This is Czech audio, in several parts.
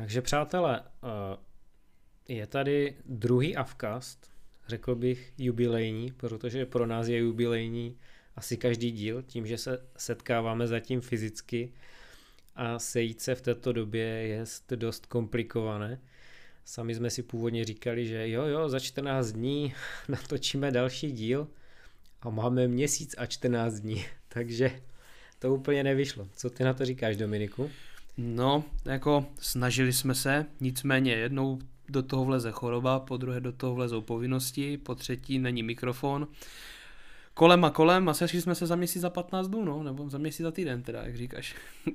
Takže přátelé, eh, je tady druhý Avcast, řekl bych jubilejní, protože pro nás je jubilejní asi každý díl, tím, že se setkáváme zatím fyzicky a sejít se v této době je dost komplikované. Sami jsme si původně říkali, že jo, jo, za 14 dní natočíme další díl a máme měsíc a 14 dní, takže to úplně nevyšlo. Co ty na to říkáš, Dominiku? No, jako snažili jsme se, nicméně jednou do toho vleze choroba, po druhé do toho vlezou povinnosti, po třetí není mikrofon. Kolem a kolem a sešli jsme se za měsíc za 15 dnů, no, nebo za měsíc za týden teda, jak říkáš.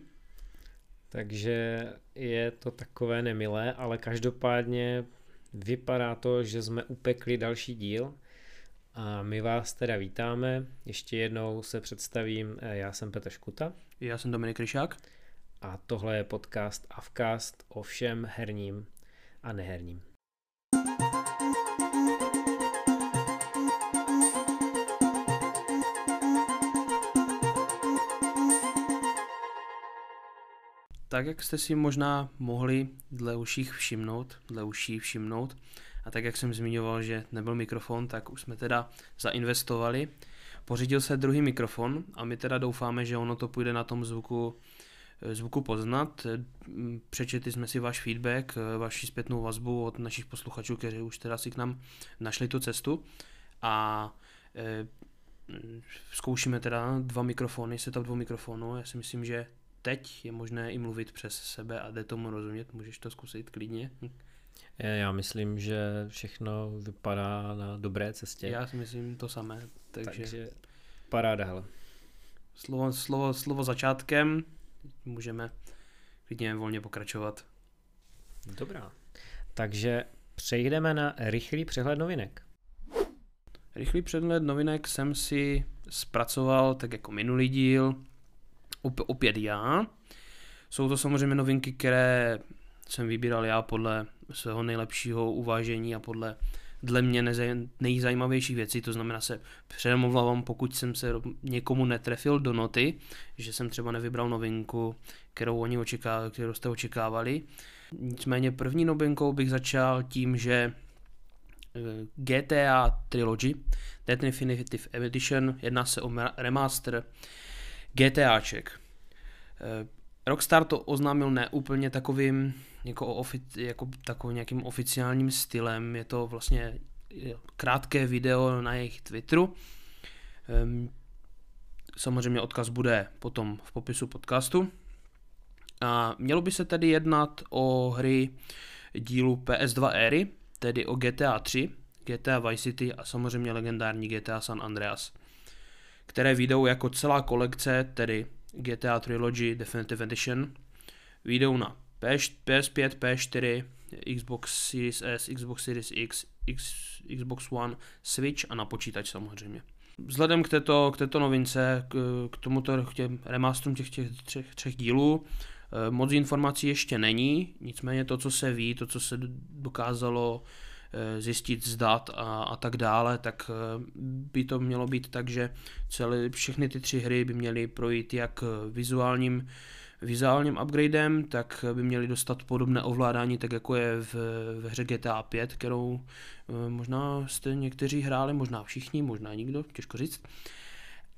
Takže je to takové nemilé, ale každopádně vypadá to, že jsme upekli další díl a my vás teda vítáme. Ještě jednou se představím, já jsem Petr Škuta. Já jsem Dominik Ryšák. A tohle je podcast Avcast o všem herním a neherním. Tak jak jste si možná mohli dle uších všimnout, dle uší všimnout, a tak jak jsem zmiňoval, že nebyl mikrofon, tak už jsme teda zainvestovali. Pořídil se druhý mikrofon a my teda doufáme, že ono to půjde na tom zvuku zvuku poznat. Eh, přečetli jsme si váš feedback, eh, vaši zpětnou vazbu od našich posluchačů, kteří už teda si k nám našli tu cestu a zkoušíme teda dva mikrofony, setup dvou mikrofonů. Já si myslím, že teď je možné i mluvit přes sebe a jde tomu rozumět. Můžeš to zkusit klidně. Já myslím, že všechno vypadá na dobré cestě. Já si myslím to samé. Takže, takže paráda, hele. Slovo, slovo, slovo začátkem, můžeme klidně volně pokračovat. Dobrá. Takže přejdeme na rychlý přehled novinek. Rychlý přehled novinek jsem si zpracoval tak jako minulý díl, opět já. Jsou to samozřejmě novinky, které jsem vybíral já podle svého nejlepšího uvážení a podle dle mě nejzajímavější věcí, to znamená se přemluvám, pokud jsem se někomu netrefil do noty, že jsem třeba nevybral novinku, kterou oni očekávali, kterou jste očekávali. Nicméně první novinkou bych začal tím, že eh, GTA Trilogy, Dead Definitive Edition, jedná se o remaster GTAček. Eh, Rockstar to oznámil ne úplně takovým jako, ofi, jako takovým nějakým oficiálním stylem. Je to vlastně krátké video na jejich Twitteru. Um, samozřejmě odkaz bude potom v popisu podcastu. A mělo by se tedy jednat o hry dílu PS2 éry, tedy o GTA 3, GTA Vice City a samozřejmě legendární GTA San Andreas, které vyjdou jako celá kolekce, tedy GTA Trilogy Definitive Edition, vyjdou na PS5, PS4, Xbox Series S, Xbox Series X, X, Xbox One, Switch a na počítač samozřejmě. Vzhledem k této, k této novince, k, k tomuto k těm remasterům těch, těch třech, třech dílů, eh, moc informací ještě není, nicméně to, co se ví, to, co se dokázalo eh, zjistit z dat a, a tak dále, tak eh, by to mělo být tak, že celé, všechny ty tři hry by měly projít jak vizuálním vizuálním upgradem, tak by měli dostat podobné ovládání, tak jako je v, ve hře GTA 5, kterou eh, možná jste někteří hráli, možná všichni, možná nikdo, těžko říct.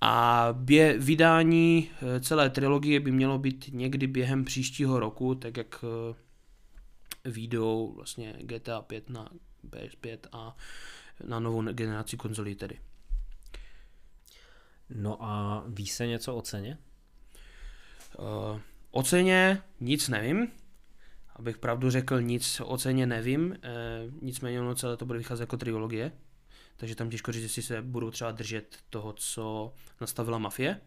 A bě, vydání eh, celé trilogie by mělo být někdy během příštího roku, tak jak eh, výjdou vlastně GTA 5 na PS5 a na novou generaci konzolí tedy. No a ví se něco o ceně? Uh, o ceně nic nevím, abych pravdu řekl, nic o ceně nevím, uh, nicméně ono celé to bude vycházet jako trilogie, takže tam těžko říct, jestli se budou třeba držet toho, co nastavila Mafie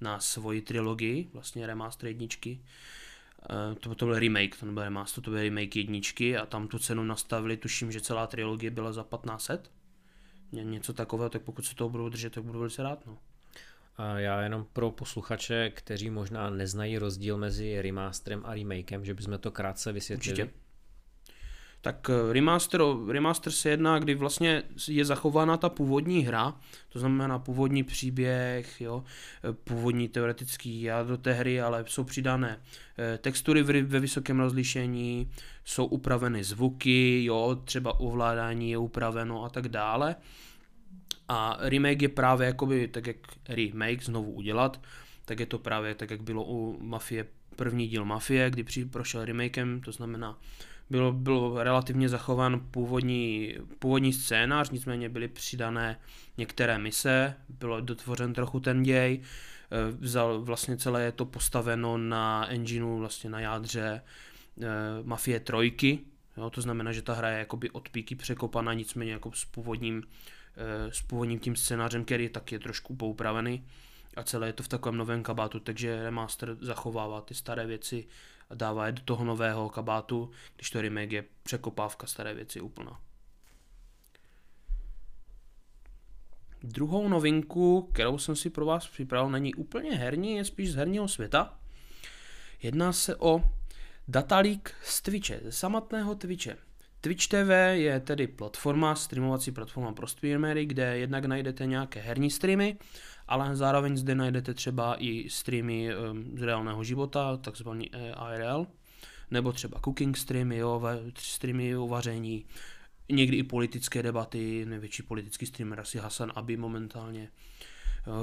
na svoji trilogii, vlastně remaster jedničky. Uh, to, to byl remake, to nebyl remaster, to byl remake jedničky a tam tu cenu nastavili, tuším, že celá trilogie byla za 1500. Něco takového, tak pokud se toho budou držet, tak budu velice rád. No. A já jenom pro posluchače, kteří možná neznají rozdíl mezi remasterem a remakem, že bychom to krátce vysvětlili. Určitě. tak eh, remaster, remaster se jedná, kdy vlastně je zachována ta původní hra, to znamená původní příběh, jo, eh, původní teoretický jádro té hry, ale jsou přidané eh, textury ve vysokém rozlišení, jsou upraveny zvuky, jo, třeba ovládání je upraveno a tak dále. A remake je právě jakoby tak jak remake znovu udělat, tak je to právě tak, jak bylo u Mafie, první díl Mafie, kdy při, prošel remakem, to znamená bylo, bylo relativně zachován původní, původní scénář, nicméně byly přidané některé mise, bylo dotvořen trochu ten děj, eh, vzal, vlastně celé je to postaveno na engineu, vlastně na jádře e, Mafie trojky, jo, to znamená, že ta hra je jakoby od píky překopaná, nicméně jako s původním, e, s původním tím scénářem, který tak je trošku poupravený a celé je to v takovém novém kabátu, takže remaster zachovává ty staré věci a dává je do toho nového kabátu, když to remake je překopávka staré věci úplná. Druhou novinku, kterou jsem si pro vás připravil, není úplně herní, je spíš z herního světa. Jedná se o Dataleak z Twitche, ze samotného Twitche. Twitch TV je tedy platforma, streamovací platforma pro streamery, kde jednak najdete nějaké herní streamy, ale zároveň zde najdete třeba i streamy z reálného života, takzvaný IRL, nebo třeba cooking streamy, jo, streamy o vaření, někdy i politické debaty, největší politický streamer asi Hasan Abi momentálně,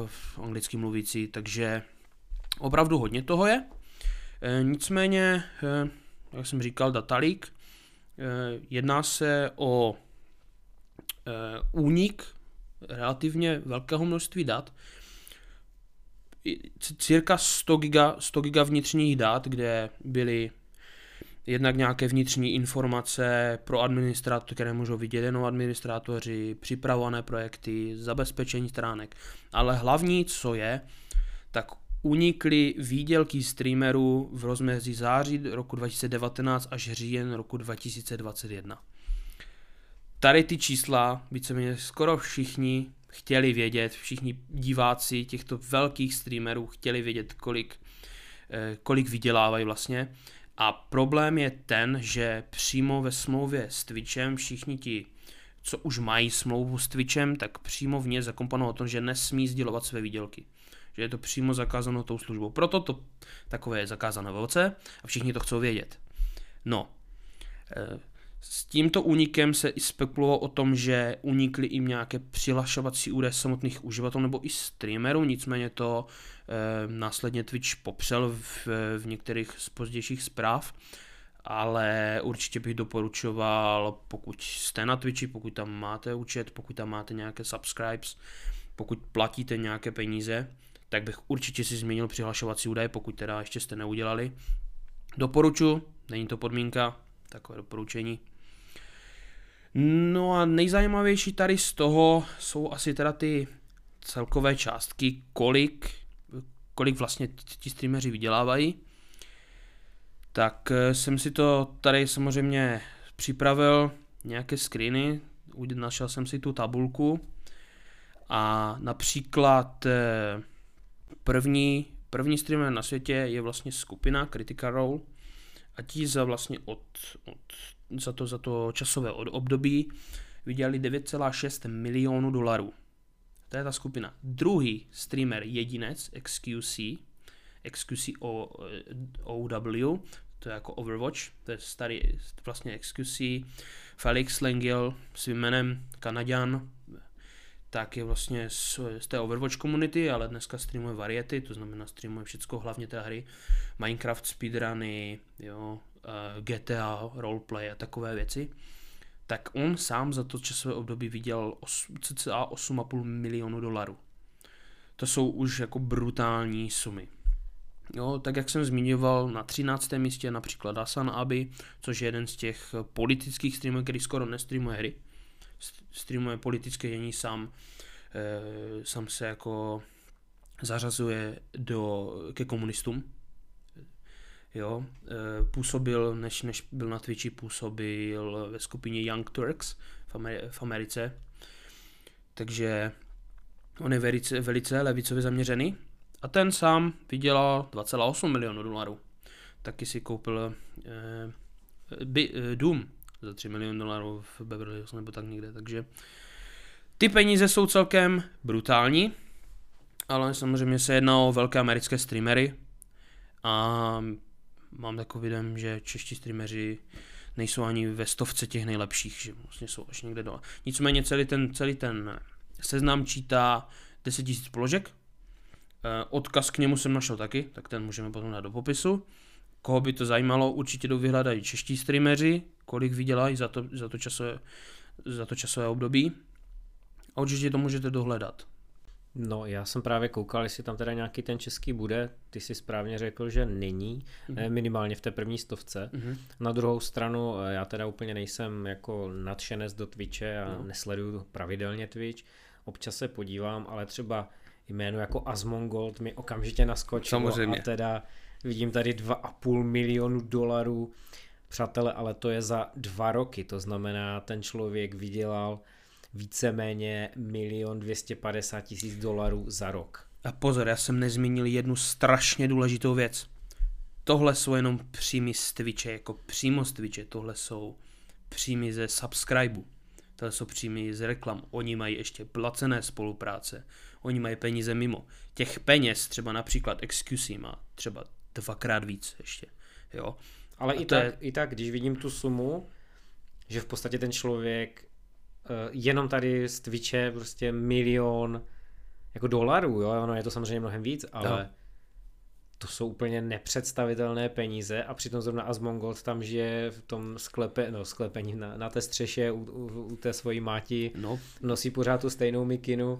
v anglicky mluvící, takže opravdu hodně toho je. E, nicméně, e, jak jsem říkal, Datalik, jedná se o únik relativně velkého množství dat, cirka 100 giga, 100 giga vnitřních dat, kde byly jednak nějaké vnitřní informace pro administrátory, které můžou vidět jenom administrátoři, připravované projekty, zabezpečení stránek. Ale hlavní, co je, tak unikly výdělky streamerů v rozmezí září roku 2019 až říjen roku 2021. Tady ty čísla, víceméně skoro všichni chtěli vědět, všichni diváci těchto velkých streamerů chtěli vědět, kolik, eh, kolik vydělávají vlastně. A problém je ten, že přímo ve smlouvě s Twitchem všichni ti, co už mají smlouvu s Twitchem, tak přímo v ně zakomponovalo to, že nesmí sdělovat své výdělky. Že je to přímo zakázáno tou službou. Proto to takové je zakázané velce a všichni to chcou vědět. No, eh, s tímto únikem se i spekulovalo o tom, že unikly i nějaké přihlašovací údaje samotných uživatelů nebo i streamerů, nicméně to e, následně Twitch popřel v, v některých z pozdějších zpráv, ale určitě bych doporučoval, pokud jste na Twitchi, pokud tam máte účet, pokud tam máte nějaké subscribes, pokud platíte nějaké peníze, tak bych určitě si změnil přihlašovací údaje, pokud teda ještě jste neudělali. Doporučuji, není to podmínka, takové doporučení. No a nejzajímavější tady z toho jsou asi teda ty celkové částky, kolik, kolik vlastně ti streameři vydělávají. Tak eh, jsem si to tady samozřejmě připravil nějaké screeny, našel jsem si tu tabulku a například eh, první, první streamer na světě je vlastně skupina Critical Role a ti za vlastně od, od za to, za to časové období vydělali 9,6 milionů dolarů. To je ta skupina. Druhý streamer jedinec, XQC, XQC OW, to je jako Overwatch, to je starý vlastně XQC, Felix Lengil svým jménem Kanaďan, tak je vlastně z, z té Overwatch komunity, ale dneska streamuje variety, to znamená streamuje všechno, hlavně té hry, Minecraft speedruny, jo, uh, GTA, roleplay a takové věci, tak on sám za to časové období viděl cca 8,5 milionu dolarů. To jsou už jako brutální sumy. Jo, tak jak jsem zmiňoval, na 13. místě například Hasan Abi, což je jeden z těch politických streamerů, který skoro nestreamuje hry. Streamuje politické dění sám, e, sám se jako zařazuje do, ke komunistům, Jo, e, působil, než, než byl na Twitchi, působil ve skupině Young Turks v, Ameri- v Americe. Takže on je velice, velice levicově zaměřený. A ten sám vydělal 2,8 milionů dolarů. Taky si koupil e, by, e, dům za 3 miliony dolarů v Beverly Hills nebo tak někde, takže ty peníze jsou celkem brutální, ale samozřejmě se jedná o velké americké streamery a mám takový dojem, že čeští streameři nejsou ani ve stovce těch nejlepších, že vlastně jsou až někde dole. Nicméně celý ten, celý ten seznam čítá 10 000 položek, Eh, odkaz k němu jsem našel taky, tak ten můžeme potom dát do popisu. Koho by to zajímalo, určitě jdou vyhledat čeští streameři, kolik vydělají za to, za to, časové, za to časové období. A určitě to můžete dohledat. No, já jsem právě koukal, jestli tam teda nějaký ten český bude. Ty si správně řekl, že není, mm-hmm. minimálně v té první stovce. Mm-hmm. Na druhou stranu, eh, já teda úplně nejsem jako nadšenec do Twitche a no. nesleduju pravidelně Twitch. Občas se podívám, ale třeba jméno jako Asmongold mi okamžitě naskočilo Samozřejmě. a teda vidím tady 2,5 milionu dolarů. Přátelé, ale to je za dva roky, to znamená, ten člověk vydělal víceméně milion 250 tisíc dolarů za rok. A pozor, já jsem nezmínil jednu strašně důležitou věc. Tohle jsou jenom příjmy z Twitche, jako přímo z Twitche, tohle jsou příjmy ze subscribe. Tohle jsou příjmy z reklam. Oni mají ještě placené spolupráce oni mají peníze mimo. Těch peněz třeba například XQC má třeba dvakrát víc ještě, jo. Ale i tak, je... i tak, když vidím tu sumu, že v podstatě ten člověk uh, jenom tady z Twitche prostě milion jako dolarů, jo, ono je to samozřejmě mnohem víc, ale no. To jsou úplně nepředstavitelné peníze a přitom zrovna Asmongold tam žije v tom sklepe, no sklepení na, na té střeše u, u, u té svojí máti, no. nosí pořád tu stejnou mikinu,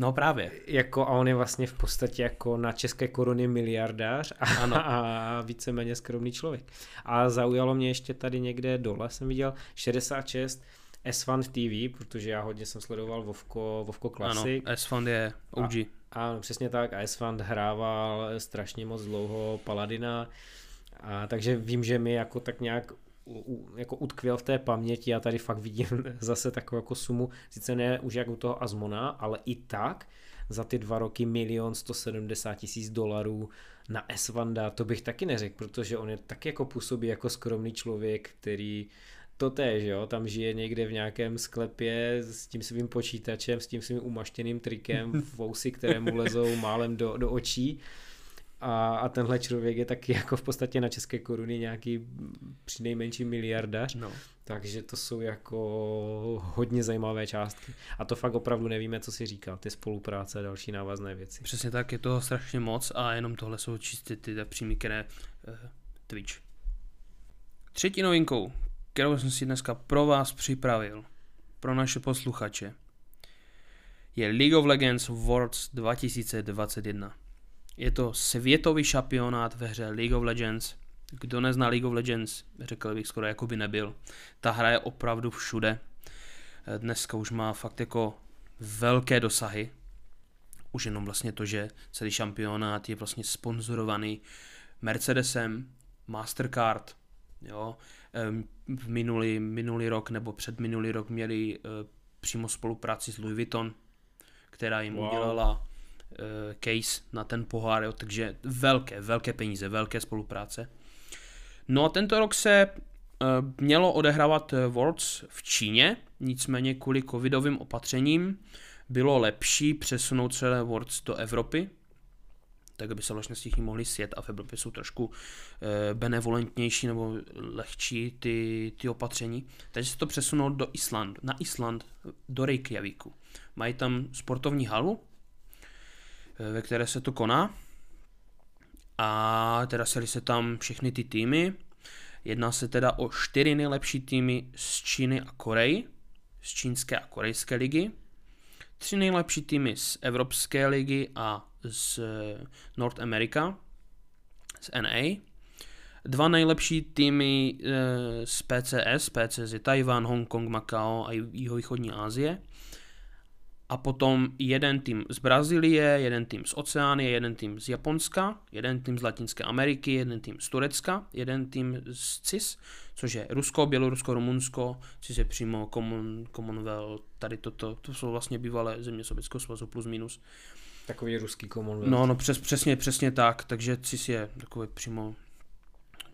No právě. Jako a on je vlastně v podstatě jako na české koruny miliardář a, ano. a víceméně skromný člověk. A zaujalo mě ještě tady někde dole, jsem viděl 66 S1 TV, protože já hodně jsem sledoval Vovko, Vovko Classic. Ano, S1 je OG. A, ano, přesně tak. A S1 hrával strašně moc dlouho Paladina, a takže vím, že mi jako tak nějak jako utkvěl v té paměti, já tady fakt vidím zase takovou jako sumu, sice ne už jak u toho Azmona, ale i tak za ty dva roky milion 170 tisíc dolarů na S-Vanda, to bych taky neřekl, protože on je taky jako působí jako skromný člověk, který to též, jo, tam žije někde v nějakém sklepě s tím svým počítačem, s tím svým umaštěným trikem, vousy, které mu lezou málem do, do očí a, a tenhle člověk je taky jako v podstatě na české koruny nějaký přinejmenší miliardař. No. Takže to jsou jako hodně zajímavé částky. A to fakt opravdu nevíme, co si říká, ty spolupráce a další návazné věci. Přesně tak, je toho strašně moc a jenom tohle jsou čistě ty příjmy, které uh, Twitch. Třetí novinkou, kterou jsem si dneska pro vás připravil, pro naše posluchače, je League of Legends Worlds 2021. Je to světový šampionát ve hře League of Legends. Kdo nezná League of Legends, řekl bych skoro jako by nebyl. Ta hra je opravdu všude. Dneska už má fakt jako velké dosahy. Už jenom vlastně to, že celý šampionát je vlastně sponzorovaný Mercedesem, Mastercard, jo. V minulý, minulý rok nebo před minulý rok měli eh, přímo spolupráci s Louis Vuitton, která jim wow. udělala Eh, case na ten pohár, jo, takže velké, velké peníze, velké spolupráce. No a tento rok se uh, mělo odehrávat eh, Worlds v Číně, nicméně kvůli covidovým opatřením bylo lepší přesunout celé Worlds do Evropy, tak aby se vlastně nich mohli sjet a v Evropě jsou trošku uh, benevolentnější nebo lehčí ty, ty opatření. Takže se to přesunou do Islandu, na Island, do Reykjavíku. Mají tam sportovní halu, Eh, ve které se to koná. A teda seli se tam všechny ty týmy. Jedná se teda o čtyři nejlepší týmy z Číny a Koreji, z čínské a korejské ligy. Tři nejlepší týmy z Evropské ligy a z North America, z NA. Dva nejlepší týmy eh, z PCS, PCS je Tajvan, Hongkong, Macao a jihovýchodní Asie a potom jeden tým z Brazílie, jeden tým z Oceánie, jeden tým z Japonska, jeden tým z Latinské Ameriky, jeden tým z Turecka, jeden tým z CIS, což je Rusko, Bělorusko, Rumunsko, což je přímo Common, Commonwealth, tady toto, to jsou vlastně bývalé země Sovětského svazu plus minus. Takový ruský Commonwealth. No, no přes, přesně, přesně tak, takže CIS je takový přímo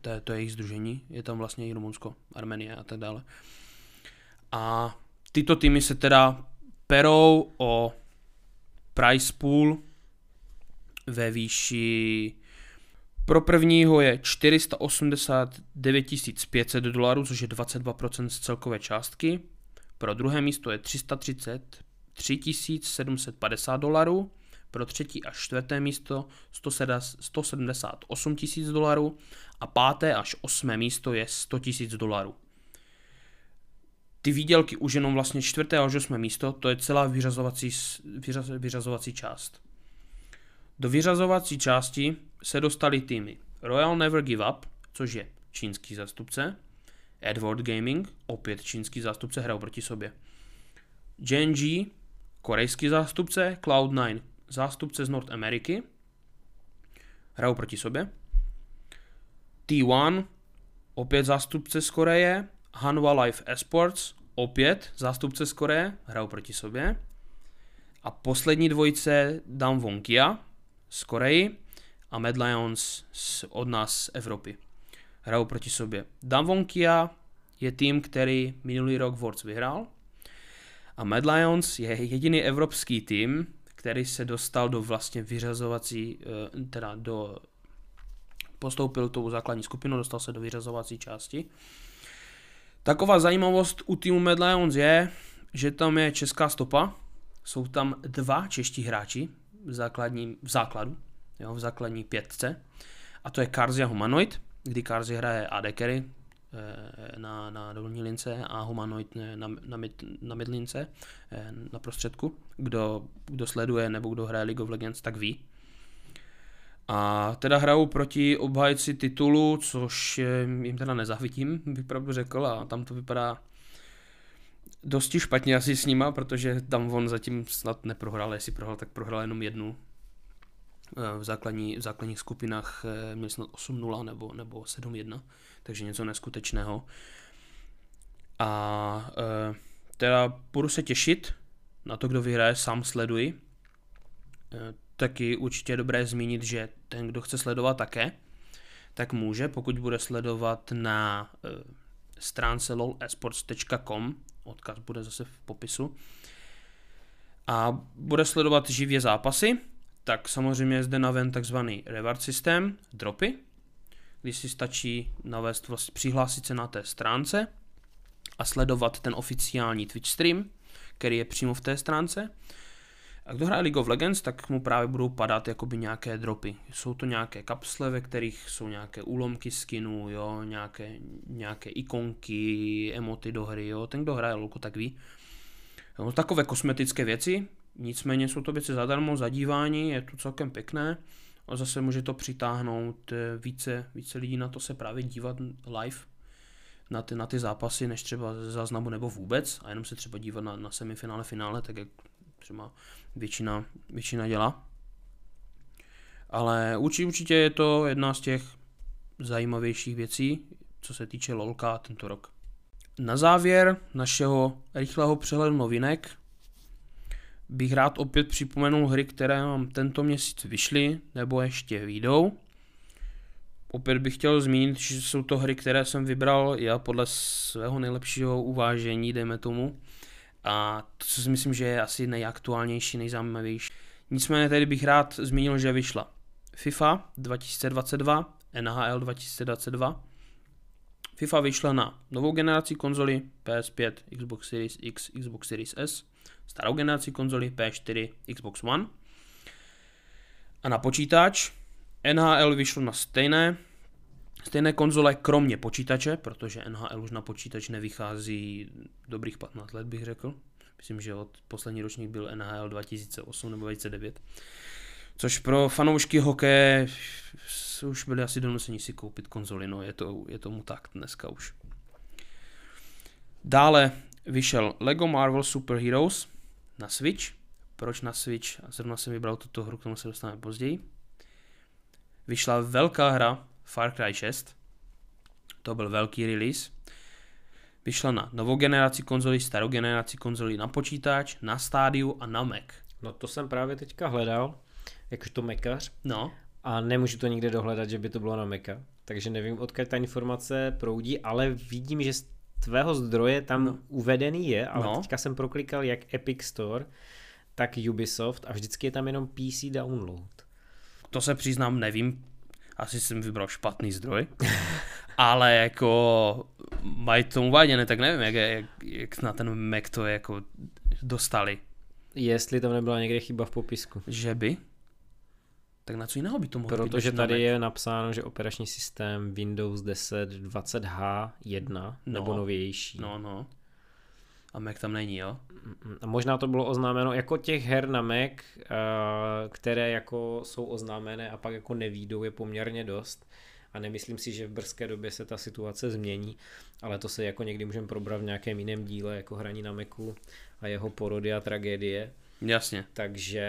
to je, to je jejich združení, je tam vlastně i Rumunsko, Armenie a tak dále. A tyto týmy se teda perou o price pool ve výši pro prvního je 489 500 dolarů, což je 22% z celkové částky. Pro druhé místo je 333 750 dolarů. Pro třetí a čtvrté místo 178 000 dolarů. A páté až osmé místo je 100 000 dolarů. Ty výdělky už jenom vlastně čtvrté až osmé místo, to je celá vyřazovací, vyřaz, vyřazovací část. Do vyřazovací části se dostali týmy Royal Never Give Up, což je čínský zástupce, Edward Gaming, opět čínský zástupce, hrajou proti sobě. JNG, korejský zástupce, Cloud9, zástupce z North Ameriky, hrajou proti sobě. T1, opět zástupce z Koreje, Hanwha Life Esports, opět zástupce z Koreje, hrajou proti sobě. A poslední dvojice Damwon Kia z Koreji a Mad Lions od nás z Evropy. Hrajou proti sobě. Damwon Kia je tým, který minulý rok Worlds vyhrál a Mad Lions je jediný evropský tým, který se dostal do vlastně vyřazovací, eh, teda do postoupil tou základní skupinu, dostal se do vyřazovací části. Taková zajímavost u týmu Mad Lions je, že tam je česká stopa, jsou tam dva čeští hráči v, základním, v základu, jo, v základní pětce, a to je Karzia Humanoid, kdy Karzia hraje AD carry eh, na, na dolní lince a Humanoid na, na, mid, na midlince, eh, na prostředku. Kdo, kdo sleduje nebo kdo hraje League of Legends, tak ví. A teda hrajou proti obhájci titulu, což jim teda nezavidím, bych pravdu řekl, a tam to vypadá dosti špatně asi s nima, protože tam on zatím snad neprohrál, jestli prohrál, tak prohrál jenom jednu. Eh, v, základní, v základních skupinách eh, měl snad 8-0 nebo, nebo 7-1, takže něco neskutečného. A e, teda budu se těšit na to, kdo vyhraje, sám sleduji. Taky určitě dobré zmínit, že ten, kdo chce sledovat také, tak může, pokud bude sledovat na e, stránce lolesports.com, odkaz bude zase v popisu, a bude sledovat živě zápasy, tak samozřejmě je zde naven takzvaný reward systém, dropy, kdy si stačí navést, vlastně přihlásit se na té stránce a sledovat ten oficiální Twitch stream, který je přímo v té stránce a kdo hraje League of Legends, tak mu právě budou padat jakoby nějaké dropy. Jsou to nějaké kapsle, ve kterých jsou nějaké úlomky skinů, jo, nějaké, nějaké ikonky, emoty do hry, jo. Ten, kdo hraje LoLku, tak ví. Jo, takové kosmetické věci, nicméně jsou to věci zadarmo, zadívání, je to celkem pěkné. A zase může to přitáhnout eh, více, více lidí na to se právě dívat live na ty, na ty zápasy, než třeba ze záznamu nebo vůbec, a jenom se třeba dívat na, na semifinále, finále, tak jak třeba většina, většina dělá. Ale určitě, je to jedna z těch zajímavějších věcí, co se týče LOLka tento rok. Na závěr našeho rychlého přehledu novinek bych rád opět připomenul hry, které nám tento měsíc vyšly nebo ještě výjdou. Opět bych chtěl zmínit, že jsou to hry, které jsem vybral já podle svého nejlepšího uvážení, dejme tomu. A to, co si myslím, že je asi nejaktuálnější, nejzajímavější. Nicméně tady bych rád zmínil, že vyšla FIFA 2022, NHL 2022. FIFA vyšla na novou generaci konzoli PS5, Xbox Series X, Xbox Series S, starou generaci konzoli PS4, Xbox One. A na počítač NHL vyšlo na stejné stejné konzole, kromě počítače, protože NHL už na počítač nevychází dobrých 15 let, bych řekl. Myslím, že od poslední ročník byl NHL 2008 nebo 2009. Což pro fanoušky hokeje už byli asi donuceni si koupit konzoli, no je, to, je tomu tak dneska už. Dále vyšel Lego Marvel Super Heroes na Switch. Proč na Switch? Zrovna jsem vybral tuto hru, k tomu se dostaneme později. Vyšla velká hra Far Cry 6. To byl velký release. Vyšla na novou generaci konzolí, starou generaci konzolí na počítač, na stádiu a na Mac. No to jsem právě teďka hledal, jakožto mekař. No. A nemůžu to nikde dohledat, že by to bylo na Maca. takže nevím, odkud ta informace proudí, ale vidím, že z tvého zdroje tam no. uvedený je, ale no. teďka jsem proklikal jak Epic Store, tak Ubisoft a vždycky je tam jenom PC download. To se přiznám, nevím, asi jsem vybral špatný zdroj, ale jako mají to uváděné, tak nevím, jak, jak, jak na ten Mac to jako dostali. Jestli tam nebyla někde chyba v popisku. Že by? Tak na co jiného by to mohlo Protože být, tady je napsáno, že operační systém Windows 10 20H1 no, nebo novější. No, no. A Mac tam není, jo? A možná to bylo oznámeno jako těch her na Mac, eh, které jako jsou oznámené a pak jako nevídou, je poměrně dost. A nemyslím si, že v brzké době se ta situace změní, ale to se jako někdy můžeme probrat v nějakém jiném díle, jako hraní na Macu a jeho porody a tragédie. Jasně. Takže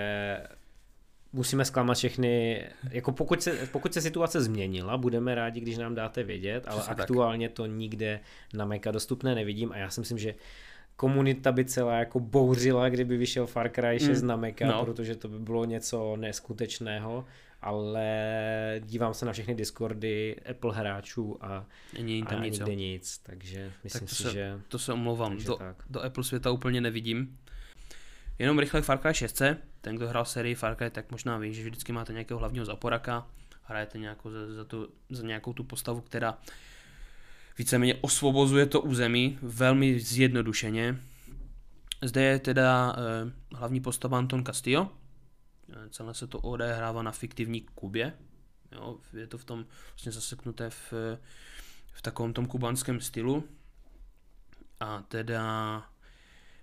musíme zklamat všechny, jako pokud se, pokud se situace změnila, budeme rádi, když nám dáte vědět, ale Přesně aktuálně tak. to nikde na Maca dostupné nevidím a já si myslím, že komunita by celá jako bouřila, kdyby vyšel Far Cry 6 mm. na Maca, no. protože to by bylo něco neskutečného, ale dívám se na všechny Discordy Apple hráčů a, Není tam a nic, nikde nic, takže myslím tak to si, se, že... To se omlouvám, do, tak. do Apple světa úplně nevidím. Jenom rychle Far Cry 6, ten, kdo hrál sérii Far Cry, tak možná ví, že vždycky máte nějakého hlavního zaporaka, hrajete nějakou za, za, tu, za nějakou tu postavu, která víceméně osvobozuje to území velmi zjednodušeně. Zde je teda eh, hlavní postava Anton Castillo. Eh, celé se to odehrává na fiktivní Kubě. Jo, je to v tom vlastně zaseknuté v, v takovém tom kubanském stylu. A teda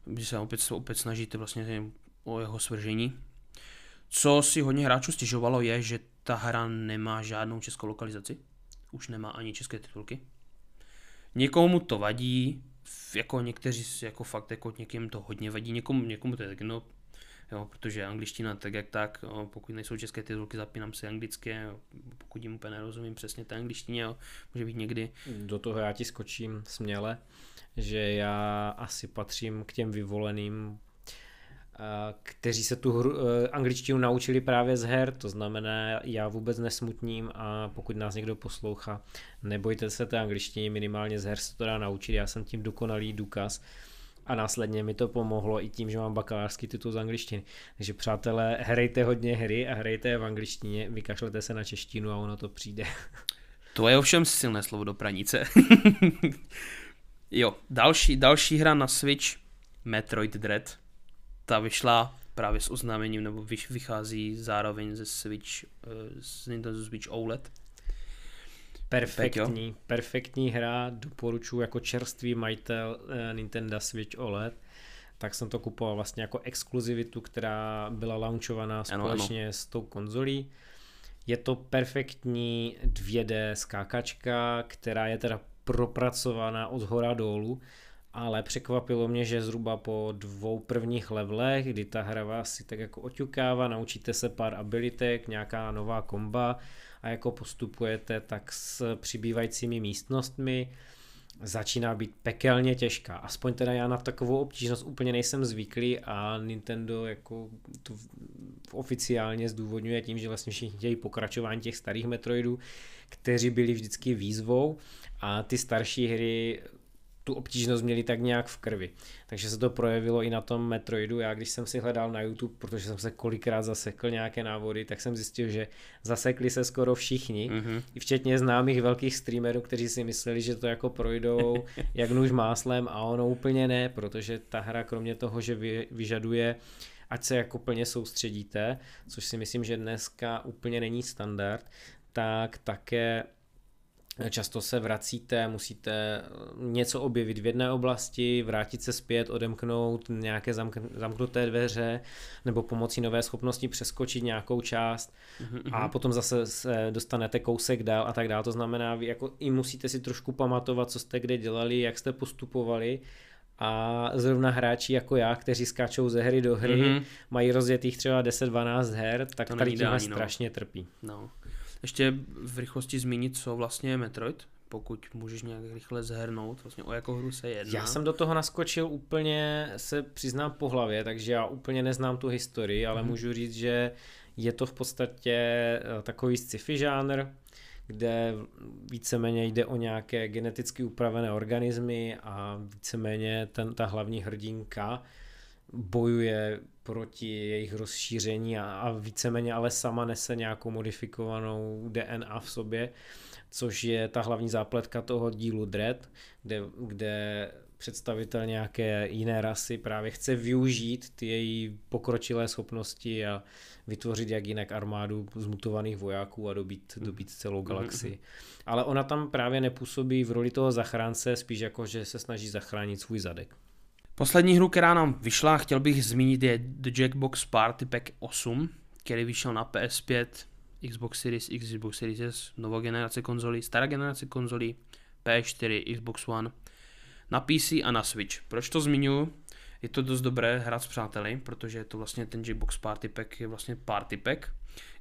vy se opět, opět snažíte vlastně o jeho svržení. Co si hodně hráčů stěžovalo je, že ta hra nemá žádnou českou lokalizaci. Už nemá ani české titulky. Někomu to vadí, jako někteří, jako fakt, jako někým to hodně vadí, někomu, někomu to je tak, no, jo, protože angličtina tak jak tak, jo, pokud nejsou české titulky, zapínám si anglické, jo, pokud jim úplně nerozumím přesně té angličtině, jo, může být někdy. Do toho já ti skočím směle, že já asi patřím k těm vyvoleným kteří se tu hru, e, angličtinu naučili právě z her, to znamená, já vůbec nesmutním a pokud nás někdo poslouchá, nebojte se té angličtině, minimálně z her se to dá naučit, já jsem tím dokonalý důkaz a následně mi to pomohlo i tím, že mám bakalářský titul z angličtiny. Takže přátelé, hrajte hodně hry a hrajte v angličtině, vykašlete se na češtinu a ono to přijde. To je ovšem silné slovo do pranice. jo, další, další hra na Switch, Metroid Dread ta vyšla právě s oznámením, nebo vychází zároveň ze Switch, z eh, Nintendo Switch OLED. Perfektní, Peťo. perfektní hra, doporučuji jako čerstvý majitel eh, Nintendo Switch OLED, tak jsem to kupoval vlastně jako exkluzivitu, která byla launchovaná společně ano, ano. s tou konzolí. Je to perfektní 2D skákačka, která je teda propracovaná od hora dolů ale překvapilo mě, že zhruba po dvou prvních levelech, kdy ta hra vás si tak jako oťukává, naučíte se pár abilitek, nějaká nová komba a jako postupujete tak s přibývajícími místnostmi, začíná být pekelně těžká. Aspoň teda já na takovou obtížnost úplně nejsem zvyklý a Nintendo jako to oficiálně zdůvodňuje tím, že vlastně všichni chtějí pokračování těch starých Metroidů, kteří byli vždycky výzvou a ty starší hry tu obtížnost měli tak nějak v krvi. Takže se to projevilo i na tom Metroidu. Já když jsem si hledal na YouTube, protože jsem se kolikrát zasekl nějaké návody, tak jsem zjistil, že zasekli se skoro všichni, mm-hmm. i včetně známých velkých streamerů, kteří si mysleli, že to jako projdou jak nůž máslem a ono úplně ne, protože ta hra kromě toho, že vy, vyžaduje ať se jako plně soustředíte, což si myslím, že dneska úplně není standard, tak také Často se vracíte, musíte něco objevit v jedné oblasti, vrátit se zpět, odemknout nějaké zamknuté dveře nebo pomocí nové schopnosti přeskočit nějakou část mm-hmm. a potom zase se dostanete kousek dál a tak dále. To znamená, vy jako i musíte si trošku pamatovat, co jste kde dělali, jak jste postupovali a zrovna hráči jako já, kteří skáčou ze hry do hry, mm-hmm. mají rozjetých třeba 10-12 her, tak to tady tímhle no. strašně trpí. No. Ještě v rychlosti zmínit, co vlastně je Metroid, pokud můžeš nějak rychle zhrnout, vlastně o jakou hru se jedná. Já jsem do toho naskočil úplně, se přiznám po hlavě, takže já úplně neznám tu historii, ale mm. můžu říct, že je to v podstatě eh, takový sci-fi žánr, kde víceméně jde o nějaké geneticky upravené organismy a víceméně ten, ta hlavní hrdinka bojuje proti jejich rozšíření a, a víceméně ale sama nese nějakou modifikovanou DNA v sobě, což je ta hlavní zápletka toho dílu Dread, kde, kde představitel nějaké jiné rasy právě chce využít ty její pokročilé schopnosti a vytvořit jak jinak armádu zmutovaných vojáků a dobít, dobít celou mhm, galaxii. Ale ona tam právě nepůsobí v roli toho zachránce, spíš jako, že se snaží zachránit svůj zadek. Poslední hru, která nám vyšla, chtěl bych zmínit, je The Jackbox Party Pack 8, který vyšel na PS5, Xbox Series X, Xbox Series S, nová generace konzolí, stará generace konzolí, PS4, Xbox One, na PC a na Switch. Proč to zmiňuji? Je to dost dobré hrát s přáteli, protože je to vlastně ten Jackbox Party Pack je vlastně Party Pack,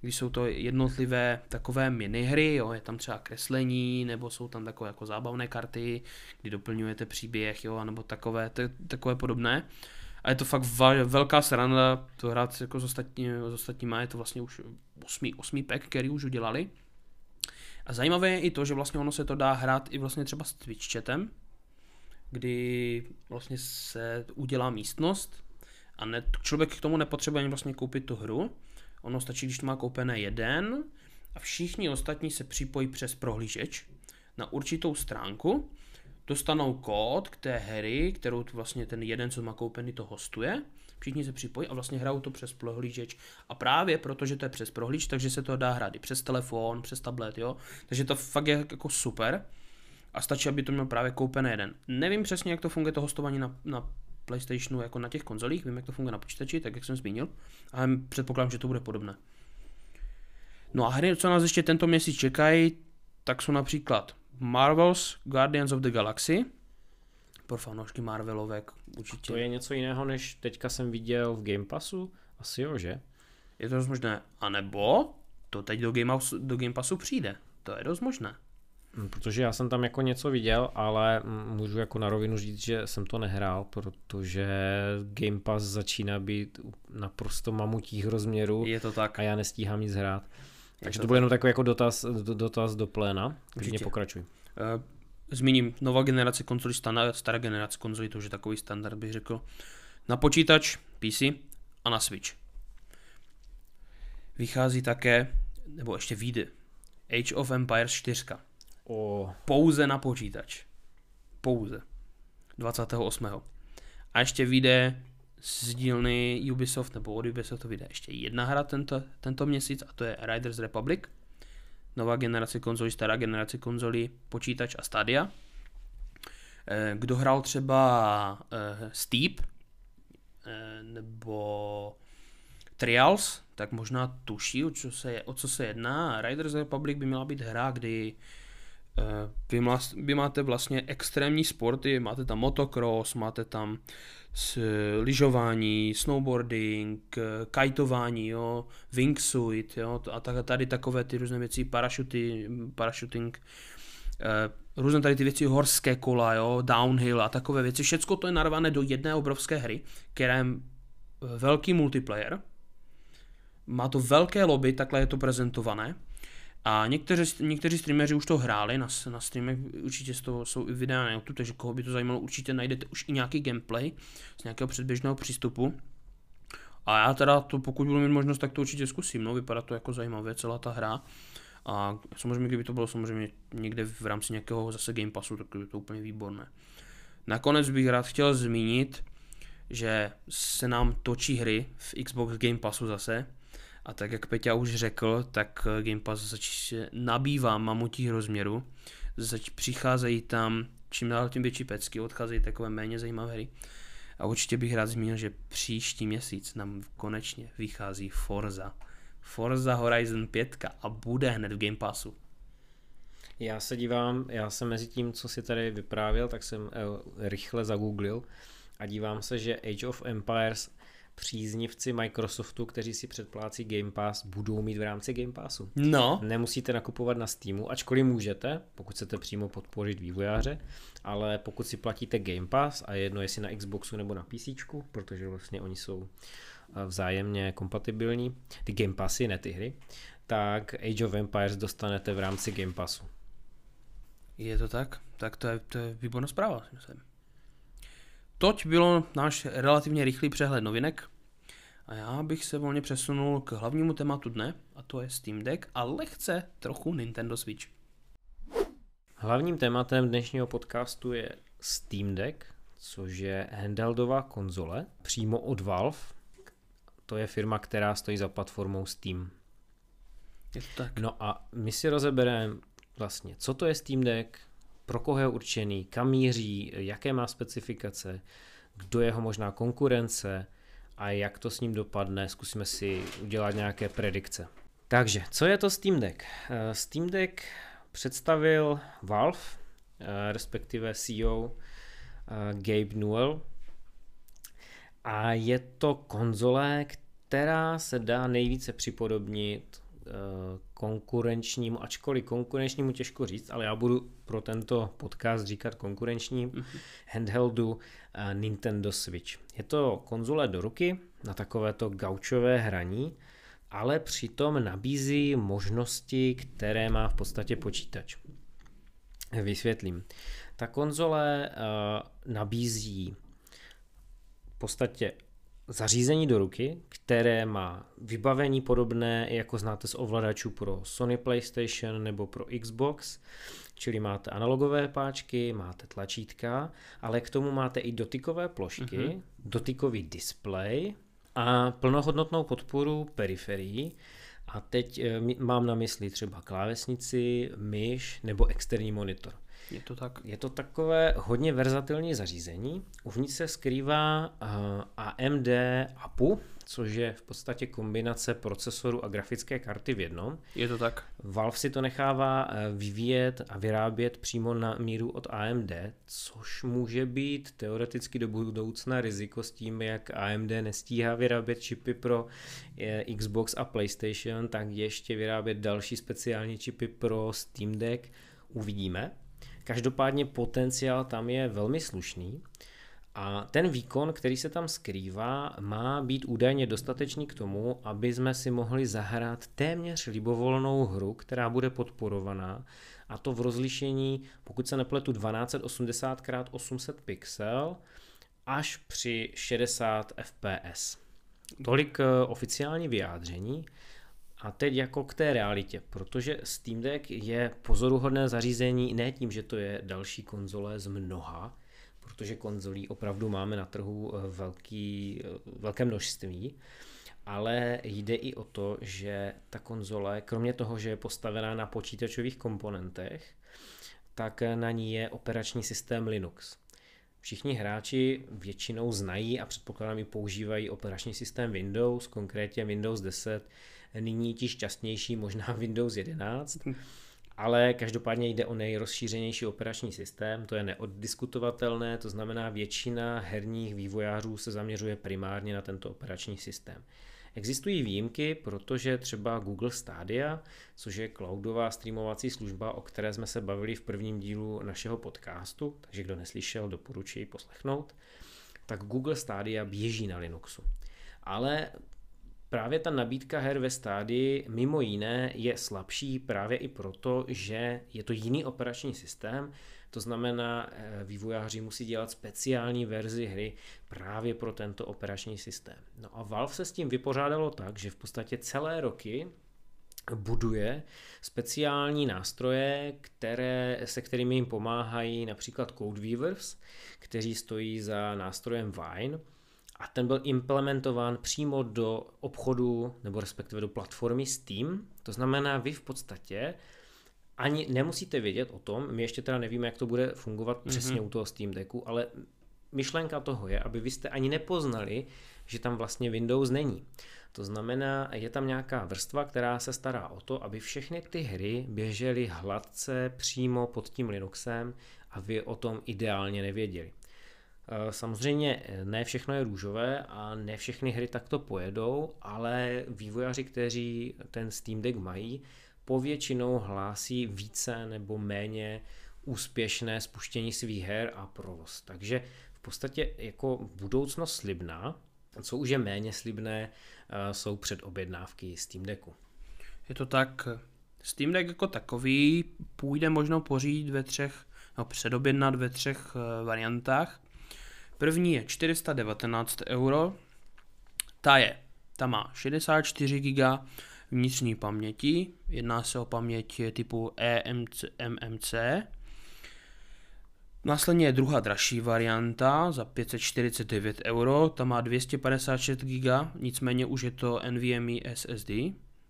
když jsou to jednotlivé takové minihry, jo, je tam třeba kreslení, nebo jsou tam takové jako zábavné karty, kdy doplňujete příběh, jo, nebo takové, t- takové podobné. A je to fakt va- velká sranda to hrát jako s, ostatní, s ostatníma, je to vlastně už osmý, osmý pack, který už udělali. A zajímavé je i to, že vlastně ono se to dá hrát i vlastně třeba s Twitch chatem, kdy vlastně se udělá místnost a ne, člověk k tomu nepotřebuje ani vlastně koupit tu hru, Ono stačí, když to má koupené jeden a všichni ostatní se připojí přes prohlížeč na určitou stránku, dostanou kód k té hry, kterou vlastně ten jeden, co má koupený, to hostuje. Všichni se připojí a vlastně hrajou to přes prohlížeč. A právě protože to je přes prohlíž, takže se to dá hrát i přes telefon, přes tablet, jo. Takže to fakt je jako super. A stačí, aby to měl právě koupený jeden. Nevím přesně, jak to funguje to hostování na, na PlayStationu jako na těch konzolích, vím, jak to funguje na počítači, tak jak jsem zmínil, ale předpokládám, že to bude podobné. No a hry, co nás ještě tento měsíc čekají, tak jsou například Marvel's Guardians of the Galaxy, pro fanoušky Marvelovek určitě. To je něco jiného, než teďka jsem viděl v Game Passu? Asi jo, že? Je to dost možné. A nebo to teď do Game, do Game Passu přijde. To je dost možné. Hm, protože já jsem tam jako něco viděl, ale můžu jako na rovinu říct, že jsem to nehrál, protože Game Pass začíná být naprosto mamutích rozměrů. Je to tak. A já nestíhám nic hrát. Takže to, to bude jenom takový jako dotaz, dotaz do pléna. Klidně pokračuj. Uh, zmíním nová generace konzolí, stará generace konzolí, to už je takový standard, bych řekl. Na počítač, PC a na Switch. Vychází také, nebo ještě vyjde, Age of Empires 4 O... Pouze na počítač. Pouze. 28. A ještě vyjde z dílny Ubisoft, nebo od Ubisoft vyjde ještě jedna hra tento, tento měsíc a to je Riders Republic. Nová generace konzolí, stará generace konzolí, počítač a Stadia. Eh, kdo hrál třeba uh, Steep uh, nebo Trials, tak možná tuší, o co se, o co se jedná. Riders Republic by měla být hra, kdy Eh, vy, má, vy máte vlastně extrémní sporty, máte tam motocross, máte tam s, lyžování, snowboarding, eh, kajtování, jo, wingsuit, jo, a tady takové ty různé věci, parašuty, parašuting, eh, různé tady ty věci, horské kola, jo, downhill a takové věci, všecko to je narvané do jedné obrovské hry, která je velký multiplayer, má to velké lobby, takhle je to prezentované, a někteří, někteří streameři už to hráli, na, na streamech určitě z toho jsou i videa na YouTube, takže koho by to zajímalo, určitě najdete už i nějaký gameplay z nějakého předběžného přístupu. A já teda to, pokud budu mít možnost, tak to určitě zkusím, no, vypadá to jako zajímavě celá ta hra. A samozřejmě, kdyby to bylo samozřejmě někde v rámci nějakého zase Game Passu, tak by to úplně výborné. Nakonec bych rád chtěl zmínit, že se nám točí hry v Xbox Game Passu zase, a tak jak Peťa už řekl, tak eh, Game Pass zač nabývá mamutí rozměru. Zač přicházejí tam čím dál tím větší pecky, odcházejí takové méně zajímavé hry. A určitě bych rád zmínil, že příští měsíc nám konečně vychází Forza. Forza Horizon 5 a bude hned v Game Passu. Já se dívám, já jsem mezi tím, co si tady vyprávěl, tak jsem eh, rychle zagooglil a dívám se, že Age of Empires příznivci Microsoftu, kteří si předplácí Game Pass, budou mít v rámci Game Passu. No. Nemusíte nakupovat na Steamu, ačkoliv můžete, pokud chcete přímo podpořit vývojáře, ale pokud si platíte Game Pass a jedno jestli na Xboxu nebo na PC, protože vlastně oni jsou vzájemně kompatibilní, ty Game Passy, ne ty hry, tak Age of Empires dostanete v rámci Game Passu. Je to tak? Tak to je, to je výborná zpráva, myslím. Toť bylo náš relativně rychlý přehled novinek a já bych se volně přesunul k hlavnímu tématu dne a to je Steam Deck a lehce trochu Nintendo Switch. Hlavním tématem dnešního podcastu je Steam Deck, což je handheldová konzole přímo od Valve. To je firma, která stojí za platformou Steam. Je to tak. No a my si rozebereme vlastně, co to je Steam Deck, pro koho je určený, kam míří, jaké má specifikace, kdo je jeho možná konkurence a jak to s ním dopadne, zkusíme si udělat nějaké predikce. Takže, co je to Steam Deck? Eh, Steam Deck představil Valve, eh, respektive CEO eh, Gabe Newell. A je to konzole, která se dá nejvíce připodobnit konkurenčnímu, ačkoliv konkurenčnímu těžko říct, ale já budu pro tento podcast říkat konkurenčním mm-hmm. handheldu Nintendo Switch. Je to konzole do ruky na takovéto gaučové hraní, ale přitom nabízí možnosti, které má v podstatě počítač. Vysvětlím. Ta konzole uh, nabízí v podstatě zařízení do ruky, které má vybavení podobné, jako znáte z ovladačů pro Sony PlayStation nebo pro Xbox, čili máte analogové páčky, máte tlačítka, ale k tomu máte i dotykové plošky, uh-huh. dotykový displej, a plnohodnotnou podporu periferií. A teď eh, mám na mysli třeba klávesnici, myš nebo externí monitor. Je to tak? Je to takové hodně verzatilní zařízení. Uvnitř se skrývá uh, AMD APU, což je v podstatě kombinace procesoru a grafické karty v jednom. Je to tak? Valve si to nechává uh, vyvíjet a vyrábět přímo na míru od AMD, což může být teoreticky do budoucna riziko s tím, jak AMD nestíhá vyrábět čipy pro uh, Xbox a PlayStation, tak ještě vyrábět další speciální čipy pro Steam Deck. Uvidíme. Každopádně potenciál tam je velmi slušný a ten výkon, který se tam skrývá, má být údajně dostatečný k tomu, aby jsme si mohli zahrát téměř libovolnou hru, která bude podporovaná a to v rozlišení, pokud se nepletu 1280x800 pixel až při 60 fps. Tolik eh, oficiální vyjádření. A teď jako k té realitě, protože Steam Deck je pozoruhodné zařízení ne tím, že to je další konzole z mnoha, protože konzolí opravdu máme na trhu eh, velký, eh, velké množství, ale jde i o to, že ta konzole, kromě toho, že je postavená na počítačových komponentech, tak na ní je operační systém Linux. Všichni hráči většinou znají a předpokládám i používají operační systém Windows, konkrétně Windows 10, nyní ti šťastnější možná Windows 11, ale každopádně jde o nejrozšířenější operační systém, to je neoddiskutovatelné, to znamená většina herních vývojářů se zaměřuje primárně na tento operační systém. Existují výjimky, protože třeba Google Stadia, což je cloudová streamovací služba, o které jsme se bavili v prvním dílu našeho podcastu, takže kdo neslyšel, doporučuji poslechnout, tak Google Stadia běží na Linuxu. Ale Právě ta nabídka her ve stádii mimo jiné je slabší právě i proto, že je to jiný operační systém, to znamená, eh, vývojáři musí dělat speciální verzi hry právě pro tento operační systém. No a Valve se s tím vypořádalo tak, že v podstatě celé roky buduje speciální nástroje, které, se kterými jim pomáhají například Codeweavers, kteří stojí za nástrojem Vine, a ten byl implementován přímo do obchodu nebo respektive do platformy Steam. To znamená, vy v podstatě ani nemusíte vědět o tom, my ještě teda nevíme, jak to bude fungovat mm-hmm. přesně u toho Steam Decku, ale myšlenka toho je, aby vy jste ani nepoznali, že tam vlastně Windows není. To znamená, je tam nějaká vrstva, která se stará o to, aby všechny ty hry běžely hladce přímo pod tím Linuxem a vy o tom ideálně nevěděli. Eh, samozřejmě eh, ne všechno je růžové a ne všechny hry takto pojedou, ale vývojáři, kteří ten Steam Deck mají, povětšinou hlásí více nebo méně úspěšné spuštění svých her a provoz. Takže v podstatě jako budoucnost slibná, Co už je méně slibné, jsou předobjednávky Steam Decku. Je to tak, Steam Deck jako takový půjde možno pořídit ve třech, no předobjednat ve třech variantách. První je 419 euro, ta je, ta má 64 GB vnitřní paměti, jedná se o paměť typu EMC, MMC. Následně je druhá dražší varianta za 549 euro, ta má 256 GB, nicméně už je to NVMe SSD,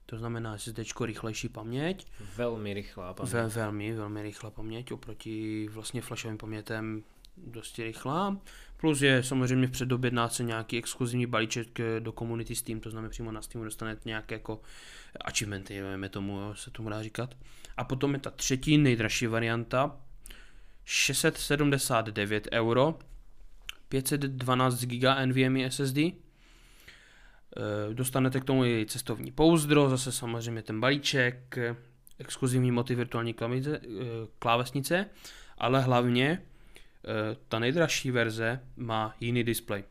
to znamená SSD rychlejší paměť. Velmi rychlá paměť. Ve, velmi, velmi rychlá paměť oproti vlastně flashovým pamětem dosti rychlá. Plus je samozřejmě v předobjednáce nějaký exkluzivní balíček eh, do komunity Steam, to znamená přímo na Steamu dostanete nějaké jako achievementy, nevíme tomu, jo, se tomu dá říkat. A potom je ta třetí nejdražší varianta, 679 euro, 512 GB NVMe SSD, dostanete k tomu i cestovní pouzdro, zase samozřejmě ten balíček, exkluzivní motiv virtuální eh, klávesnice, ale hlavně Eh, ta nejdražší verze má jiný displej.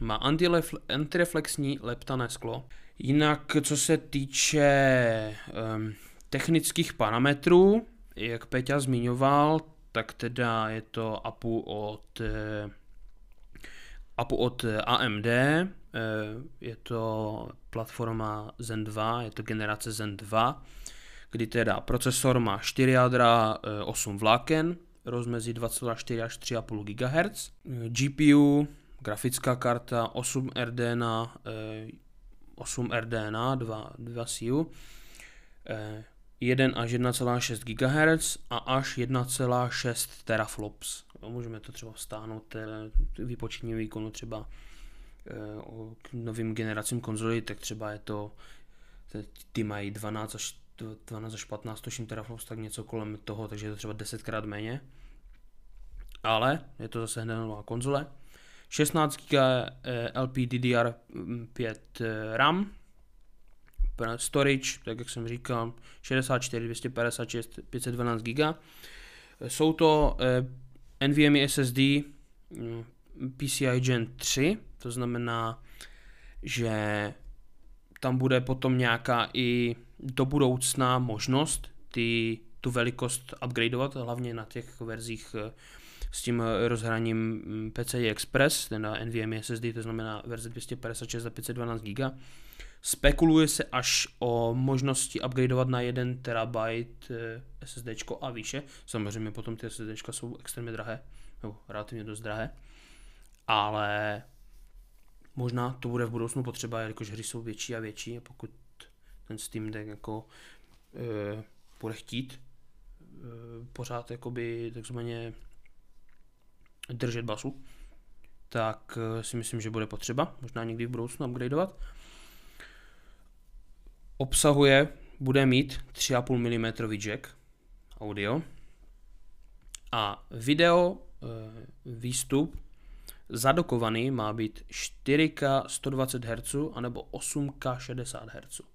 Má antireflexní leptané sklo. Jinak, co se týče um, technických parametrů, jak Peťa zmiňoval, tak teda je to APU od, APU od AMD, uh, je to platforma Zen 2, je to generace Zen 2, kdy teda procesor má 4 jádra, 8 vláken, rozmezí 2,4 až 3,5 GHz. GPU, grafická karta 8 RDNA, 8 RDNA, 2, 2 CU, 1 až 1,6 GHz a až 1,6 teraflops. Můžeme to třeba stáhnout výpočetní výkonu třeba eh, k novým generacím konzolí, tak třeba je to, ty mají 12 až 12 až 15 tuším teraflops, tak něco kolem toho, takže je to třeba 10 krát méně. Ale je to zase hned nová konzole. 16 GB LPDDR5 RAM, storage, tak jak jsem říkal, 64, 256, 512 GB. Jsou to eh, NVMe SSD mm, PCI Gen 3, to znamená, že tam bude potom nějaká i do budoucna možnost ty, tu velikost upgradeovat, hlavně na těch verzích eh, s tím eh, rozhraním mm, PCI Express, ten NVMe SSD, to znamená verze 256 a 512 GB. Spekuluje se až o možnosti upgradeovat na 1 TB SSD a výše. Samozřejmě potom ty SSD jsou extrémně drahé, nebo relativně dost drahé. Ale možná to bude v budoucnu potřeba, jelikož hry jsou větší a větší a pokud ten Steam Deck jako e, bude chtít e, pořád jakoby takzvaně držet basu, tak e, si myslím, že bude potřeba, možná někdy v budoucnu upgradeovat. Obsahuje, bude mít 3,5 mm jack audio a video e, výstup zadokovaný má být 4K 120 Hz anebo 8K 60 Hz.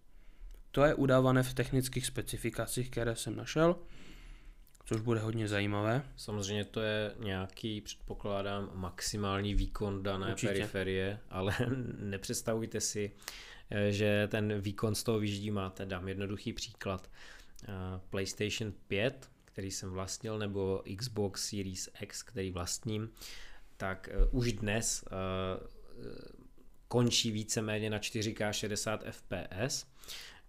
To je udávané v technických specifikacích, které jsem našel, což bude hodně zajímavé. Samozřejmě to je nějaký, předpokládám, maximální výkon dané Určitě. periferie, ale nepředstavujte si, eh, že ten výkon z toho vyždí máte. Dám jednoduchý příklad. Eh, PlayStation 5, který jsem vlastnil, nebo Xbox Series X, který vlastním, tak uh, už dnes končí víceméně na 4K 60 fps,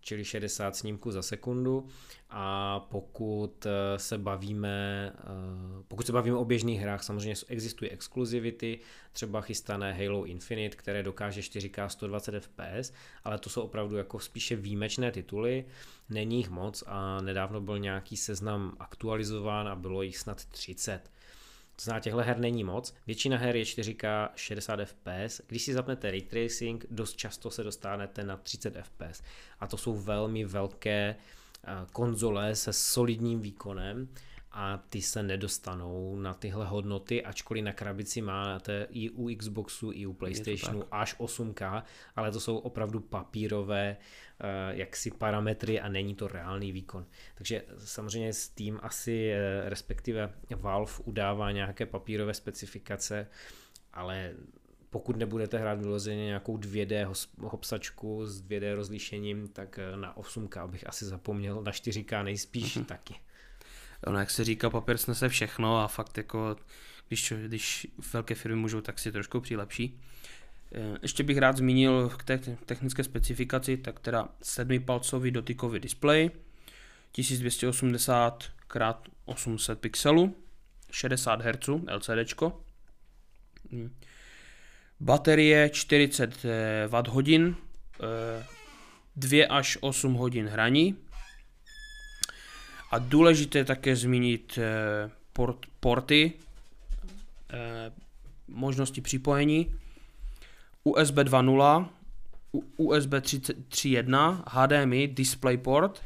čili 60 snímků za sekundu a pokud se bavíme, pokud se bavíme o běžných hrách, samozřejmě existují exkluzivity, třeba chystané Halo Infinite, které dokáže 4K 120 fps, ale to jsou opravdu jako spíše výjimečné tituly, není jich moc a nedávno byl nějaký seznam aktualizován a bylo jich snad 30. To znamená, těchto her není moc. Většina her je 4K 60 fps. Když si zapnete ray tracing, dost často se dostanete na 30 fps. A to jsou velmi velké eh, konzole se solidním výkonem a ty se nedostanou na tyhle hodnoty, ačkoliv na krabici máte i u Xboxu, i u PlayStationu až 8K, ale to jsou opravdu papírové Eh, jaksi parametry a není to reálný výkon. Takže samozřejmě Steam asi, eh, respektive Valve udává nějaké papírové specifikace, ale pokud nebudete hrát vyloženě nějakou 2D hopsačku s 2D rozlišením, tak eh, na 8K bych asi zapomněl, na 4K nejspíš taky. Ono, jak se říká, papír snese všechno a fakt jako, když, když velké firmy můžou, tak si trošku přilepší. Eh, ještě bych rád zmínil k té technické specifikaci, tak teda 7-palcový dotykový displej, 1280 x 800 pixelů, 60 Hz LCD. Baterie 40 Wh, 2 až 8 hodin hraní. A důležité také zmínit eh, port, porty, eh, možnosti připojení. USB 2.0, USB 3.1, HDMI, DisplayPort,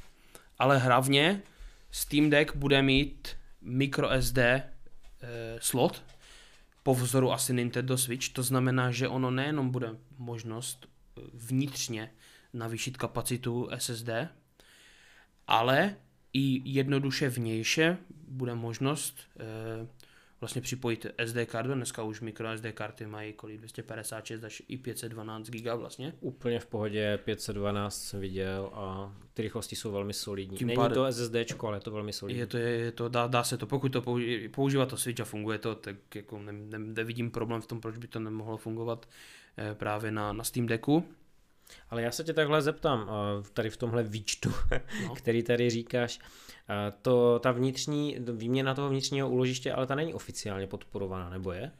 ale hlavně Steam Deck bude mít microSD eh, slot, po vzoru asi Nintendo Switch, to znamená, že ono nejenom bude možnost vnitřně navýšit kapacitu SSD, ale i jednoduše vnějše bude možnost eh, vlastně připojit SD kartu, dneska už micro SD karty mají kolik 256 až i 512 GB vlastně. Úplně v pohodě, 512 jsem viděl a ty rychlosti jsou velmi solidní. Tím Není pár... to SSD, ale je to velmi solidní. Je to, je to dá, dá, se to, pokud to použi, používá to Switch a funguje to, tak jako ne, ne, nevidím problém v tom, proč by to nemohlo fungovat eh, právě na, na Steam Decku. Ale já se tě takhle zeptám, eh, tady v tomhle výčtu, no. který tady říkáš, eh, to, ta vnitřní, výměna toho vnitřního úložiště, ale ta není oficiálně podporovaná, nebo je?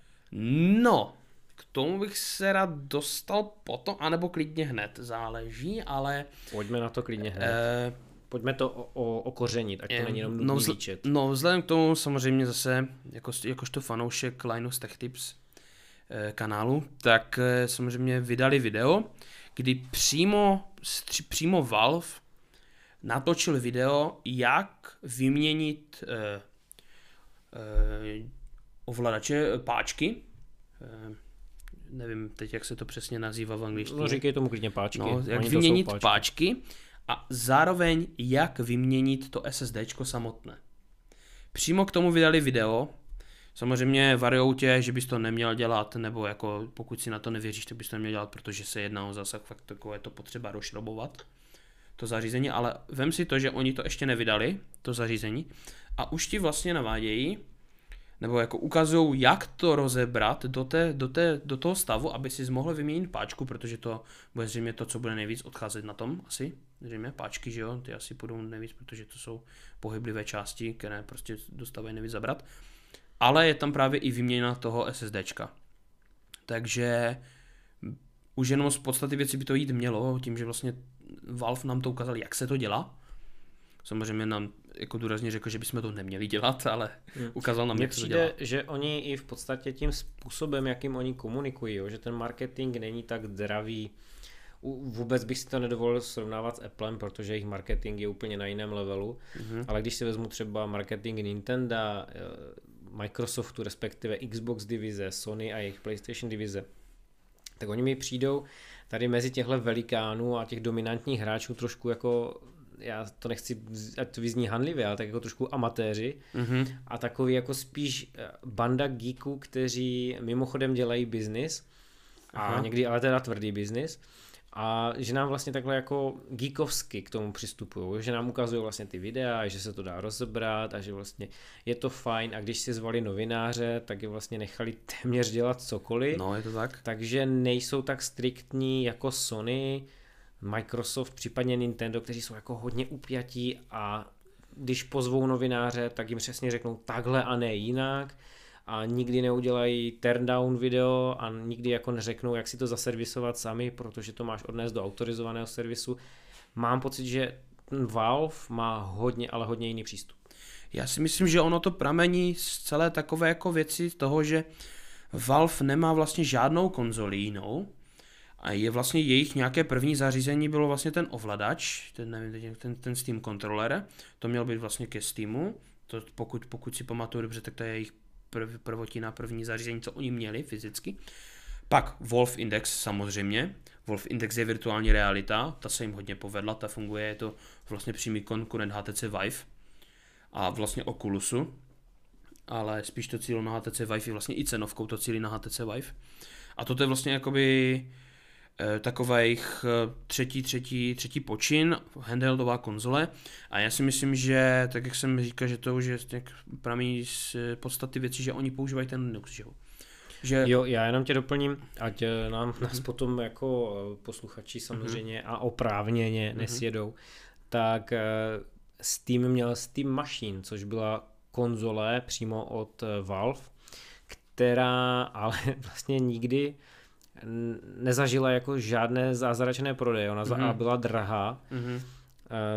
No, k tomu bych se rád dostal potom, anebo klidně hned, záleží, ale... Pojďme na to klidně hned. Eh, Pojďme to o, o, okořenit, ať to není jenom no, vzl- výčet. No, vzhledem k tomu samozřejmě zase, jako, jakožto fanoušek Linus Tech Tips eh, kanálu, tak eh, samozřejmě vydali video, kdy přímo, stři, přímo Valve natočil video, jak vyměnit eh, eh, ovladače páčky. Eh, nevím teď, jak se to přesně nazývá v angličtině. No říkej tomu klidně páčky. No, jak Oni vyměnit páčky. páčky a zároveň jak vyměnit to SSD samotné. Přímo k tomu vydali video, Samozřejmě varujou tě, že bys to neměl dělat, nebo jako pokud si na to nevěříš, tak bys to neměl dělat, protože se jedná o zásah, fakt takové to potřeba rozšrobovat to zařízení, ale vem si to, že oni to ještě nevydali, to zařízení, a už ti vlastně navádějí, nebo jako ukazují, jak to rozebrat do, té, do, té, do toho stavu, aby si mohl vyměnit páčku, protože to bude zřejmě to, co bude nejvíc odcházet na tom asi. Zřejmě páčky, že jo, ty asi půjdou nejvíc, protože to jsou pohyblivé části, které prostě dostávají nejvíc zabrat ale je tam právě i výměna toho SSDčka. Takže už jenom z podstaty věci by to jít mělo, tím, že vlastně Valve nám to ukázal, jak se to dělá. Samozřejmě nám jako důrazně řekl, že bychom to neměli dělat, ale hmm. ukázal nám, jak se to dělá. že oni i v podstatě tím způsobem, jakým oni komunikují, jo, že ten marketing není tak dravý, Vůbec bych si to nedovolil srovnávat s Applem, protože jejich marketing je úplně na jiném levelu, mm-hmm. ale když si vezmu třeba marketing Nintendo, eh, Microsoftu, respektive Xbox divize, Sony a jejich PlayStation divize, tak oni mi přijdou tady mezi těchto velikánů a těch dominantních hráčů trošku jako já to nechci, ať to vyzní hanlivě, ale tak jako trošku amatéři. Mm-hmm. a takový jako spíš eh, banda geeků, kteří mimochodem dělají biznis. A někdy ale teda tvrdý biznis a že nám vlastně takhle jako geekovsky k tomu přistupují, že nám ukazují vlastně ty videa, že se to dá rozebrat a že vlastně je to fajn a když si zvali novináře, tak je vlastně nechali téměř dělat cokoliv. No, je to tak. Takže nejsou tak striktní jako Sony, Microsoft, případně Nintendo, kteří jsou jako hodně upjatí a když pozvou novináře, tak jim přesně řeknou takhle a ne jinak a nikdy neudělají turn down video a nikdy jako neřeknou, jak si to zaservisovat sami, protože to máš odnést do autorizovaného servisu. Mám pocit, že Valve má hodně, ale hodně jiný přístup. Já si myslím, že ono to pramení z celé takové jako věci toho, že Valve nemá vlastně žádnou konzoli jinou, a je vlastně jejich nějaké první zařízení bylo vlastně ten ovladač, ten, nevím, ten, ten Steam controller, to měl být vlastně ke Steamu, to pokud, pokud si pamatuju dobře, tak to je jejich prv, prvotina, první zařízení, co oni měli fyzicky. Pak Wolf Index samozřejmě. Wolf Index je virtuální realita, ta se jim hodně povedla, ta funguje, je to vlastně přímý konkurent HTC Vive a vlastně Oculusu. ale spíš to cílilo na HTC Vive, vlastně i cenovkou to cílí na HTC Vive. A toto je vlastně jakoby eh, takových eh, třetí, třetí, třetí počin, handheldová konzole a já si myslím, že tak jak jsem říkal, že to už je pramí z podstaty věcí, že oni používají ten Linux, že jo. Že... Jo, já jenom tě doplním, ať eh, nám mm-hmm. nás potom jako posluchači samozřejmě mm-hmm. a oprávněně mm-hmm. nesjedou, tak Steam měl Steam Machine, což byla konzole přímo od Valve, která ale vlastně nikdy nezažila jako žádné zázračné prodeje. Ona za A mhm. byla drahá, mm-hmm.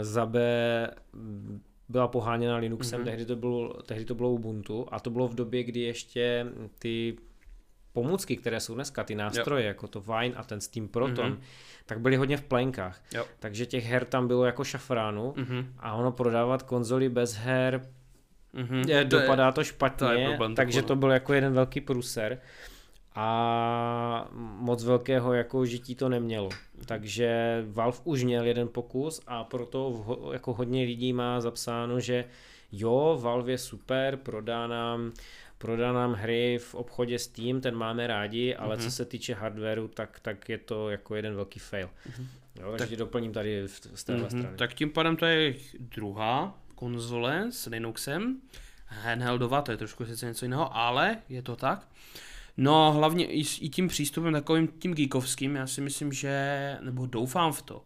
za B byla poháněna Linuxem, mm-hmm. tehdy, to bylo, tehdy to bylo Ubuntu a to bylo v době, kdy ještě ty pomůcky, které jsou dneska, ty nástroje, jo. jako to Vine a ten Steam Proton, mm-hmm. tak byly hodně v plenkách. Jo. Takže těch her tam bylo jako šafránu mm-hmm. a ono prodávat konzoli bez her Mm-hmm. Je, to dopadá je, to špatně, to je problém, takže to byl jako jeden velký průser a moc velkého jako žití to nemělo. Takže Valve už měl jeden pokus a proto jako hodně lidí má zapsáno, že jo, Valve je super, prodá nám, prodá nám hry v obchodě Steam, ten máme rádi, ale mm-hmm. co se týče hardwareu, tak, tak je to jako jeden velký fail. Mm-hmm. Jo, takže tak, doplním tady z téhle mm-hmm. strany. Tak tím pádem to je druhá konzole s Linuxem, handheldová, to je trošku sice něco jiného, ale je to tak. No hlavně i, i tím přístupem takovým tím geekovským, já si myslím, že, nebo doufám v to,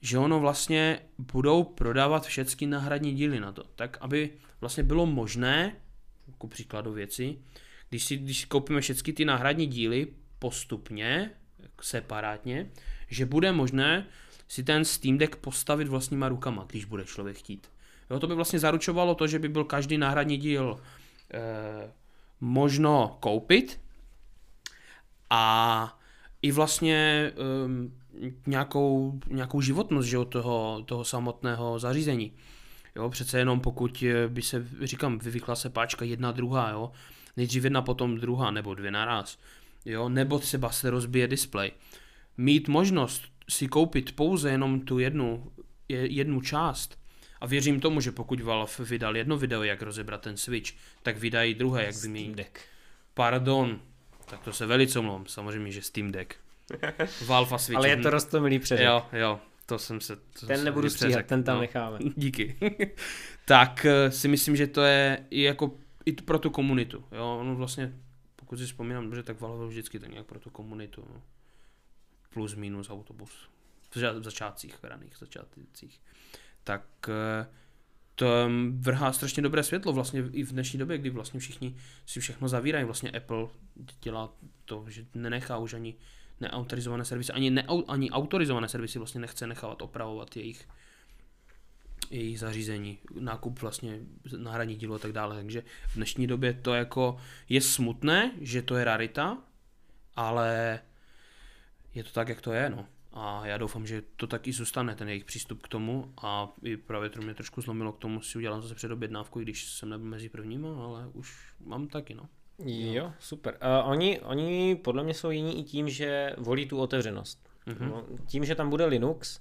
že ono vlastně budou prodávat všechny náhradní díly na to, tak aby vlastně bylo možné, ku příkladu věci, když si, když koupíme všechny ty náhradní díly postupně, separátně, že bude možné si ten Steam Deck postavit vlastníma rukama, když bude člověk chtít. Jo, to by vlastně zaručovalo to, že by byl každý náhradní díl eh, možno koupit a i vlastně eh, nějakou, nějakou životnost že, toho, toho samotného zařízení. Jo, přece jenom pokud eh, by se, říkám, vyvykla se páčka jedna, druhá, jo, nejdřív jedna, potom druhá, nebo dvě naraz, jo, nebo třeba se rozbije displej. Mít možnost si koupit pouze jenom tu jednu, jednu část a věřím tomu, že pokud Valve vydal jedno video, jak rozebrat ten Switch, tak vydají druhé, jak vymění. Deck. Pardon, tak to se velice omlouvám, samozřejmě, že Steam Deck. Valve a Switch. Ale je to rostomilý přeřek. Jo, jo, to jsem se... To ten jsem nebudu stříhat, ten tam no, necháme. Díky. tak eh, si myslím, že to je i jako i pro tu komunitu. Jo, ono vlastně, pokud si vzpomínám dobře, tak Valve vždycky tak nějak pro tu komunitu. No. Plus minus autobus. V začátcích, v raných začátcích tak eh, to vrhá strašně dobré světlo vlastně i v dnešní době, kdy vlastně všichni si všechno zavírají. Vlastně Apple dělá to, že nenechá už ani neautorizované servisy, ani, ne, ani autorizované servisy vlastně nechce nechávat opravovat jejich, jejich zařízení, nákup vlastně náhradních dílů a tak dále. Takže v dnešní době to jako je smutné, že to je rarita, ale je to tak, jak to je, no. A já doufám, že to taky zůstane, ten jejich přístup k tomu a i právě to mě trošku zlomilo k tomu si udělám zase předobjednávku, i když jsem nebyl mezi prvníma, ale už mám taky, no. Jo, super. Uh, oni, oni podle mě jsou jiní i tím, že volí tu otevřenost. Mm-hmm. No, tím, že tam bude Linux,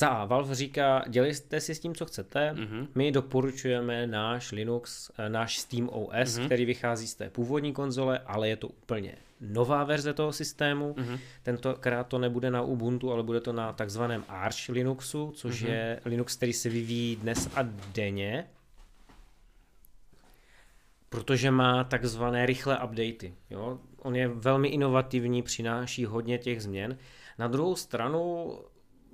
za A, Valve říká, dělejte si s tím, co chcete, mm-hmm. my doporučujeme náš Linux, eh, náš Steam OS, mm-hmm. který vychází z té původní konzole, ale je to úplně nová verze toho systému. Mm-hmm. Tentokrát to nebude na Ubuntu, ale bude to na takzvaném Arch Linuxu, což mm-hmm. je Linux, který se vyvíjí dnes a denně, protože má takzvané rychlé updaty. Jo? On je velmi inovativní, přináší hodně těch změn. Na druhou stranu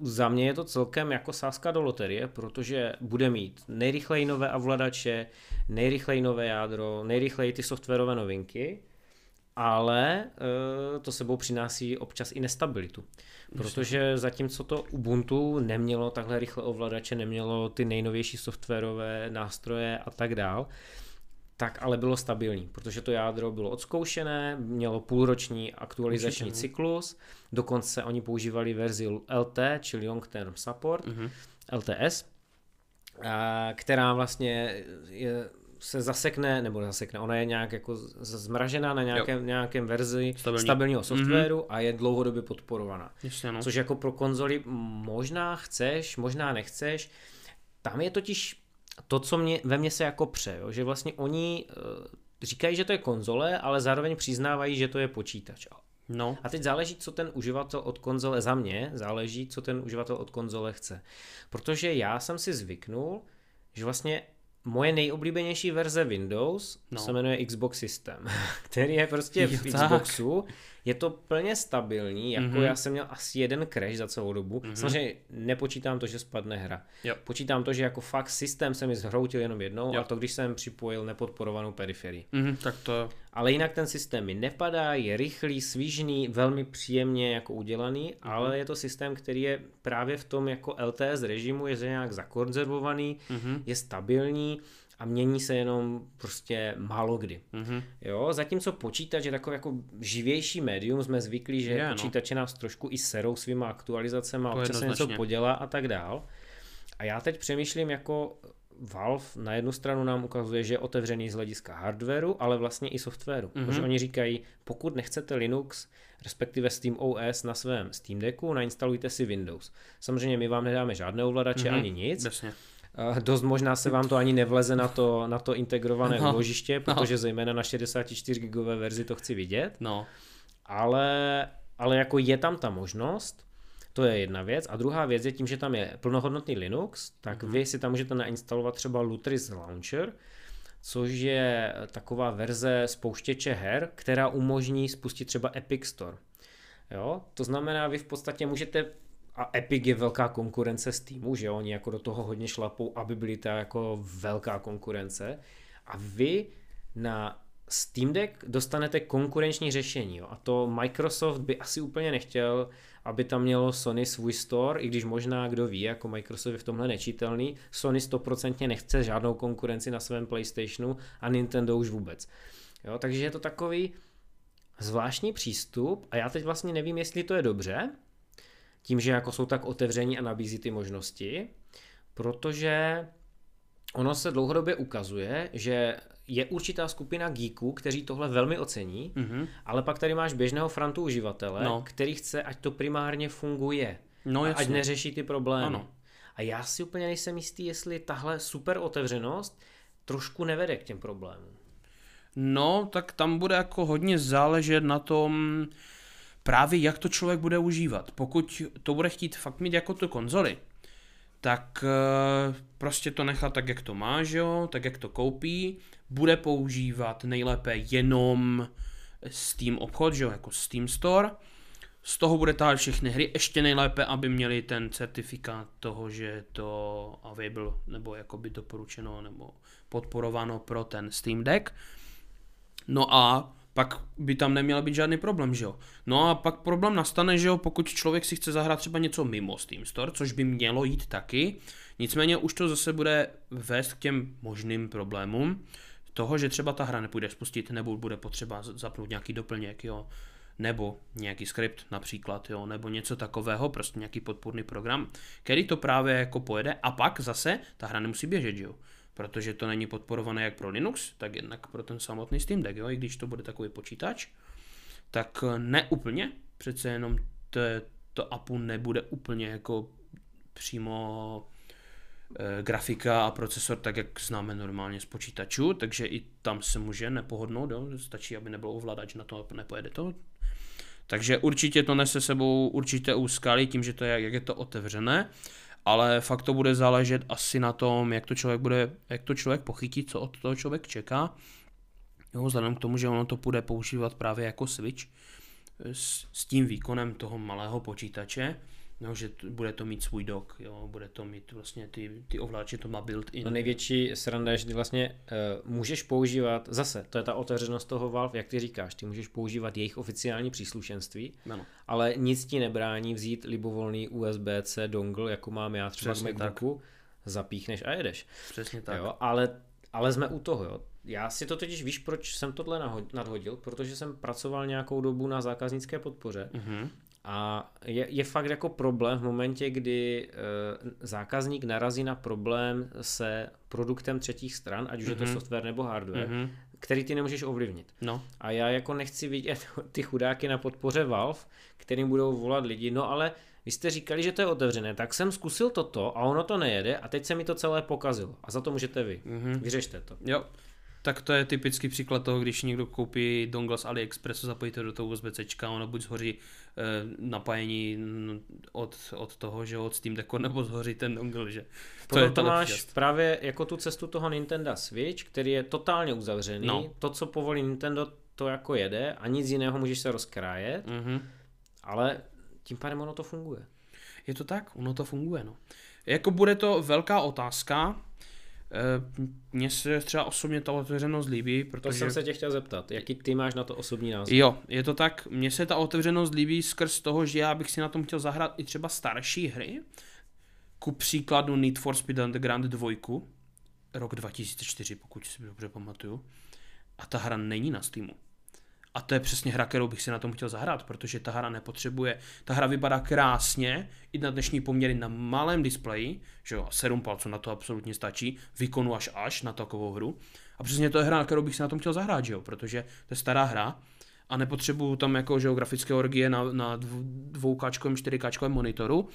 za mě je to celkem jako sázka do loterie, protože bude mít nejrychleji nové ovladače, nejrychleji nové jádro, nejrychleji ty softwarové novinky, ale e, to sebou přináší občas i nestabilitu. Protože zatímco to Ubuntu nemělo takhle rychle ovladače, nemělo ty nejnovější softwarové nástroje a tak dál, tak ale bylo stabilní, protože to jádro bylo odzkoušené, mělo půlroční aktualizační Určitě, cyklus, dokonce oni používali verzi LT, čili Long Term Support, mm-hmm. LTS, která vlastně je, se zasekne, nebo zasekne, ona je nějak jako zmražená na nějakém, nějakém verzi Stabilní. stabilního softwaru mm-hmm. a je dlouhodobě podporovaná. No. Což jako pro konzoli možná chceš, možná nechceš. Tam je totiž to, co mě, ve mně se jako pře, jo, že vlastně oni uh, říkají, že to je konzole, ale zároveň přiznávají, že to je počítač. No. A teď záleží, co ten uživatel od konzole, za mě záleží, co ten uživatel od konzole chce. Protože já jsem si zvyknul, že vlastně moje nejoblíbenější verze Windows no. se jmenuje Xbox System, který je prostě v tak. Xboxu je to plně stabilní, jako mm-hmm. já jsem měl asi jeden crash za celou dobu. Mm-hmm. Samozřejmě nepočítám to, že spadne hra. Jo. Počítám to, že jako fakt systém se mi zhroutil jenom jednou jo. a to, když jsem připojil nepodporovanou periferii. Mm-hmm, tak to... Ale jinak ten systém mi nepadá, je rychlý, svížný, velmi příjemně jako udělaný, mm-hmm. ale je to systém, který je právě v tom jako LTS režimu, je nějak zakonzervovaný, mm-hmm. je stabilní a mění se jenom prostě málo kdy. Mm-hmm. Jo, zatímco počítač je takový jako živější médium, jsme zvyklí, že je, no. počítače nás trošku i serou svýma aktualizacemi, občas se něco podělá a tak dál. A já teď přemýšlím jako Valve na jednu stranu nám ukazuje, že je otevřený z hlediska hardwareu, ale vlastně i softwaru. Mm-hmm. Protože oni říkají, pokud nechcete Linux, respektive Steam OS na svém Steam Decku, nainstalujte si Windows. Samozřejmě my vám nedáme žádné ovladače mm-hmm. ani nic. Jasně Dost možná se vám to ani nevleze na to, na to integrované no. uložiště, protože no. zejména na 64 gigové verzi to chci vidět. No. Ale, ale jako je tam ta možnost, to je jedna věc. A druhá věc je tím, že tam je plnohodnotný Linux, tak mm-hmm. vy si tam můžete nainstalovat třeba Lutris Launcher, což je taková verze spouštěče her, která umožní spustit třeba Epic Store. Jo? To znamená, vy v podstatě můžete a Epic je velká konkurence Steamu, že oni jako do toho hodně šlapou, aby byly ta jako velká konkurence. A vy na Steam Deck dostanete konkurenční řešení. Jo? A to Microsoft by asi úplně nechtěl, aby tam mělo Sony svůj store, i když možná, kdo ví, jako Microsoft je v tomhle nečitelný. Sony stoprocentně nechce žádnou konkurenci na svém PlayStationu a Nintendo už vůbec. Jo? Takže je to takový zvláštní přístup a já teď vlastně nevím, jestli to je dobře, tím, že jako jsou tak otevření a nabízí ty možnosti, protože ono se dlouhodobě ukazuje, že je určitá skupina geeků, kteří tohle velmi ocení, mm-hmm. ale pak tady máš běžného frontu uživatele, no. který chce, ať to primárně funguje. No, a ať neřeší ty problémy. Ano. A já si úplně nejsem jistý, jestli tahle super otevřenost trošku nevede k těm problémům. No, tak tam bude jako hodně záležet na tom, právě jak to člověk bude užívat. Pokud to bude chtít fakt mít jako tu konzoli, tak eh, prostě to nechat tak, jak to má, že jo, tak, jak to koupí, bude používat nejlépe jenom Steam obchod, že jo, jako Steam Store, z toho bude tahat všechny hry, ještě nejlépe, aby měli ten certifikát toho, že je to available, nebo jakoby doporučeno, nebo podporováno pro ten Steam Deck. No a pak by tam neměl být žádný problém, že jo. No a pak problém nastane, že jo, pokud člověk si chce zahrát třeba něco mimo Steam Store, což by mělo jít taky, nicméně už to zase bude vést k těm možným problémům toho, že třeba ta hra nepůjde spustit, nebo bude potřeba zapnout nějaký doplněk, jo, nebo nějaký skript například, jo, nebo něco takového, prostě nějaký podpůrný program, který to právě jako pojede. A pak zase ta hra nemusí běžet, jo protože to není podporované jak pro Linux, tak jednak pro ten samotný Steam Deck, jo? i když to bude takový počítač, tak ne úplně, přece jenom to, to APU nebude úplně jako přímo e, grafika a procesor tak, jak známe normálně z počítačů, takže i tam se může nepohodnout, jo? stačí, aby nebyl ovladač, na to nepojede to. Takže určitě to nese sebou určité úskalí tím, že to je, jak je to otevřené ale fakt to bude záležet asi na tom, jak to člověk bude, jak to člověk pochytí, co od toho člověk čeká. Jo, vzhledem k tomu, že ono to bude používat právě jako switch s, s tím výkonem toho malého počítače, No, že t- bude to mít svůj dock, jo, bude to mít vlastně ty, ty ovláče, to má built-in. No největší sranda je, že ty vlastně uh, můžeš používat, zase, to je ta otevřenost toho Valve, jak ty říkáš, ty můžeš používat jejich oficiální příslušenství, ano. ale nic ti nebrání vzít libovolný USB-C dongle, jako mám já třeba Přesně v MacBooku, tak. zapíchneš a jedeš. Přesně tak. Jo, ale, ale jsme u toho, jo. Já si to totiž víš, proč jsem tohle nadhodil, protože jsem pracoval nějakou dobu na zákaznické podpoře mm-hmm. A je, je fakt jako problém v momentě, kdy e, zákazník narazí na problém se produktem třetích stran, ať už mm-hmm. je to mhm. software nebo hardware, mm-hmm. který ty nemůžeš ovlivnit. No. A já jako nechci vidět ty chudáky na podpoře Valve, kterým budou volat lidi, no ale vy jste říkali, že to je otevřené, tak jsem zkusil toto a ono to nejede a teď se mi to celé pokazilo. A za to můžete vy. Mhm. Vyřešte to. Jo. Tak to je typický příklad toho, když někdo koupí dongle z AliExpressu, zapojíte do toho USB-C, ono buď zhoří e, napájení od, od toho, že od Steam Decku, nebo zhoří ten dongle, že. To, ta máš lepší právě jako tu cestu toho Nintendo Switch, který je totálně uzavřený. No. To, co povolí Nintendo, to jako jede a nic jiného můžeš se rozkrájet, Mhm. ale tím pádem ono to funguje. Je to tak, ono to funguje, no. Jako bude to velká otázka, mně se třeba osobně ta otevřenost líbí, To protože... jsem se tě chtěl zeptat, jaký ty máš na to osobní názor? Jo, je to tak, mně se ta otevřenost líbí skrz toho, že já bych si na tom chtěl zahrát i třeba starší hry, ku příkladu Need for Speed Underground 2, rok 2004, pokud si dobře pamatuju, a ta hra není na Steamu. A to je přesně hra, kterou bych si na tom chtěl zahrát, protože ta hra nepotřebuje, ta hra vypadá krásně, i na dnešní poměry na malém displeji, že jo, 7 palců na to absolutně stačí, výkonu až až na takovou hru. A přesně to je hra, kterou bych si na tom chtěl zahrát, že jo, protože to je stará hra a nepotřebuju tam jako že jo, grafické orgie na, na dv- dvoukáčkovém, čtyřikáčkovém monitoru,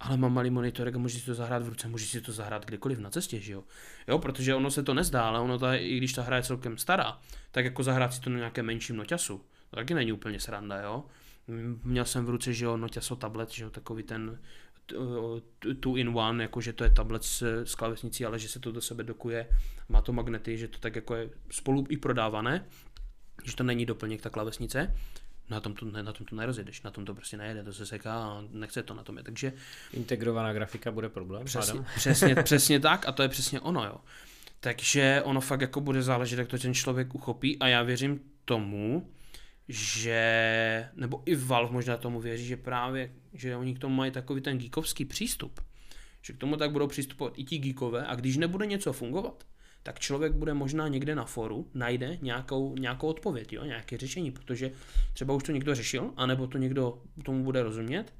ale mám malý monitorek a můžu si to zahrát v ruce, můžu si to zahrát kdykoliv na cestě, že jo. Jo, protože ono se to nezdá, ale ono ta, i když ta hra je celkem stará, tak jako zahrát si to na nějakém menším noťasu, to taky není úplně sranda, jo. Měl jsem v ruce, že jo, noťaso tablet, že jo, takový ten two in one, jako že to je tablet s, s klávesnicí, ale že se to do sebe dokuje, má to magnety, že to tak jako je spolu i prodávané, že to není doplněk ta klávesnice, na tom to, na tom to nerozjedeš, na tom to prostě nejede, to se seká a nechce to na tom je. Takže Integrovaná grafika bude problém? Přesně, přesně, přesně tak a to je přesně ono, jo. Takže ono fakt jako bude záležet, jak to ten člověk uchopí a já věřím tomu, že, nebo i Valve možná tomu věří, že právě, že oni k tomu mají takový ten geekovský přístup, že k tomu tak budou přistupovat i ti geekové a když nebude něco fungovat, tak člověk bude možná někde na foru, najde nějakou, nějakou odpověď, jo, nějaké řešení, protože třeba už to někdo řešil, anebo to někdo tomu bude rozumět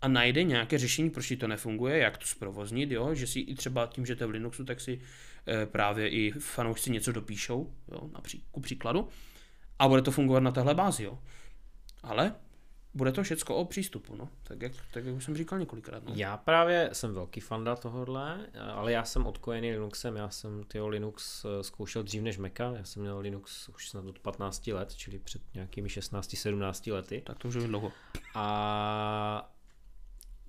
a najde nějaké řešení, proč to nefunguje, jak to zprovoznit, jo? že si i třeba tím, že to je v Linuxu, tak si e, právě i fanoušci něco dopíšou, jo? Napří, ku příkladu, a bude to fungovat na téhle bázi. Jo? Ale bude to všecko o přístupu, no. tak, jak, tak jak už jsem říkal několikrát. No. Já právě jsem velký fanda tohohle, ale já jsem odkojený Linuxem, já jsem tyho Linux eh, zkoušel dřív než Maca, já jsem měl Linux už snad od 15 let, čili před nějakými 16-17 lety. Tak to už je dlouho. A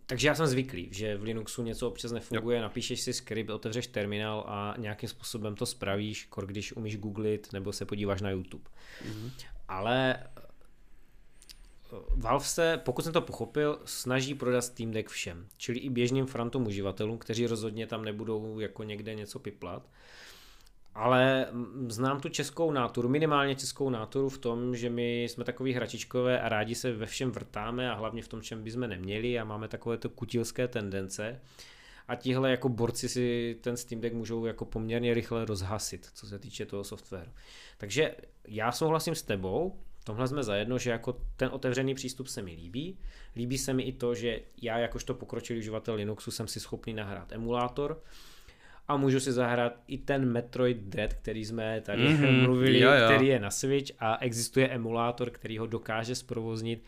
takže já jsem zvyklý, že v Linuxu něco občas nefunguje, jo. napíšeš si skript, otevřeš terminál a nějakým způsobem to spravíš, kor když umíš googlit nebo se podíváš na YouTube. Mm-hmm. Ale Valve se, pokud jsem to pochopil, snaží prodat Steam Deck všem, čili i běžným frantům uživatelům, kteří rozhodně tam nebudou jako někde něco piplat. Ale mm, znám tu českou náturu, minimálně českou náturu v tom, že my jsme takový hračičkové a rádi se ve všem vrtáme a hlavně v tom, čem bychom neměli a máme takové to kutilské tendence. A tihle jako borci si ten Steam Deck můžou jako poměrně rychle rozhasit, co se týče toho softwaru. Takže já souhlasím s tebou, tomhle jsme zajedno, že jako ten otevřený přístup se mi líbí. Líbí se mi i to, že já jakožto pokročilý uživatel Linuxu jsem si schopný nahrát emulátor, a můžu si zahrát i ten Metroid Dread, který jsme tady mm-hmm, mluvili, jo, jo. který je na Switch a existuje emulátor, který ho dokáže zprovoznit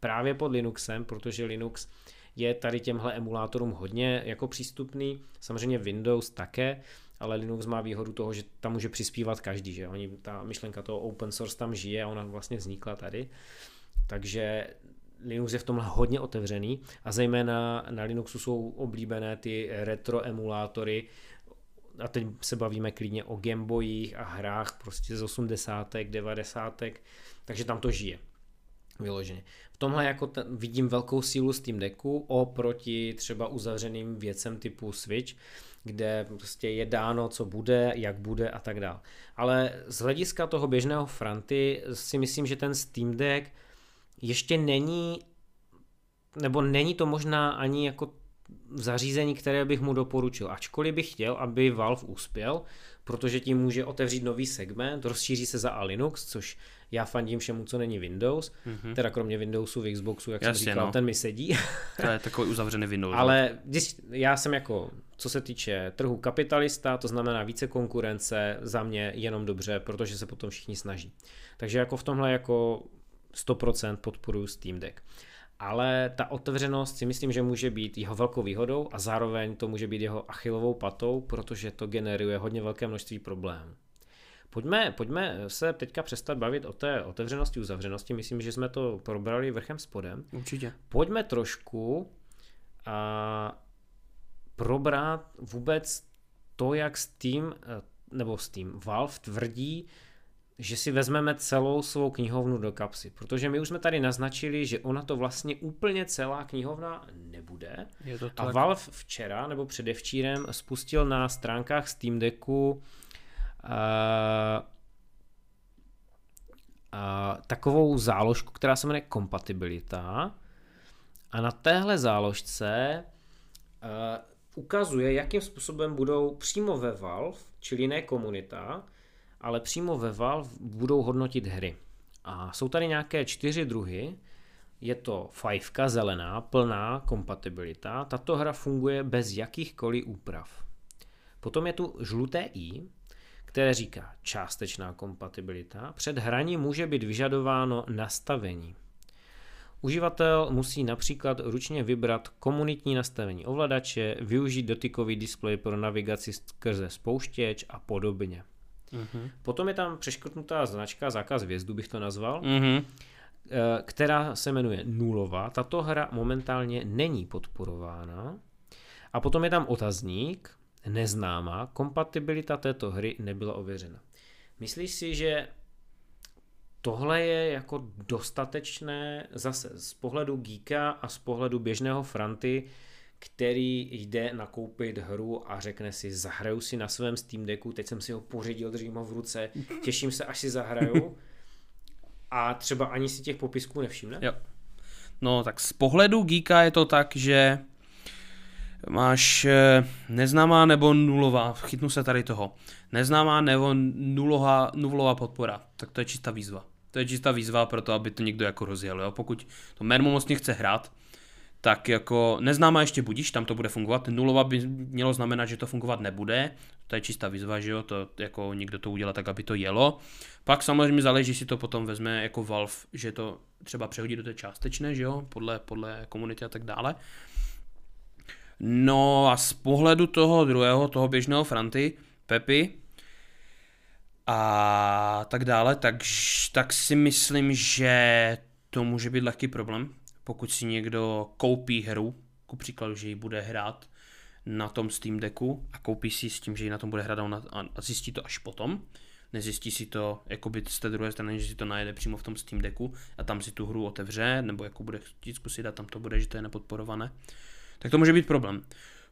právě pod Linuxem, protože Linux je tady těmhle emulátorům hodně jako přístupný, samozřejmě Windows také, ale Linux má výhodu toho, že tam může přispívat každý, že oni, ta myšlenka toho open source tam žije a ona vlastně vznikla tady, takže Linux je v tomhle hodně otevřený a zejména na Linuxu jsou oblíbené ty retro emulátory, a teď se bavíme klidně o Gameboyích a hrách prostě z 80. 90. takže tam to žije vyloženě. V tomhle jako ten, vidím velkou sílu Steam Decku oproti třeba uzavřeným věcem typu Switch, kde prostě je dáno, co bude, jak bude a tak dále. Ale z hlediska toho běžného fronty si myslím, že ten Steam Deck ještě není, nebo není to možná ani jako zařízení, které bych mu doporučil. Ačkoliv bych chtěl, aby Valve uspěl, protože tím může otevřít nový segment, rozšíří se za a Linux, což já fandím všemu, co není Windows, mm-hmm. teda kromě Windowsu v Xboxu, jak Jasně, jsem říkal, no. ten mi sedí. to je takový uzavřený Windows. Ale když, já jsem jako, co se týče trhu kapitalista, to znamená více konkurence, za mě jenom dobře, protože se potom všichni snaží. Takže jako v tomhle jako 100% podporuji Steam Deck. Ale ta otevřenost si myslím, že může být jeho velkou výhodou a zároveň to může být jeho achilovou patou, protože to generuje hodně velké množství problémů. Pojďme, pojďme se teďka přestat bavit o té otevřenosti, uzavřenosti. Myslím, že jsme to probrali vrchem spodem. Určitě. Pojďme trošku a probrat vůbec to, jak Steam, nebo Steam, Valve tvrdí, že si vezmeme celou svou knihovnu do kapsy, protože my už jsme tady naznačili, že ona to vlastně úplně celá knihovna nebude. Je to tak. A Valve včera nebo předevčírem spustil na stránkách Steam Decku uh, uh, takovou záložku, která se jmenuje kompatibilita a na téhle záložce uh, ukazuje, jakým způsobem budou přímo ve Valve, čili ne komunita, ale přímo ve Valve budou hodnotit hry. A jsou tady nějaké čtyři druhy. Je to fajfka zelená, plná kompatibilita. Tato hra funguje bez jakýchkoliv úprav. Potom je tu žluté i, které říká částečná kompatibilita. Před hraní může být vyžadováno nastavení. Uživatel musí například ručně vybrat komunitní nastavení ovladače, využít dotykový displej pro navigaci skrze spouštěč a podobně. Mm-hmm. Potom je tam přeškrtnutá značka zákaz vjezdu, bych to nazval, mm-hmm. která se jmenuje Nulová. Tato hra momentálně není podporována. A potom je tam otazník, neznámá, kompatibilita této hry nebyla ověřena. Myslíš si, že tohle je jako dostatečné zase z pohledu geeka a z pohledu běžného Franty, který jde nakoupit hru a řekne si, zahraju si na svém Steam Decku, teď jsem si ho pořídil, držím ho v ruce, těším se, až si zahraju a třeba ani si těch popisků nevšimne? Jo. No tak z pohledu geeka je to tak, že máš eh, neznámá nebo nulová, chytnu se tady toho, neznámá nebo nulová, nulová podpora, tak to je čistá výzva. To je čistá výzva pro to, aby to někdo jako rozjel. Jo? Pokud to mermomocně chce hrát, tak jako neznámá ještě budíš, tam to bude fungovat. Nulová by mělo znamenat, že to fungovat nebude. To je čistá výzva, že jo, to jako někdo to udělá tak, aby to jelo. Pak samozřejmě záleží, si to potom vezme jako Valve, že to třeba přehodí do té částečné, že jo, podle, podle komunity a tak dále. No a z pohledu toho druhého, toho běžného Franty, Pepi a tak dále, tak, tak si myslím, že to může být lehký problém, pokud si někdo koupí hru, ku příkladu, že ji bude hrát na tom Steam Decku a koupí si s tím, že ji na tom bude hrát a zjistí to až potom, nezjistí si to jakoby z té druhé strany, že si to najede přímo v tom Steam Decku a tam si tu hru otevře, nebo jako bude chtít zkusit a tam to bude, že to je nepodporované, tak to může být problém.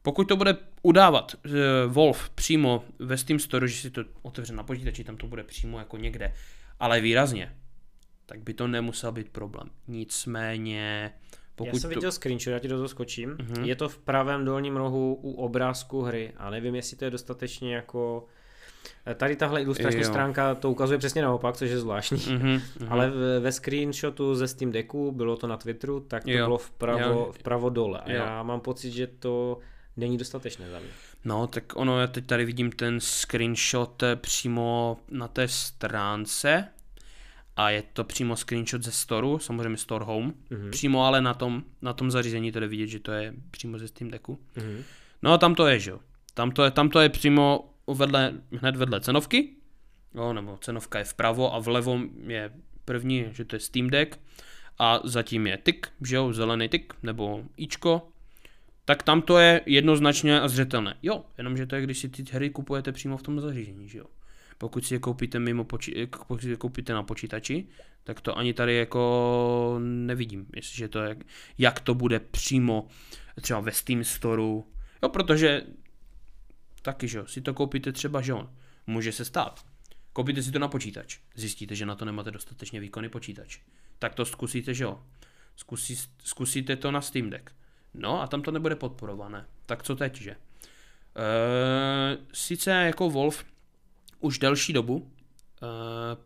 Pokud to bude udávat uh, Wolf přímo ve Steam Store, že si to otevře na počítači, tam to bude přímo jako někde, ale výrazně, tak by to nemusel být problém. Nicméně, pokud Já jsem to... viděl screenshot, já ti do toho skočím. Uh-huh. Je to v pravém dolním rohu u obrázku hry a nevím, jestli to je dostatečně jako... Tady tahle ilustrační jo. stránka to ukazuje přesně naopak, což je zvláštní. Uh-huh, uh-huh. Ale ve screenshotu ze Steam Decku, bylo to na Twitteru, tak to jo. bylo vpravo, jo. vpravo dole. A jo. já mám pocit, že to není dostatečné za mě. No, tak ono, já teď tady vidím ten screenshot eh, přímo na té stránce, a je to přímo screenshot ze storu, samozřejmě Store Home, mm-hmm. přímo ale na tom, na tom zařízení to jde vidět, že to je přímo ze Steam Decku. Mm-hmm. No a tam to je, že jo. Tam to je, tam to je přímo vedle, hned vedle cenovky, jo, nebo cenovka je vpravo a vlevo je první, že to je Steam Deck a zatím je tik, že jo, zelený tik, nebo ičko, tak tam to je jednoznačně a zřetelné. Jo, jenomže to je, když si ty hry kupujete přímo v tom zařízení, že jo. Pokud si je koupíte, mimo poči- pokud si je koupíte na počítači, tak to ani tady jako nevidím, jestliže to je, jak to bude přímo třeba ve Steam Storeu, jo, protože taky, že jo, si to koupíte třeba, že on, může se stát. Koupíte si to na počítač, zjistíte, že na to nemáte dostatečně výkonný počítač. Tak to zkusíte, že jo. Zkusí, zkusíte to na Steam Deck. No a tam to nebude podporované. Tak co teď, že? E, sice jako Wolf už delší dobu e,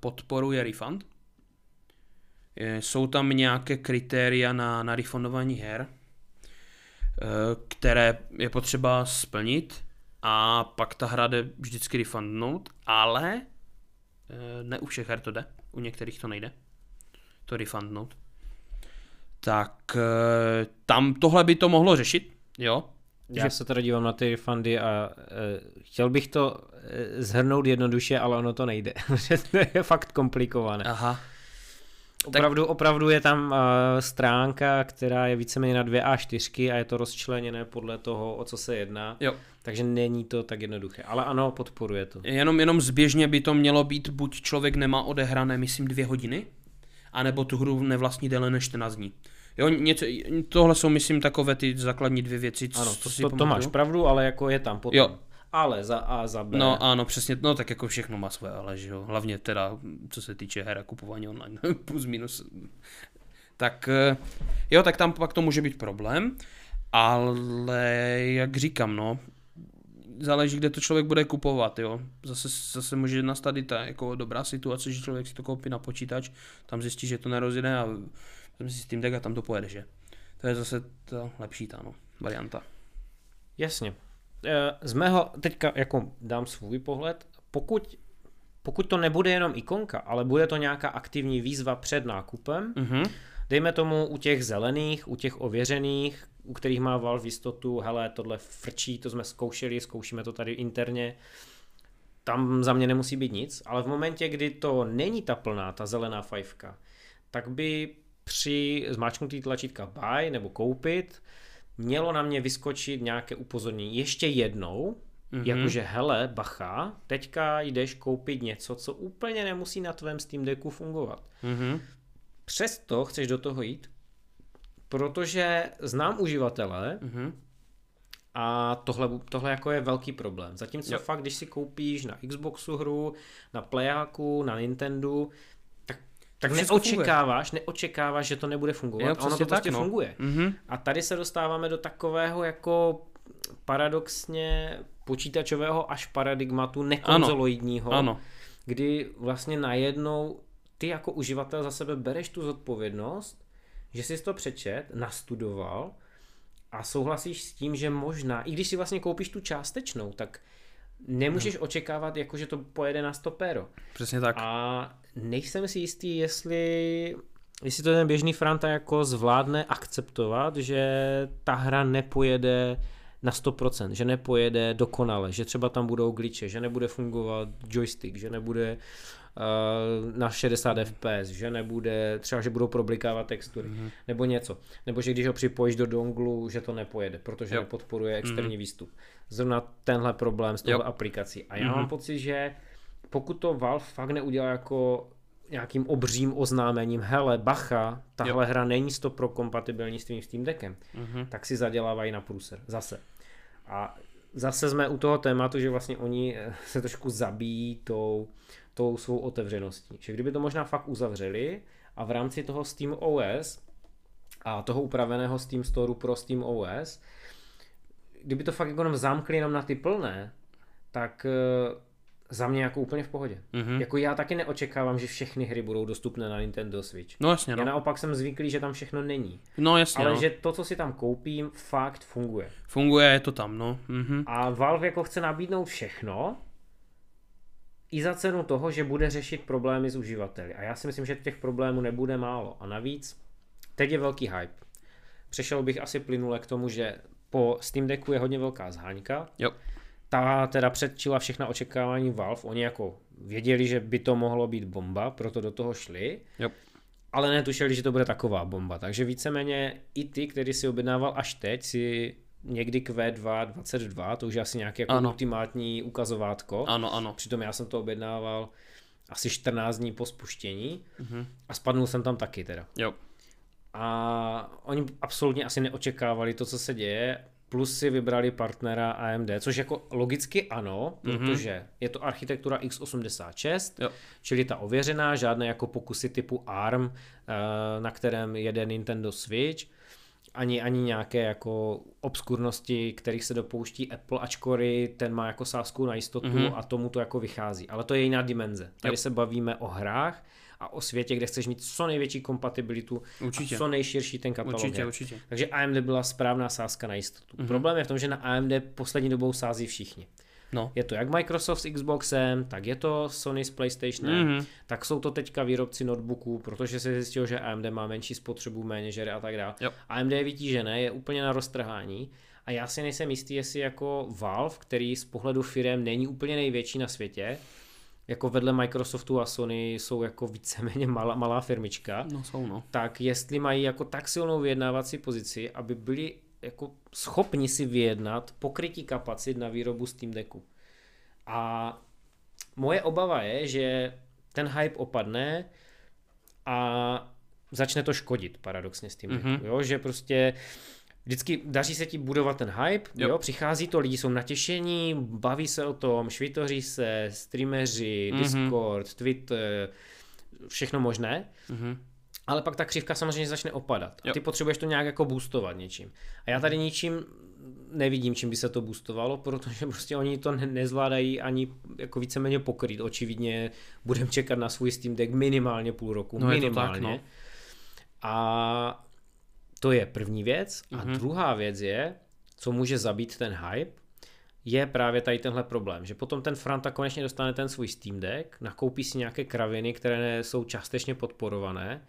podporuje refund. E, jsou tam nějaké kritéria na, na refundování her, e, které je potřeba splnit a pak ta hra jde vždycky refundnout, ale ne u všech her to jde, u některých to nejde, to refundnout. Tak tam tohle by to mohlo řešit, jo, já že... se teda dívám na ty refundy a uh, chtěl bych to uh, zhrnout jednoduše, ale ono to nejde. to je fakt komplikované. Aha. Opravdu, tak... opravdu je tam uh, stránka, která je víceméně na dvě A4 a je to rozčleněné podle toho, o co se jedná. Jo. Takže není to tak jednoduché. Ale ano, podporuje to. Jenom, jenom zběžně by to mělo být, buď člověk nemá odehrané, myslím, dvě hodiny, anebo tu hru nevlastní déle než 14 dní. Jo, něco, tohle jsou, myslím, takové ty základní dvě věci, co, ano, to, si to, to máš pravdu, ale jako je tam potom. Jo. Ale za A, za B. No ano, přesně, no tak jako všechno má své ale, že jo. Hlavně teda, co se týče her a kupování online, plus minus. Tak eh, jo, tak tam pak to může být problém, ale jak říkám, no, záleží, kde to člověk bude kupovat, jo. Zase, zase může nastat i ta jako dobrá situace, že člověk si to koupí na počítač, tam zjistí, že to nerozjede a vezmi si Steam Deck a tam to pojede, že? To je zase to lepší ta no, varianta. Jasně. Eh, z mého, teďka jako dám svůj pohled, pokud, pokud to nebude jenom ikonka, ale bude to nějaká aktivní výzva před nákupem, mm-hmm. dejme tomu u těch zelených, u těch ověřených, u kterých má Valve jistotu, hele, tohle frčí, to jsme zkoušeli, zkoušíme to tady interně, tam za mě nemusí být nic, ale v momentě, kdy to není ta plná, ta zelená fajfka, tak by při zmáčknutí tlačítka buy nebo koupit mělo na mě vyskočit nějaké upozornění ještě jednou, mm-hmm. jakože hele, bacha, teďka jdeš koupit něco, co úplně nemusí na tvém Steam Decku fungovat. Mm-hmm. Přesto chceš do toho jít, protože znám uživatele mm-hmm. a tohle, tohle jako je velký problém. Zatímco jo. fakt, když si koupíš na Xboxu hru, na Playaku, na Nintendo, tak neočekáváš, neočekáváš, že to nebude fungovat jo, a ono to tak, prostě no. funguje. Mm-hmm. A tady se dostáváme do takového jako paradoxně počítačového až paradigmatu nekonzoloidního, ano. ano. kdy vlastně najednou ty jako uživatel za sebe bereš tu zodpovědnost, že jsi to přečet, nastudoval a souhlasíš s tím, že možná, i když si vlastně koupíš tu částečnou, tak nemůžeš no. očekávat, jako že to pojede na stopéro. Přesně tak. A nejsem si jistý, jestli, jestli to ten běžný Franta jako zvládne akceptovat, že ta hra nepojede na 100%, že nepojede dokonale, že třeba tam budou glitche, že nebude fungovat joystick, že nebude uh, na 60 fps, že nebude, třeba že budou problikávat textury, mm-hmm. nebo něco. Nebo že když ho připojíš do donglu, že to nepojede, protože jo. nepodporuje externí mm-hmm. výstup. Zrovna tenhle problém s tou aplikací. A já mm-hmm. mám pocit, že pokud to Valve fakt neudělá jako nějakým obřím oznámením, hele, bacha, tahle jo. hra není to pro kompatibilní s tvým Steam Deckem, mm-hmm. tak si zadělávají na průser. Zase. A zase jsme u toho tématu, že vlastně oni eh, se trošku zabíjí tou, tou svou otevřeností. Že kdyby to možná fakt uzavřeli a v rámci toho Steam OS a toho upraveného Steam Storeu pro Steam OS, kdyby to fakt jenom zamkli jenom na ty plné, tak eh, za mě jako úplně v pohodě. Mm-hmm. Jako já taky neočekávám, že všechny hry budou dostupné na Nintendo Switch. No jasně, no. Já naopak jsem zvyklý, že tam všechno není. No jasně, Ale no. že to, co si tam koupím, fakt funguje. Funguje, je to tam, no. Mm-hmm. A Valve jako chce nabídnout všechno, i za cenu toho, že bude řešit problémy s uživateli. A já si myslím, že těch problémů nebude málo. A navíc, teď je velký hype. Přešel bych asi plynule k tomu, že po Steam Decku je hodně velká zháňka. Jo ta teda předčila všechna očekávání Valve. Oni jako věděli, že by to mohlo být bomba, proto do toho šli. Yep. Ale netušili, že to bude taková bomba. Takže víceméně i ty, který si objednával až teď, si někdy Q2 22, to už je asi nějaké jako ano. ultimátní ukazovátko. Ano, ano. Přitom já jsem to objednával asi 14 dní po spuštění mm-hmm. a spadnul jsem tam taky teda. Jo. A oni absolutně asi neočekávali to, co se děje plus si vybrali partnera AMD, což jako logicky ano, mm-hmm. protože je to architektura x86, jo. čili ta ověřená, žádné jako pokusy typu ARM, eh, na kterém jede Nintendo Switch. ani, ani nějaké jako obskurnosti, kterých se dopouští Apple, ačkoliv ten má jako sázku na jistotu mm-hmm. a tomu to jako vychází. Ale to je jiná dimenze. Tady yep. se bavíme o hrách a o světě, kde chceš mít co největší kompatibilitu určitě. a co nejširší ten katalog. Určitě, určitě. Takže AMD byla správná sázka na jistotu. Mm-hmm. Problém je v tom, že na AMD poslední dobou sází všichni. No. Je to jak Microsoft s Xboxem, tak je to Sony s PlayStationem, mm-hmm. tak jsou to teďka výrobci notebooků, protože se zjistilo, že AMD má menší spotřebu, méně žere a tak dále. AMD je vytížené, je úplně na roztrhání a já si nejsem jistý, jestli jako Valve, který z pohledu firm není úplně největší na světě, jako vedle Microsoftu a Sony jsou jako víceméně malá, malá firmička, no, jsou, no. tak jestli mají jako tak silnou vyjednávací pozici, aby byli jako schopni si vyjednat pokrytí kapacit na výrobu Steam Decku. A moje obava je, že ten hype opadne a začne to škodit paradoxně Steam Decku, mm-hmm. jo? že prostě vždycky daří se ti budovat ten hype, jo. jo, přichází to, lidi jsou natěšení, baví se o tom, švitoří se, streameři, mm-hmm. Discord, Twitter, všechno možné. Mm-hmm ale pak ta křivka samozřejmě začne opadat. A ty potřebuješ to nějak jako boostovat něčím. A já tady ničím nevidím, čím by se to boostovalo, protože prostě oni to ne- nezvládají ani jako víceméně pokryt. Očividně budeme čekat na svůj Steam Deck minimálně půl roku. No minimálně. Tak, no. A to je první věc. A mm-hmm. druhá věc je, co může zabít ten hype, je právě tady tenhle problém, že potom ten Franta konečně dostane ten svůj Steam Deck, nakoupí si nějaké kraviny, které jsou částečně podporované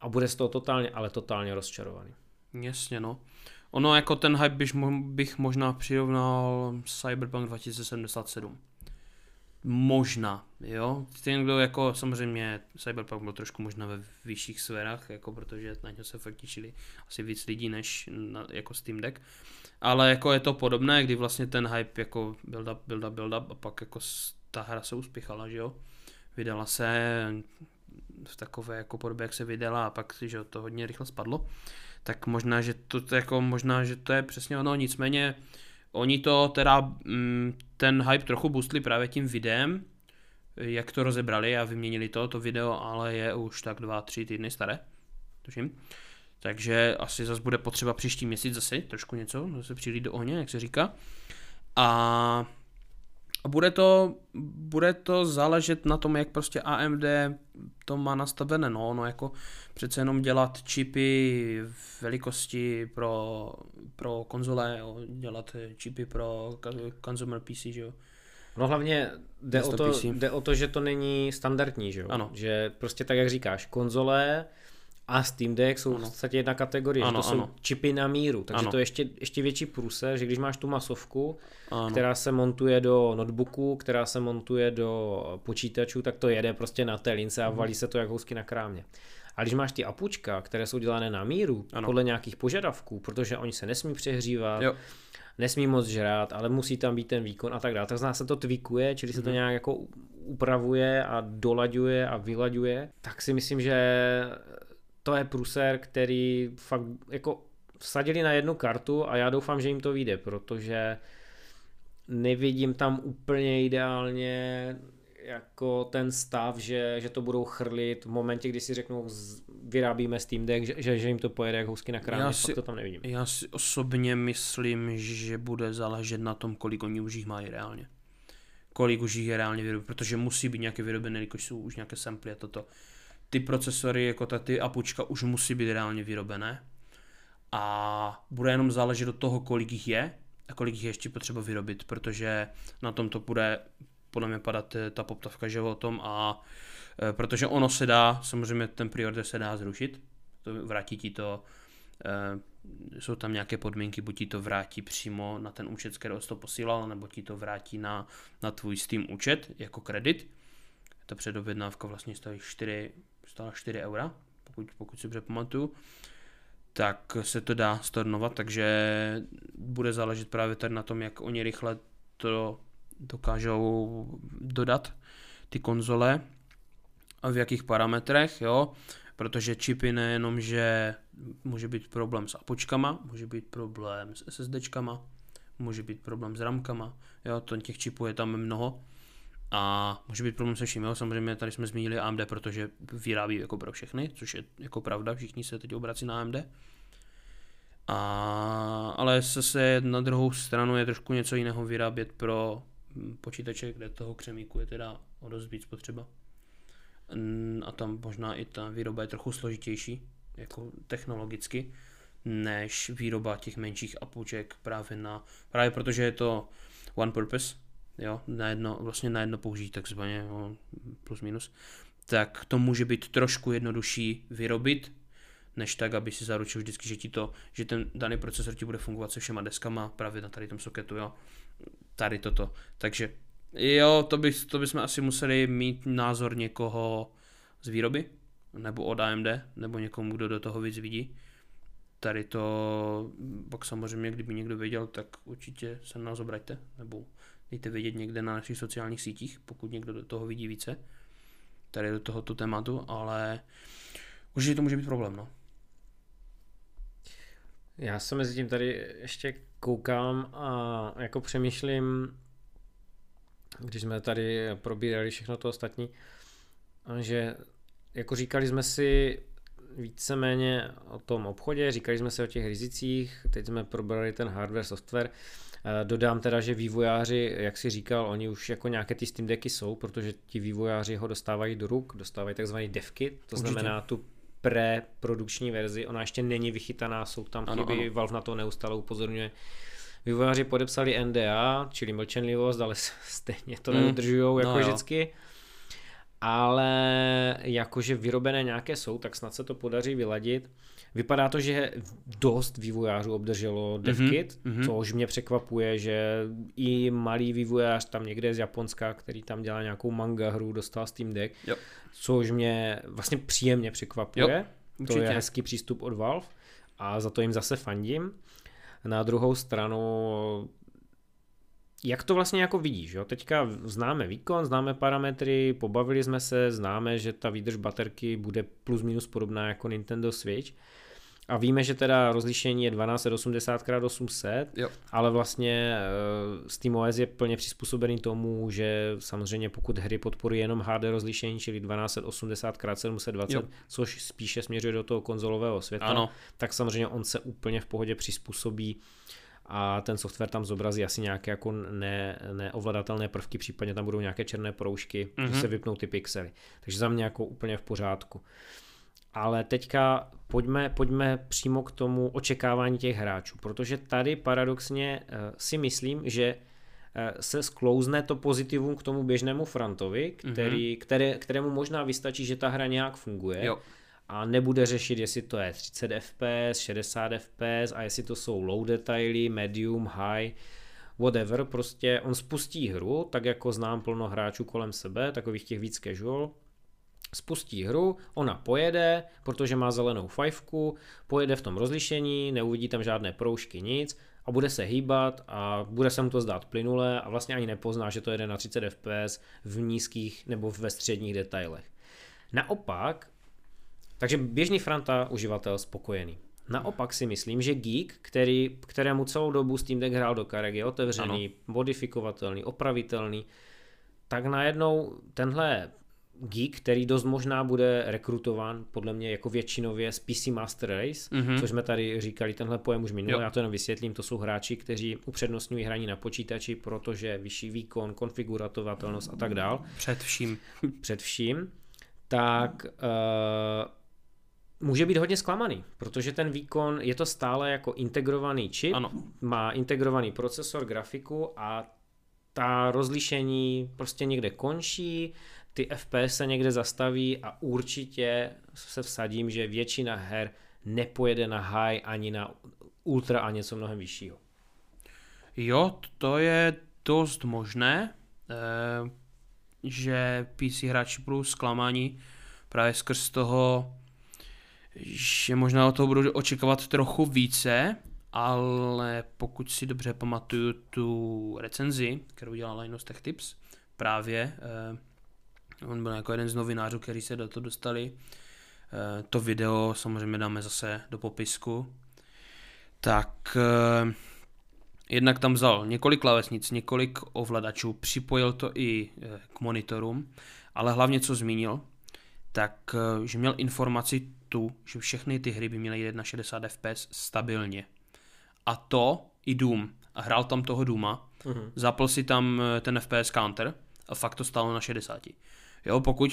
a bude z toho totálně, ale totálně rozčarovaný. Jasně, no. Ono jako ten hype bych, bych možná přirovnal Cyberpunk 2077. Možná, jo. Ten, kdo jako samozřejmě Cyberpunk byl trošku možná ve vyšších sférách, jako protože na něj se fakt těšili asi víc lidí než na, jako Steam Deck. Ale jako je to podobné, kdy vlastně ten hype jako build up, build up, build up a pak jako ta hra se uspěchala, že jo. Vydala se, v takové jako podobě, jak se vydala a pak že to hodně rychle spadlo, tak možná, že to, jako, možná, že to je přesně ono, nicméně oni to teda, mm, ten hype trochu boostli právě tím videem, jak to rozebrali a vyměnili to, to video ale je už tak dva, tři týdny staré, tuším. Takže asi zase bude potřeba příští měsíc zase trošku něco, zase přijít do ohně, jak se říká. A a bude to, bude to záležet na tom, jak prostě AMD to má nastavené, no, no jako přece jenom dělat čipy velikosti pro, pro konzole, jo, dělat čipy pro consumer PC, že jo. No hlavně jde o, to, jde o to, že to není standardní, že jo? Ano. Že prostě tak, jak říkáš, konzole a Steam Deck jsou ano. v podstatě jedna kategorie, ano, že to ano. jsou čipy na míru, takže ano. to je ještě, ještě větší průse, že když máš tu masovku, ano. která se montuje do notebooku, která se montuje do počítačů, tak to jede prostě na té lince a mhm. valí se to jak housky na krámě. A když máš ty apučka, které jsou dělané na míru, ano. podle nějakých požadavků, protože oni se nesmí přehřívat, jo. nesmí moc žrát, ale musí tam být ten výkon a tak dále. Tak zná se to tweakuje, čili se to mhm. nějak jako upravuje a dolaďuje a vylaďuje, tak si myslím, že to je pruser, který fakt jako vsadili na jednu kartu a já doufám, že jim to vyjde, protože nevidím tam úplně ideálně jako ten stav, že, že to budou chrlit v momentě, kdy si řeknou, vyrábíme Steam Deck, že, že, jim to pojede jak housky na krámě, to tam nevidím. Já si osobně myslím, že bude záležet na tom, kolik oni už jich mají reálně. Kolik už jich je reálně vyrobené, protože musí být nějaké vyrobené, když jsou už nějaké samply a toto ty procesory, jako ta ty apučka už musí být reálně vyrobené a bude jenom záležet od toho, kolik jich je a kolik jich je ještě potřeba vyrobit, protože na tom to bude podle mě padat eh, ta poptavka, že o tom a e, protože ono se dá, samozřejmě ten preorder se dá zrušit, to vrátí ti to, e, jsou tam nějaké podmínky, buď ti to vrátí přímo na ten účet, z kterého jsi to posílal, nebo ti to vrátí na, na tvůj Steam účet jako kredit. Ta předobjednávka vlastně stojí 4, stála 4 eura, pokud, pokud si dobře pamatuju, tak se to dá stornovat, takže bude záležet právě tady na tom, jak oni rychle to dokážou dodat, ty konzole, a v jakých parametrech, jo, protože čipy nejenom, že může být problém s apočkama, může být problém s SSDčkama, může být problém s ramkama, jo, to těch čipů je tam mnoho, a může být problém se vším, jo? samozřejmě tady jsme zmínili AMD, protože vyrábí jako pro všechny, což je jako pravda, všichni se teď obrací na AMD. A, ale se na druhou stranu je trošku něco jiného vyrábět pro počítače, kde toho křemíku je teda o dost víc potřeba. A tam možná i ta výroba je trochu složitější, jako technologicky, než výroba těch menších apůček právě na, právě protože je to one purpose, jo, na jedno, vlastně na jedno použití takzvaně, jo, plus minus, tak to může být trošku jednodušší vyrobit, než tak, aby si zaručil vždycky, že ti to, že ten daný procesor ti bude fungovat se všema deskama právě na tady tom soketu, jo. Tady toto. Takže jo, to, by, to bychom asi museli mít názor někoho z výroby, nebo od AMD, nebo někomu, kdo do toho víc vidí. Tady to, pak samozřejmě, kdyby někdo věděl, tak určitě se na nás obraťte, nebo dejte vědět někde na našich sociálních sítích, pokud někdo do toho vidí více, tady do tohoto tématu, ale určitě to může být problém, no. Já se mezi tím tady ještě koukám a jako přemýšlím, když jsme tady probírali všechno to ostatní, že jako říkali jsme si víceméně o tom obchodě, říkali jsme si o těch rizicích, teď jsme probrali ten hardware, software, Dodám teda, že vývojáři, jak si říkal, oni už jako nějaké ty Steam Decky jsou, protože ti vývojáři ho dostávají do ruk, dostávají takzvaný devkit, to Určitě. znamená tu preprodukční verzi, ona ještě není vychytaná, jsou tam ano, chyby, ano. Valve na to neustále upozorňuje. Vývojáři podepsali NDA, čili mlčenlivost, ale stejně to mm. nedodržují jako no vždycky. Ale jakože vyrobené nějaké jsou, tak snad se to podaří vyladit. Vypadá to, že dost vývojářů obdrželo DevKit, mm-hmm. což mě překvapuje, že i malý vývojář tam někde z Japonska, který tam dělá nějakou manga hru, dostal Steam Deck, jo. což mě vlastně příjemně překvapuje. Jo, to je hezký přístup od Valve a za to jim zase fandím. Na druhou stranu jak to vlastně jako vidíš, jo? Teďka známe výkon, známe parametry, pobavili jsme se, známe, že ta výdrž baterky bude plus minus podobná jako Nintendo Switch, a víme, že teda rozlišení je 1280x800, jo. ale vlastně SteamOS je plně přizpůsobený tomu, že samozřejmě pokud hry podporují jenom HD rozlišení, čili 1280x720, jo. což spíše směřuje do toho konzolového světa, ano. tak samozřejmě on se úplně v pohodě přizpůsobí a ten software tam zobrazí asi nějaké jako ne, neovladatelné prvky, případně tam budou nějaké černé proužky, mm-hmm. že se vypnou ty pixely. Takže za mě jako úplně v pořádku. Uh, ale teďka pojďme, pojďme přímo k tomu očekávání těch hráčů, protože tady paradoxně uh, si myslím, že uh, se sklouzne to pozitivum k tomu běžnému frontovi, který, mm-hmm. které, kterému možná vystačí, že ta hra nějak funguje. Jo a nebude řešit, jestli to je 30 fps, 60 fps a jestli to jsou low detaily, medium, high, whatever, prostě on spustí hru, tak jako znám plno hráčů kolem sebe, takových těch víc casual, spustí hru, ona pojede, protože má zelenou fajfku, pojede v tom rozlišení, neuvidí tam žádné proužky, nic a bude se hýbat a bude se mu to zdát plynule a vlastně ani nepozná, že to jede na 30 fps v nízkých nebo ve středních detailech. Naopak, takže běžný franta uživatel spokojený. Naopak si myslím, že Geek, který, kterému celou dobu Steam Deck hrál do karek, je otevřený, ano. modifikovatelný, opravitelný, tak najednou tenhle geek, který dost možná bude rekrutován podle mě jako většinově z PC Master Race, mm-hmm. což jsme tady říkali, tenhle pojem už minule, já to jenom vysvětlím, to jsou hráči, kteří upřednostňují hraní na počítači, protože vyšší výkon, konfiguratovatelnost a tak dál. Před vším. Před vším. Tak uh, může být hodně zklamaný, protože ten výkon je to stále jako integrovaný čip, ano. má integrovaný procesor, grafiku a ta rozlišení prostě někde končí, ty FPS se někde zastaví a určitě se vsadím, že většina her nepojede na high ani na ultra a něco mnohem vyššího. Jo, to je dost možné, eh, že PC hráči budou zklamáni právě skrz toho, že možná o toho budou očekávat trochu více, ale pokud si dobře pamatuju tu recenzi, kterou dělal Linus Tech Tips, právě eh, On byl jako jeden z novinářů, který se do toho dostali. Eh, to video samozřejmě dáme zase do popisku. Tak eh, jednak tam vzal několik klavesnic, několik ovladačů, připojil to i eh, k monitorům, ale hlavně co zmínil, tak že měl informaci tu, že všechny ty hry by měly jít na 60 fps stabilně. a to i Doom. A hrál tam toho Dooma, Mhm. zapl si tam ten FPS counter a fakt to stálo na 60. Jo, pokud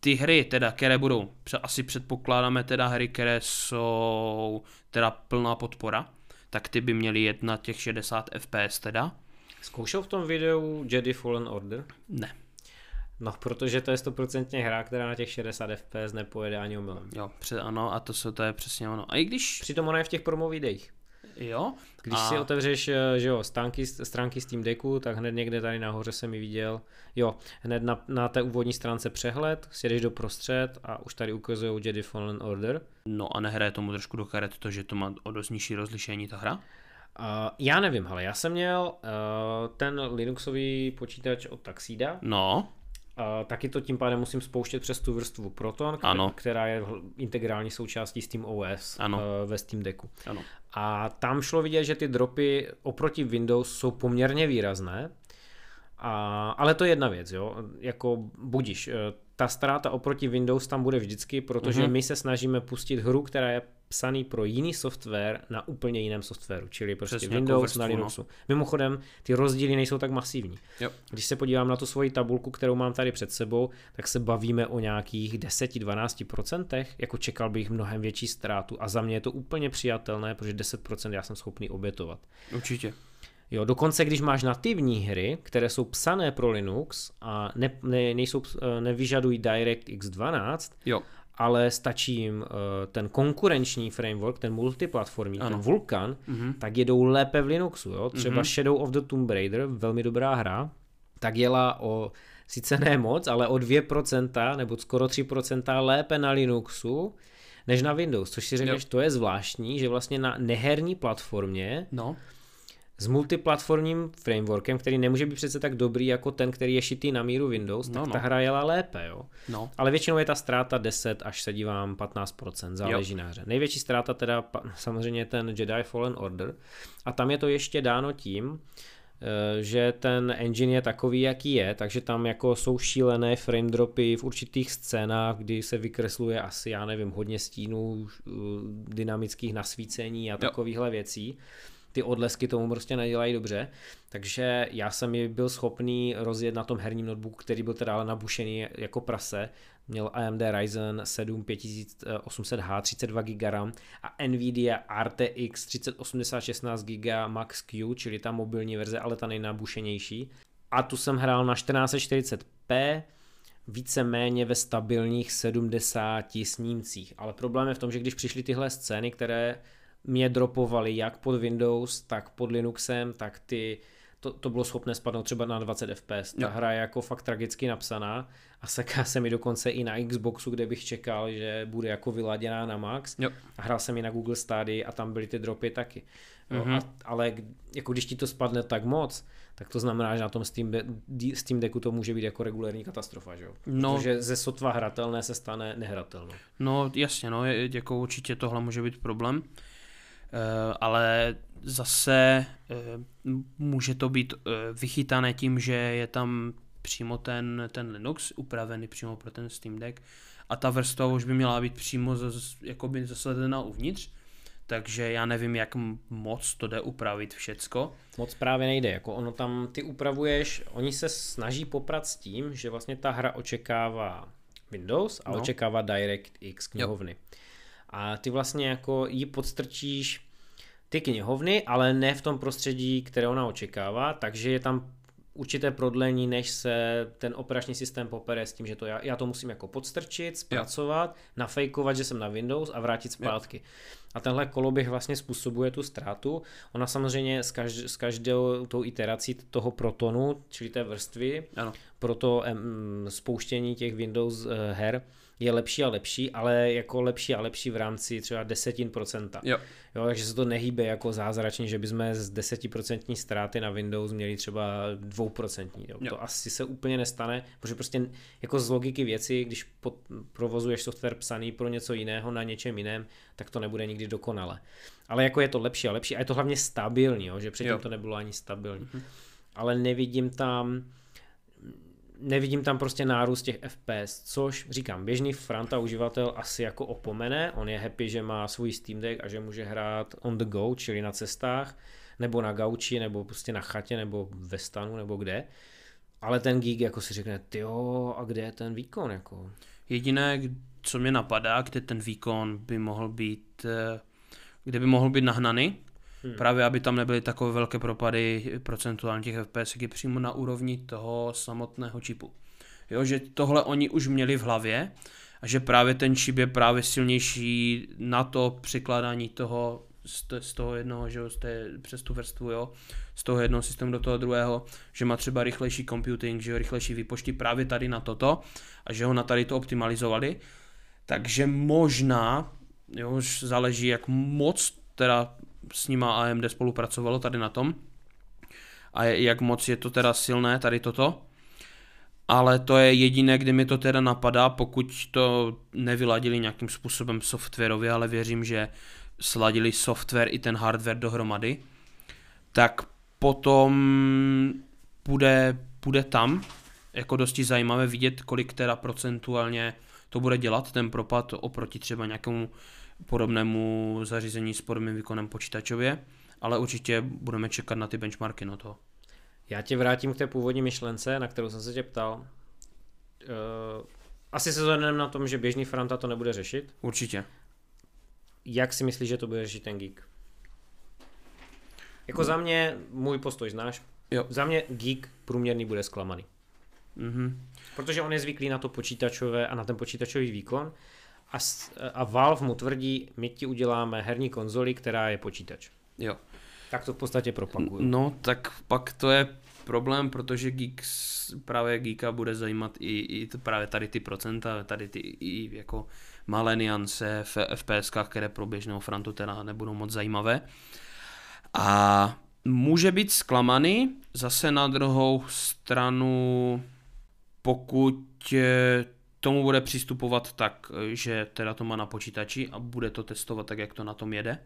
ty hry, teda, které budou, asi předpokládáme teda hry, které jsou teda plná podpora, tak ty by měly jet na těch 60 FPS teda. Zkoušel v tom videu Jedi Fallen Order? Ne, No, protože to je stoprocentně hra, která na těch 60 FPS nepojede ani omylem. jo, pře- ano, a to, se, to je přesně ono. A i když, Přitom ona je v těch promo videích. Jo, Když a, si otevřeš eh, že jo, stánky, stránky Steam Decku, tak hned někde tady nahoře jsem ji viděl. Jo, hned na, na té úvodní stránce přehled, sjedeš do prostřed a už tady ukazují Jedi Fallen Order. no a nehraje tomu trošku do karet to, že to má o dost nižší rozlišení ta hra? Uh, já nevím, ale já jsem měl uh, ten Linuxový počítač od Taxida, No, uh, taky to tím pádem musím spouštět přes tu vrstvu Proton, k- Ano. která je integrální součástí Steam OS Ano. Uh, ve Steam Decku. ano. A tam šlo vidět, že ty dropy oproti Windows jsou poměrně výrazné. A, ale to je jedna věc, jo. Jako budíš, eh, ta ztráta oproti Windows tam bude vždycky, protože Mhm. my se snažíme pustit hru, která je psaný pro jiný software na úplně jiném softwaru, čili prostě Přesně, jako Windows vrstvu, na no. Linuxu. Mimochodem, ty rozdíly nejsou tak masivní. Jo. Když se podívám na tu svoji tabulku, kterou mám tady před sebou, tak se bavíme o nějakých 10-12%, jako čekal bych mnohem větší ztrátu a za mě je to úplně přijatelné, protože 10% já jsem schopný obětovat. Určitě. Jo, dokonce když máš nativní hry, které jsou psané pro Linux a ne, ne, nejsou, eh, nevyžadují DirectX 12, Jo, ale stačí jim eh, ten konkurenční framework, ten multiplatformní, Ano. ten Vulkan, mhm. tak jedou lépe v Linuxu. Jo? Třeba Mhm. Shadow of the Tomb Raider, velmi dobrá hra, tak jela o, sice ne moc, ale o 2% nebo skoro 3% lépe na Linuxu, než na Windows, což si řekneš, to je zvláštní, že vlastně na neherní platformě no, s multiplatformním frameworkem, který nemůže být přece tak dobrý jako ten, který je šitý na míru Windows, tak No, no. ta hra jela lépe, jo. no, Ale většinou je ta ztráta 10 až se dívám 15%, záleží na hře. Největší ztráta teda samozřejmě ten Jedi Fallen Order a tam je to ještě dáno tím, eh, že ten engine je takový, jaký je, takže tam jako jsou šílené frame dropy v určitých scénách, kdy se vykresluje asi, já nevím, hodně stínů, eh, dynamických nasvícení a takovýchhle věcí. Ty odlesky tomu prostě nedělají dobře, takže já jsem ji byl schopný rozjet na tom herním notebooku, který byl teda ale nabušený jako prase, měl AMD Ryzen 7 5800H 32 GB RAM a Nvidia RTX 3080 16 GB Max Q, čili ta mobilní verze, ale ta nejnabušenější. A tu jsem hrál na 1440p, víceméně ve stabilních 70 snímcích. Ale problém je v tom, že když přišly tyhle scény, které mě dropovaly jak pod Windows, tak pod Linuxem, tak ty to, to bylo schopné spadnout třeba na 20 fps. Ta Jo. hra je jako fakt tragicky napsaná a seká se mi dokonce i na Xboxu, kde bych čekal, že bude jako vyladěná na max. Jo. A hrál jsem i na Google Stadia a tam byly ty dropy taky. Jo, Mhm. a, ale k- jako když ti to spadne tak moc, tak to znamená, že na tom Steam, de- Steam Decku to může být jako regulární katastrofa, že jo? No. Protože ze sotva hratelné se stane nehratelnou. no jasně, no, jako určitě tohle může být problém. Ale zase eh, může to být eh, vychytané tím, že je tam přímo ten, ten Linux upravený přímo pro ten Steam Deck a ta vrstva už by měla být přímo z, jakoby zasledená uvnitř, takže já nevím, jak moc to jde upravit všecko. Moc právě nejde, jako ono tam ty upravuješ, oni se snaží poprat s tím, že vlastně ta hra očekává Windows a No. očekává DirectX knihovny. A ty vlastně jako ji podstrčíš ty knihovny, ale ne v tom prostředí, které ona očekává, takže je tam určité prodlení, než se ten operační systém popere s tím, že to já, já to musím jako podstrčit, zpracovat, nafejkovat, že jsem na Windows a vrátit zpátky. A tenhle koloběh vlastně způsobuje tu ztrátu. Ona samozřejmě s, každ- s každou tou iterací toho protonu, čili té vrstvy, Ano, pro to spouštění těch Windows eh, her je lepší a lepší, ale jako lepší a lepší v rámci třeba desetin procenta. jo, Jo, takže se to nehýbe jako zázračně, že bychom z 10% ztráty na Windows měli třeba 2%. Jo. Jo. To asi se úplně nestane, protože prostě jako z logiky věci, když pod, provozuješ software psaný pro něco jiného na něčem jiném, tak to nebude nikdy dokonale. Ale jako je to lepší a lepší a je to hlavně stabilní, jo, že předtím Jo. to nebylo ani stabilní. Ale nevidím tam nevidím tam prostě nárůst těch FPS, což říkám, běžný Franta uživatel asi jako opomene, on je happy, že má svůj Steam Deck a že může hrát on the go, čili na cestách, nebo na gauči, nebo prostě na chatě, nebo ve stanu, nebo kde. Ale ten geek jako si řekne, jo, a kde je ten výkon? Jako? Jediné, co mě napadá, kde ten výkon by mohl být, eh, kde by mohl být nahnaný, Hmm. Právě aby tam nebyly takové velké propady procentuálně těch FPS, je přímo na úrovni toho samotného čipu. Jo, že tohle oni už měli v hlavě a že právě ten čip je právě silnější na to překládání toho z, toho jednoho, že jo, z té, přes tu vrstvu, jo, z toho jednoho systému do toho druhého, že má třeba rychlejší computing, že jo, rychlejší výpočty právě tady na toto a že ho na tady to optimalizovali. Takže možná, jo, už záleží, jak moc teda s nima AMD spolupracovalo tady na tom a jak moc je to teda silné tady toto. Ale to je jediné, kdy mi to teda napadá, pokud to nevyladili nějakým způsobem softwarově, ale věřím, že sladili software i ten hardware dohromady, tak potom bude, bude tam jako dosti zajímavé vidět, kolik teda procentuálně to bude dělat, ten propad oproti třeba nějakému podobnému zařízení s podobným výkonem počítačově, ale určitě budeme čekat na ty benchmarky no toho. Já tě vrátím k té původní myšlence, na kterou jsem se tě ptal. Uh, asi se zhodneme na tom, že běžný Franta to nebude řešit. Určitě. Jak si myslíš, že to bude řešit ten geek? Jako no. za mě, můj postoj znáš, jo. za mě geek průměrný bude zklamaný. Mm-hmm. Protože on je zvyklý na to počítačové a na ten počítačový výkon a, a Valve mu tvrdí, my ti uděláme herní konzoli, která je počítač. Jo. Tak to v podstatě propaguju. No, tak pak to je problém, protože geek, právě geeka bude zajímat i, i to právě tady ty procenta, tady ty i jako malé niance v FPS, které pro běžného Frantu teda nebudou moc zajímavé. A může být zklamaný, zase na druhou stranu, pokud tomu bude přistupovat tak, že teda to má na počítači a bude to testovat tak, jak to na tom jede.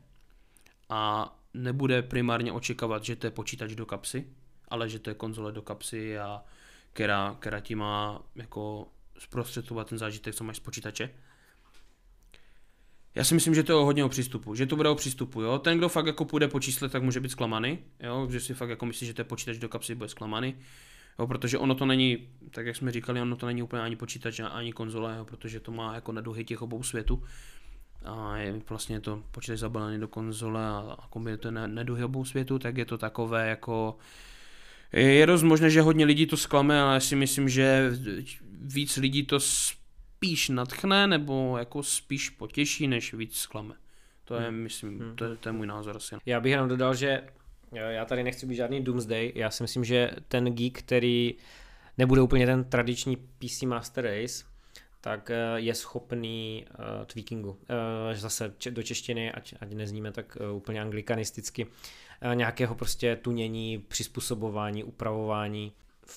A nebude primárně očekávat, že to je počítač do kapsy, ale že to je konzole do kapsy a která, která ti má jako zprostředkovat ten zážitek, co máš z počítače. Já si myslím, že to je hodně o přístupu, že to bude o přístupu, jo. Ten, kdo fakt jako půjde po čísle, tak může být zklamaný, jo, že si fakt jako myslí, že to je počítač do kapsy, bude zklamaný. Jo, protože ono to není, tak jak jsme říkali, ono to není úplně ani počítač, ani konzole, jo, protože to má jako neduhy těch obou světů. A je vlastně to počítač zabalený do konzole a, a kombinuje to neduhy obou světů, tak je to takové jako... Je dost možné, že hodně lidí to zklame, ale já si myslím, že víc lidí to spíš natchne nebo jako spíš potěší, než víc zklame. To je, hmm. myslím, hmm. to je, to je můj názor asi. Já bych jenom dodal, že já tady nechci být žádný doomsday, já si myslím, že ten geek, který nebude úplně ten tradiční PC Master Race, tak eh, je schopný uh, tweakingu. Uh, zase do češtiny, ať, ať nezníme tak uh, úplně anglikanisticky, uh, nějakého prostě tunění, přizpůsobování, upravování,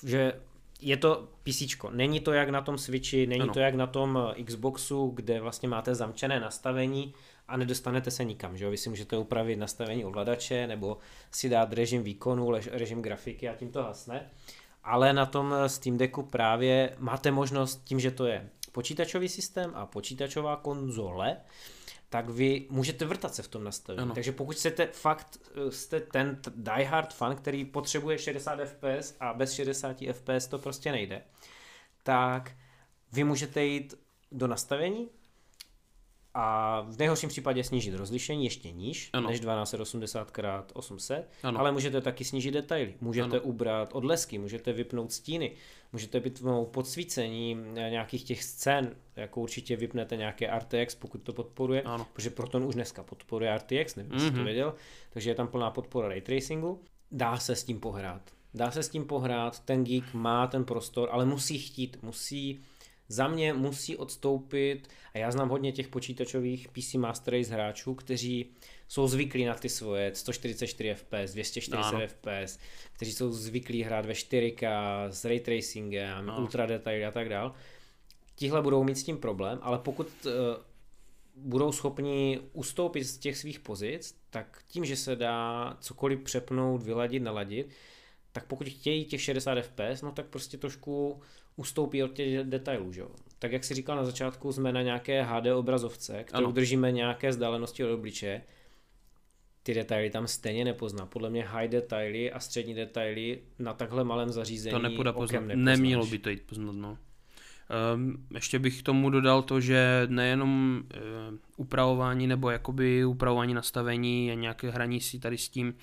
že je to PC. Není to jak na tom Switchi, není ano. to jak na tom Xboxu, kde vlastně máte zamčené nastavení a nedostanete se nikam. Že? Vy si můžete upravit nastavení ovladače nebo si dát režim výkonu, režim grafiky a tím to hasne. Ale na tom Steam Decku právě máte možnost tím, že to je počítačový systém a počítačová konzole, tak vy můžete vrtat se v tom nastavení. Ano. Takže pokud jste fakt jste ten diehard fan, který potřebuje 60 fps a bez 60 fps to prostě nejde, tak vy můžete jít do nastavení, a v nejhorším případě snížit rozlišení ještě níž ano. než 1280 x 800, ano. ale můžete taky snížit detaily. Můžete ano. ubrat odlesky, můžete vypnout stíny, můžete vypnout podsvícení nějakých těch scén, jako určitě vypnete nějaké RTX, pokud to podporuje, ano. protože Proton už dneska podporuje RTX, nevím, jestli mm-hmm. to mhm. věděl, takže je tam plná podpora ray tracingu. Dá se s tím pohrát. Dá se s tím pohrát, ten geek má ten prostor, ale musí chtít, musí za mě musí odstoupit, a já znám hodně těch počítačových PC Master Race hráčů, kteří jsou zvyklí na ty svoje 144 fps, 240 ano. fps, kteří jsou zvyklí hrát ve 4K s ray tracingem, ano. ultra detaily a tak dál. Tihle budou mít s tím problém, ale pokud uh, budou schopni ustoupit z těch svých pozic, tak tím, že se dá cokoliv přepnout, vyladit, naladit, tak pokud chtějí těch 60 fps, no tak prostě trošku ustoupí od těch detailů, že jo. Tak jak si říkal na začátku, jsme na nějaké HD obrazovce, kterou ano. držíme nějaké vzdálenosti od obličeje, ty detaily tam stejně nepozná. Podle mě high detaily a střední detaily na takhle malém zařízení to nepůjde poznat. Nemělo by to jít poznat, no. Um, ještě bych k tomu dodal to, že nejenom uh, upravování nebo jakoby upravování nastavení a nějaké hraní si tady s tím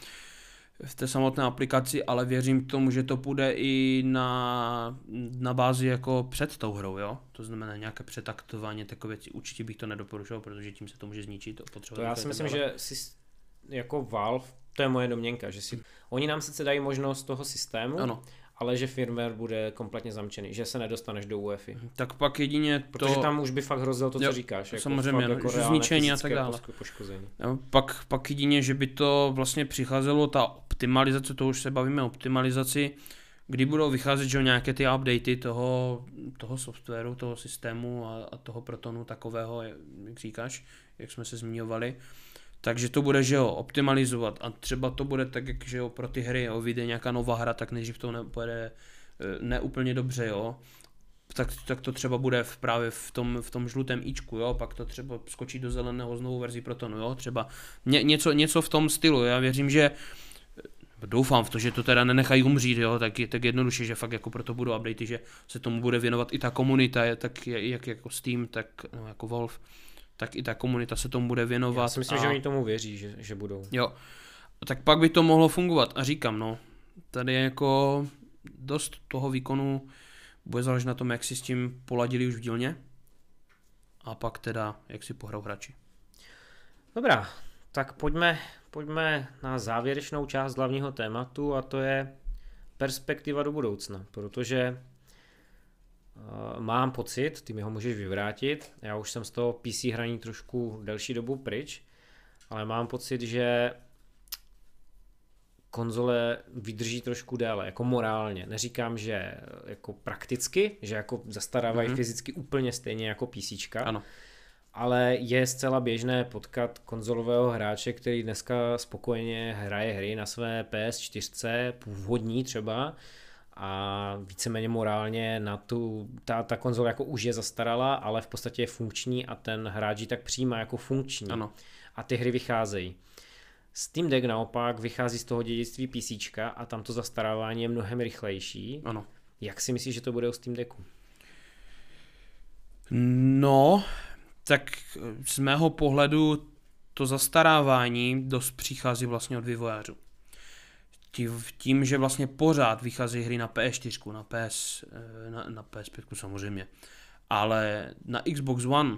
v té samotné aplikaci, ale věřím k tomu, že to půjde i na, na bázi jako před tou hrou, jo? To znamená nějaké přetaktování takové věci. Určitě bych to nedoporučoval, protože tím se to může zničit. To já si myslím, že si jako Valve, to je moje domněnka, že si, oni nám sice dají možnost toho systému, ano ale že firmware bude kompletně zamčený, že se nedostaneš do UEFI. Tak pak jedině to... Protože tam už by fakt hrozilo to, co jo, říkáš. Jako samozřejmě, jako zničení a tak dále. Poškození. Jo, pak, pak jedině, že by to vlastně přicházelo, ta optimalizace, to už se bavíme o optimalizaci, kdy budou vycházet že nějaké ty updaty toho, toho softwaru, toho systému a, a toho protonu takového, jak říkáš, jak jsme se zmiňovali, takže to bude, že jo, optimalizovat. A třeba to bude tak, jak, že jo, pro ty hry, jo, vyjde nějaká nová hra, tak nejdřív to nepojede eh, neúplně dobře, jo, tak, tak to třeba bude v, právě v tom, v tom žlutém ičku, jo, pak to třeba skočí do zeleného znovu verzi Protonu, jo, třeba ně, něco, něco v tom stylu, já věřím, že eh, doufám v to, že to teda nenechají umřít, jo, tak, tak jednoduše, že fakt jako proto budou updaty, že se tomu bude věnovat i ta komunita, tak jak jako Steam, tak no, jako Valve, tak i ta komunita se tomu bude věnovat. Já si myslím, a... že oni tomu věří, že, že budou. Jo, tak pak by to mohlo fungovat. A říkám, no, tady je jako dost toho výkonu bude záležet na tom, jak si s tím poladili už v dílně a pak teda, jak si pohrou hráči. Dobrá, tak pojďme, pojďme na závěrečnou část hlavního tématu a to je perspektiva do budoucna, protože mám pocit, ty mi ho můžeš vyvrátit, já už jsem z toho PC hraní trošku delší dobu pryč, ale mám pocit, že konzole vydrží trošku déle, jako morálně. Neříkám, že eh, jako prakticky, že jako zastarávají mm-hmm. fyzicky úplně stejně jako PC. Ano. Ale je zcela běžné potkat konzolového hráče, který dneska spokojeně hraje hry na své PS4, původní třeba, a víceméně morálně na tu, ta, ta konzole jako už je zastarala, ale v podstatě je funkční a ten hráč ji tak přijímá jako funkční. Ano. A ty hry vycházejí. Steam Deck naopak vychází z toho dědictví PC a tam to zastarávání je mnohem rychlejší. Ano. Jak si myslíš, že to bude u Steam Decku? No, tak z mého pohledu to zastarávání dost přichází vlastně od vývojářů tím, že vlastně pořád vychází hry na PS4, na, PS, eh, na, na PS5 samozřejmě, ale na Xbox One,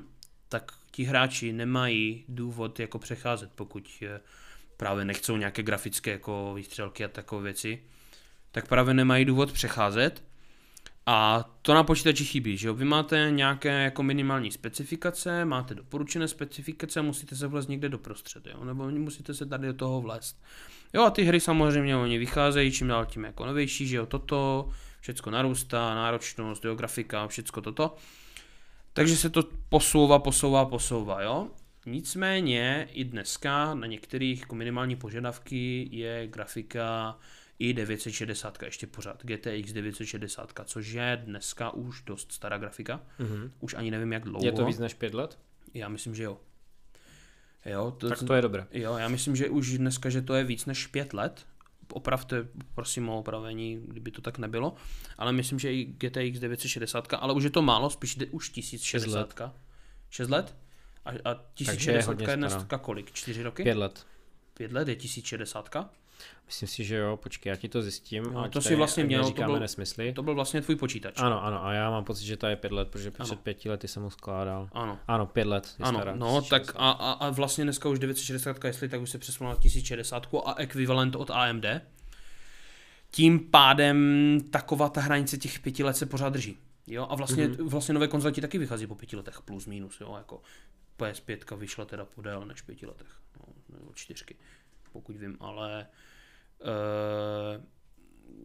tak ti hráči nemají důvod jako přecházet, pokud eh, právě nechcou nějaké grafické jako výstřelky a takové věci, tak právě nemají důvod přecházet a to na počítači chybí, že jo? Vy máte nějaké jako minimální specifikace, máte doporučené specifikace, musíte se vlézt někde doprostřed, jo? Nebo musíte se tady do toho vlézt. Jo a ty hry samozřejmě oni vycházejí čím dál tím jako novější, že jo, toto, všecko narůstá, náročnost, geografika, všecko toto. Takže se to posouvá, posouvá, posouvá, jo. Nicméně i dneska na některých jako minimální požadavky je grafika i 960 ještě pořád, GTX 960, což je dneska už dost stará grafika. Mm-hmm. Už ani nevím jak dlouho. Je to víc než 5 let? Já myslím, že jo. Jo, to, tak to je dobré. Jo, já myslím, že už dneska, že to je víc než pět let. Opravte, prosím o opravení, kdyby to tak nebylo. Ale myslím, že i GTX 960, ale už je to málo, spíš už 1060. 6 let. 6 let? A, a 1060 je, je dneska kolik? 4 roky? 5 let. 5 let je 1060? Myslím si, že jo, počkej, já ti to zjistím. No, to si vlastně měl, to byl, nesmysly. to byl vlastně tvůj počítač. Ano, ano, a já mám pocit, že to je pět let, protože před pěti lety jsem ho skládal. Ano. Ano, pět let. Ano, stará, no, tak a, a, a, vlastně dneska už 960, jestli tak už se přesunula na 1060 a ekvivalent od AMD. Tím pádem taková ta hranice těch pěti let se pořád drží. Jo, a vlastně, mm-hmm. vlastně nové konzole ti taky vychází po pěti letech, plus minus, jo, jako PS5 vyšla teda po déle než pěti letech, no, nebo čtyřky, pokud vím, ale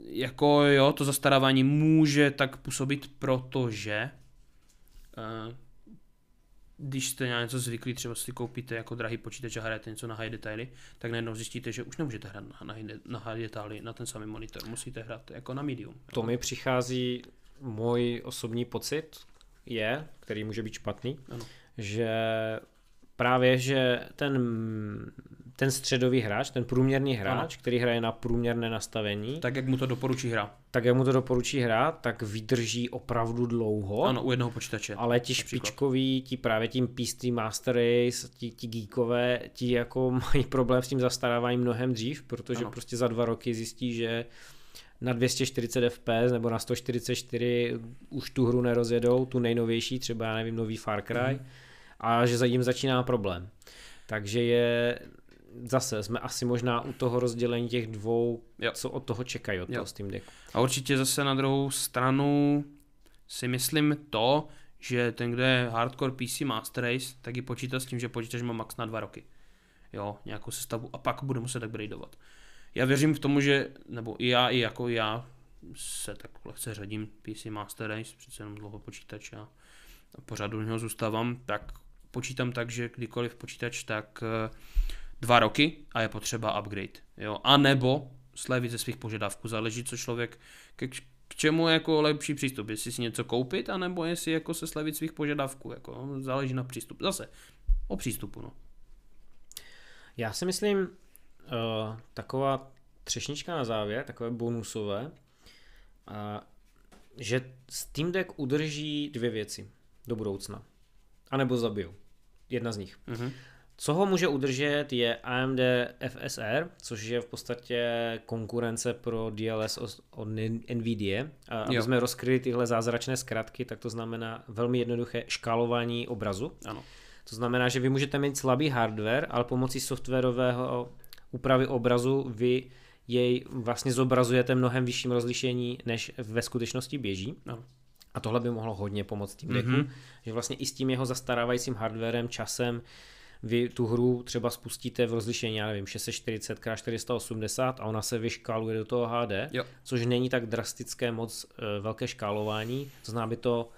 jako jo, to zastarávání může tak působit, protože uh, když jste na něco zvyklí, třeba si koupíte jako drahý počítač a hrajete něco na high detaily, tak najednou zjistíte, že už nemůžete hrát na, na, high- na high detaily na ten samý monitor, musíte hrát jako na medium. To mi přichází můj osobní pocit je, který může být špatný, Ano. že právě, že ten, ten středový hráč, ten průměrný hráč, Ano. který hraje na průměrné nastavení, tak, jak mu to doporučí hra. tak jak mu to doporučí hrát, tak vydrží opravdu dlouho. Ano, u jednoho počítače. Ale ti špičkoví, ti právě tím PC Master Race, ti, ti geekové, ti jako mají problém s tím zastaráváním mnohem dřív, protože Ano. prostě za dva roky zjistí, že na 240 fps nebo na 144 už tu hru nerozjedou, tu nejnovější, třeba já nevím, nový Far Cry, mm. a že za jim začíná problém. Takže je zase jsme asi možná u toho rozdělení těch dvou, Jo. co od toho čekají, od Jo. toho Steam Decku. A určitě zase na druhou stranu si myslím to, že ten, kdo je hardcore PC Master Race, tak i počítá s tím, že počítač má max na dva roky. Jo, nějakou sestavu a pak bude muset upgradeovat. Já věřím v tomu, že, nebo i já, i jako já se tak lehce řadím PC Master Race, přece jenom dlouho počítač a pořád u něho zůstávám, tak počítám tak, že kdykoliv počítač, tak eh, dva roky a je potřeba upgrade. Jo? A nebo slevit ze svých požadavků. Záleží, co člověk, k, k čemu je jako lepší přístup. Jestli si něco koupit, anebo jestli jako se slevit svých požadavků. Jako, záleží na přístup. Zase, o přístupu. No. Já si myslím, uh, taková třešnička na závěr, takové bonusové, uh, že Steam Deck udrží dvě věci do budoucna. A nebo zabijou. Jedna z nich. Mhm. Co ho může udržet je AMD FSR, což je v podstatě konkurence pro DLS od- NVIDIA. A aby Jo. jsme rozkryli tyhle zázračné zkratky, tak to znamená velmi jednoduché škálování obrazu. Ano. To znamená, že vy můžete mít slabý hardware, ale pomocí softwarového úpravy obrazu vy jej vlastně zobrazujete mnohem vyšším rozlišení, než ve skutečnosti běží. Ano. A tohle by mohlo hodně pomoct tím Mhm. mm-hmm. že vlastně i s tím jeho zastarávajícím hardwarem časem vy tu hru třeba spustíte v rozlišení, já nevím, 640 x 480 a ona se vyškáluje do toho HD, Jo. což není tak drastické moc e, velké škálování, to znamená, by to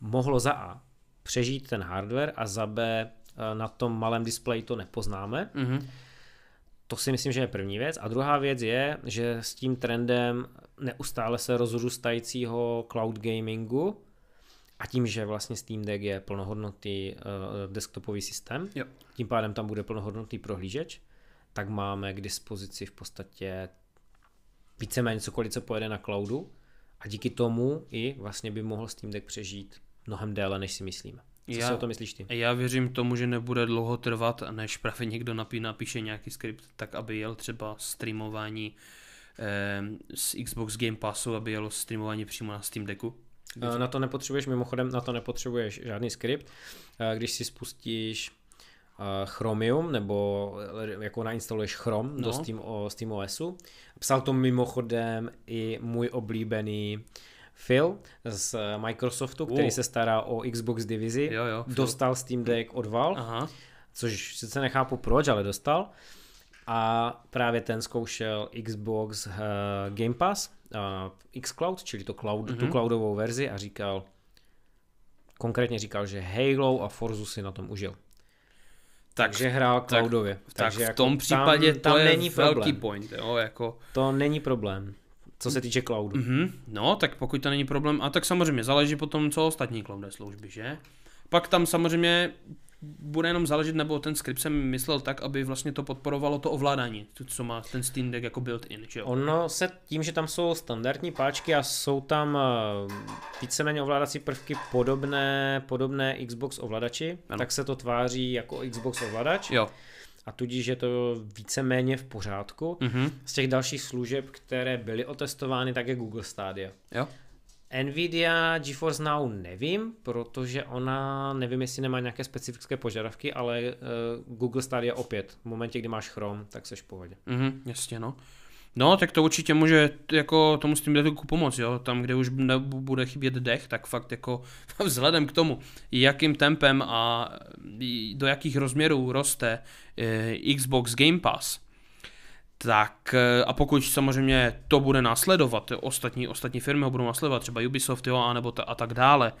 mohlo za A přežít ten hardware a za B e, na tom malém displeji to nepoznáme. Mhm. To si myslím, že je první věc. A druhá věc je, že s tím trendem neustále se rozrůstajícího cloud gamingu a tím, že vlastně Steam Deck je plnohodnotný uh, desktopový systém, Jo. tím pádem tam bude plnohodnotný prohlížeč, tak máme k dispozici v podstatě víceméně cokoliv, co pojede na cloudu a díky tomu i vlastně by mohl Steam Deck přežít mnohem déle, než si myslíme. Co Já- si o to myslíš ty? Já věřím tomu, že nebude dlouho trvat, než právě někdo napí, napíše nějaký skript, tak aby jel třeba streamování eh, z Xbox Game Passu, aby jelo streamování přímo na Steam Decku. Eh, Na to nepotřebuješ, mimochodem, na to nepotřebuješ žádný skript. Eh, Když si spustíš eh, Chromium, nebo jako nainstaluješ Chrome no. do. Steam, o, Steam OSu. Psal to mimochodem i můj oblíbený Phil z Microsoftu, který Wow. se stará o Xbox divizi. Jo, jo, Phil. Dostal Steam Deck od Valve, Aha, což sice nechápu proč, ale dostal. A právě ten zkoušel Xbox uh, Game Pass, uh, xCloud, čili to cloud, mm-hmm. tu Mhm. cloudovou verzi a říkal, konkrétně říkal, že Halo a Forzu si na tom užil. tak, Takže hrál tak- cloudově. tak Takže v jako tom případě tam, to tam je není velký problém. point, jo, jako... To není problém, co se týče cloudu. Mhm, no, tak pokud to není problém, a tak samozřejmě záleží potom, co ostatní cloudové služby, že? Pak tam samozřejmě bude jenom záležet, nebo ten skript jsem myslel tak, aby vlastně to podporovalo to ovládání, to, co má ten Steam Deck jako built-in, že jo? Ono se tím, že tam jsou standardní páčky a jsou tam eh, víceméně ovládací prvky podobné, podobné Xbox ovladači, ano. Tak se to tváří jako Xbox ovladač Jo. a tudíž je to víceméně v pořádku. Mhm. Z těch dalších služeb, které byly otestovány, tak je Google Stadia. Jo. Nvidia GeForce Now nevím, protože ona, nevím jestli nemá nějaké specifické požadavky, ale uh, Google Stadia opět, v momentě, kdy máš Chrome, tak seš v pohodě. Mhm, jasně, no. No, tak to určitě může jako tomu Steam Decku pomoct, jo. Tam, kde už bude chybět dech, tak fakt jako vzhledem k tomu, jakým tempem a do jakých rozměrů roste eh, Xbox Game Pass, tak eh, a pokud samozřejmě to bude následovat, ostatní, ostatní firmy ho budou následovat, třeba Ubisoft, jo, anebo ta, a tak dále,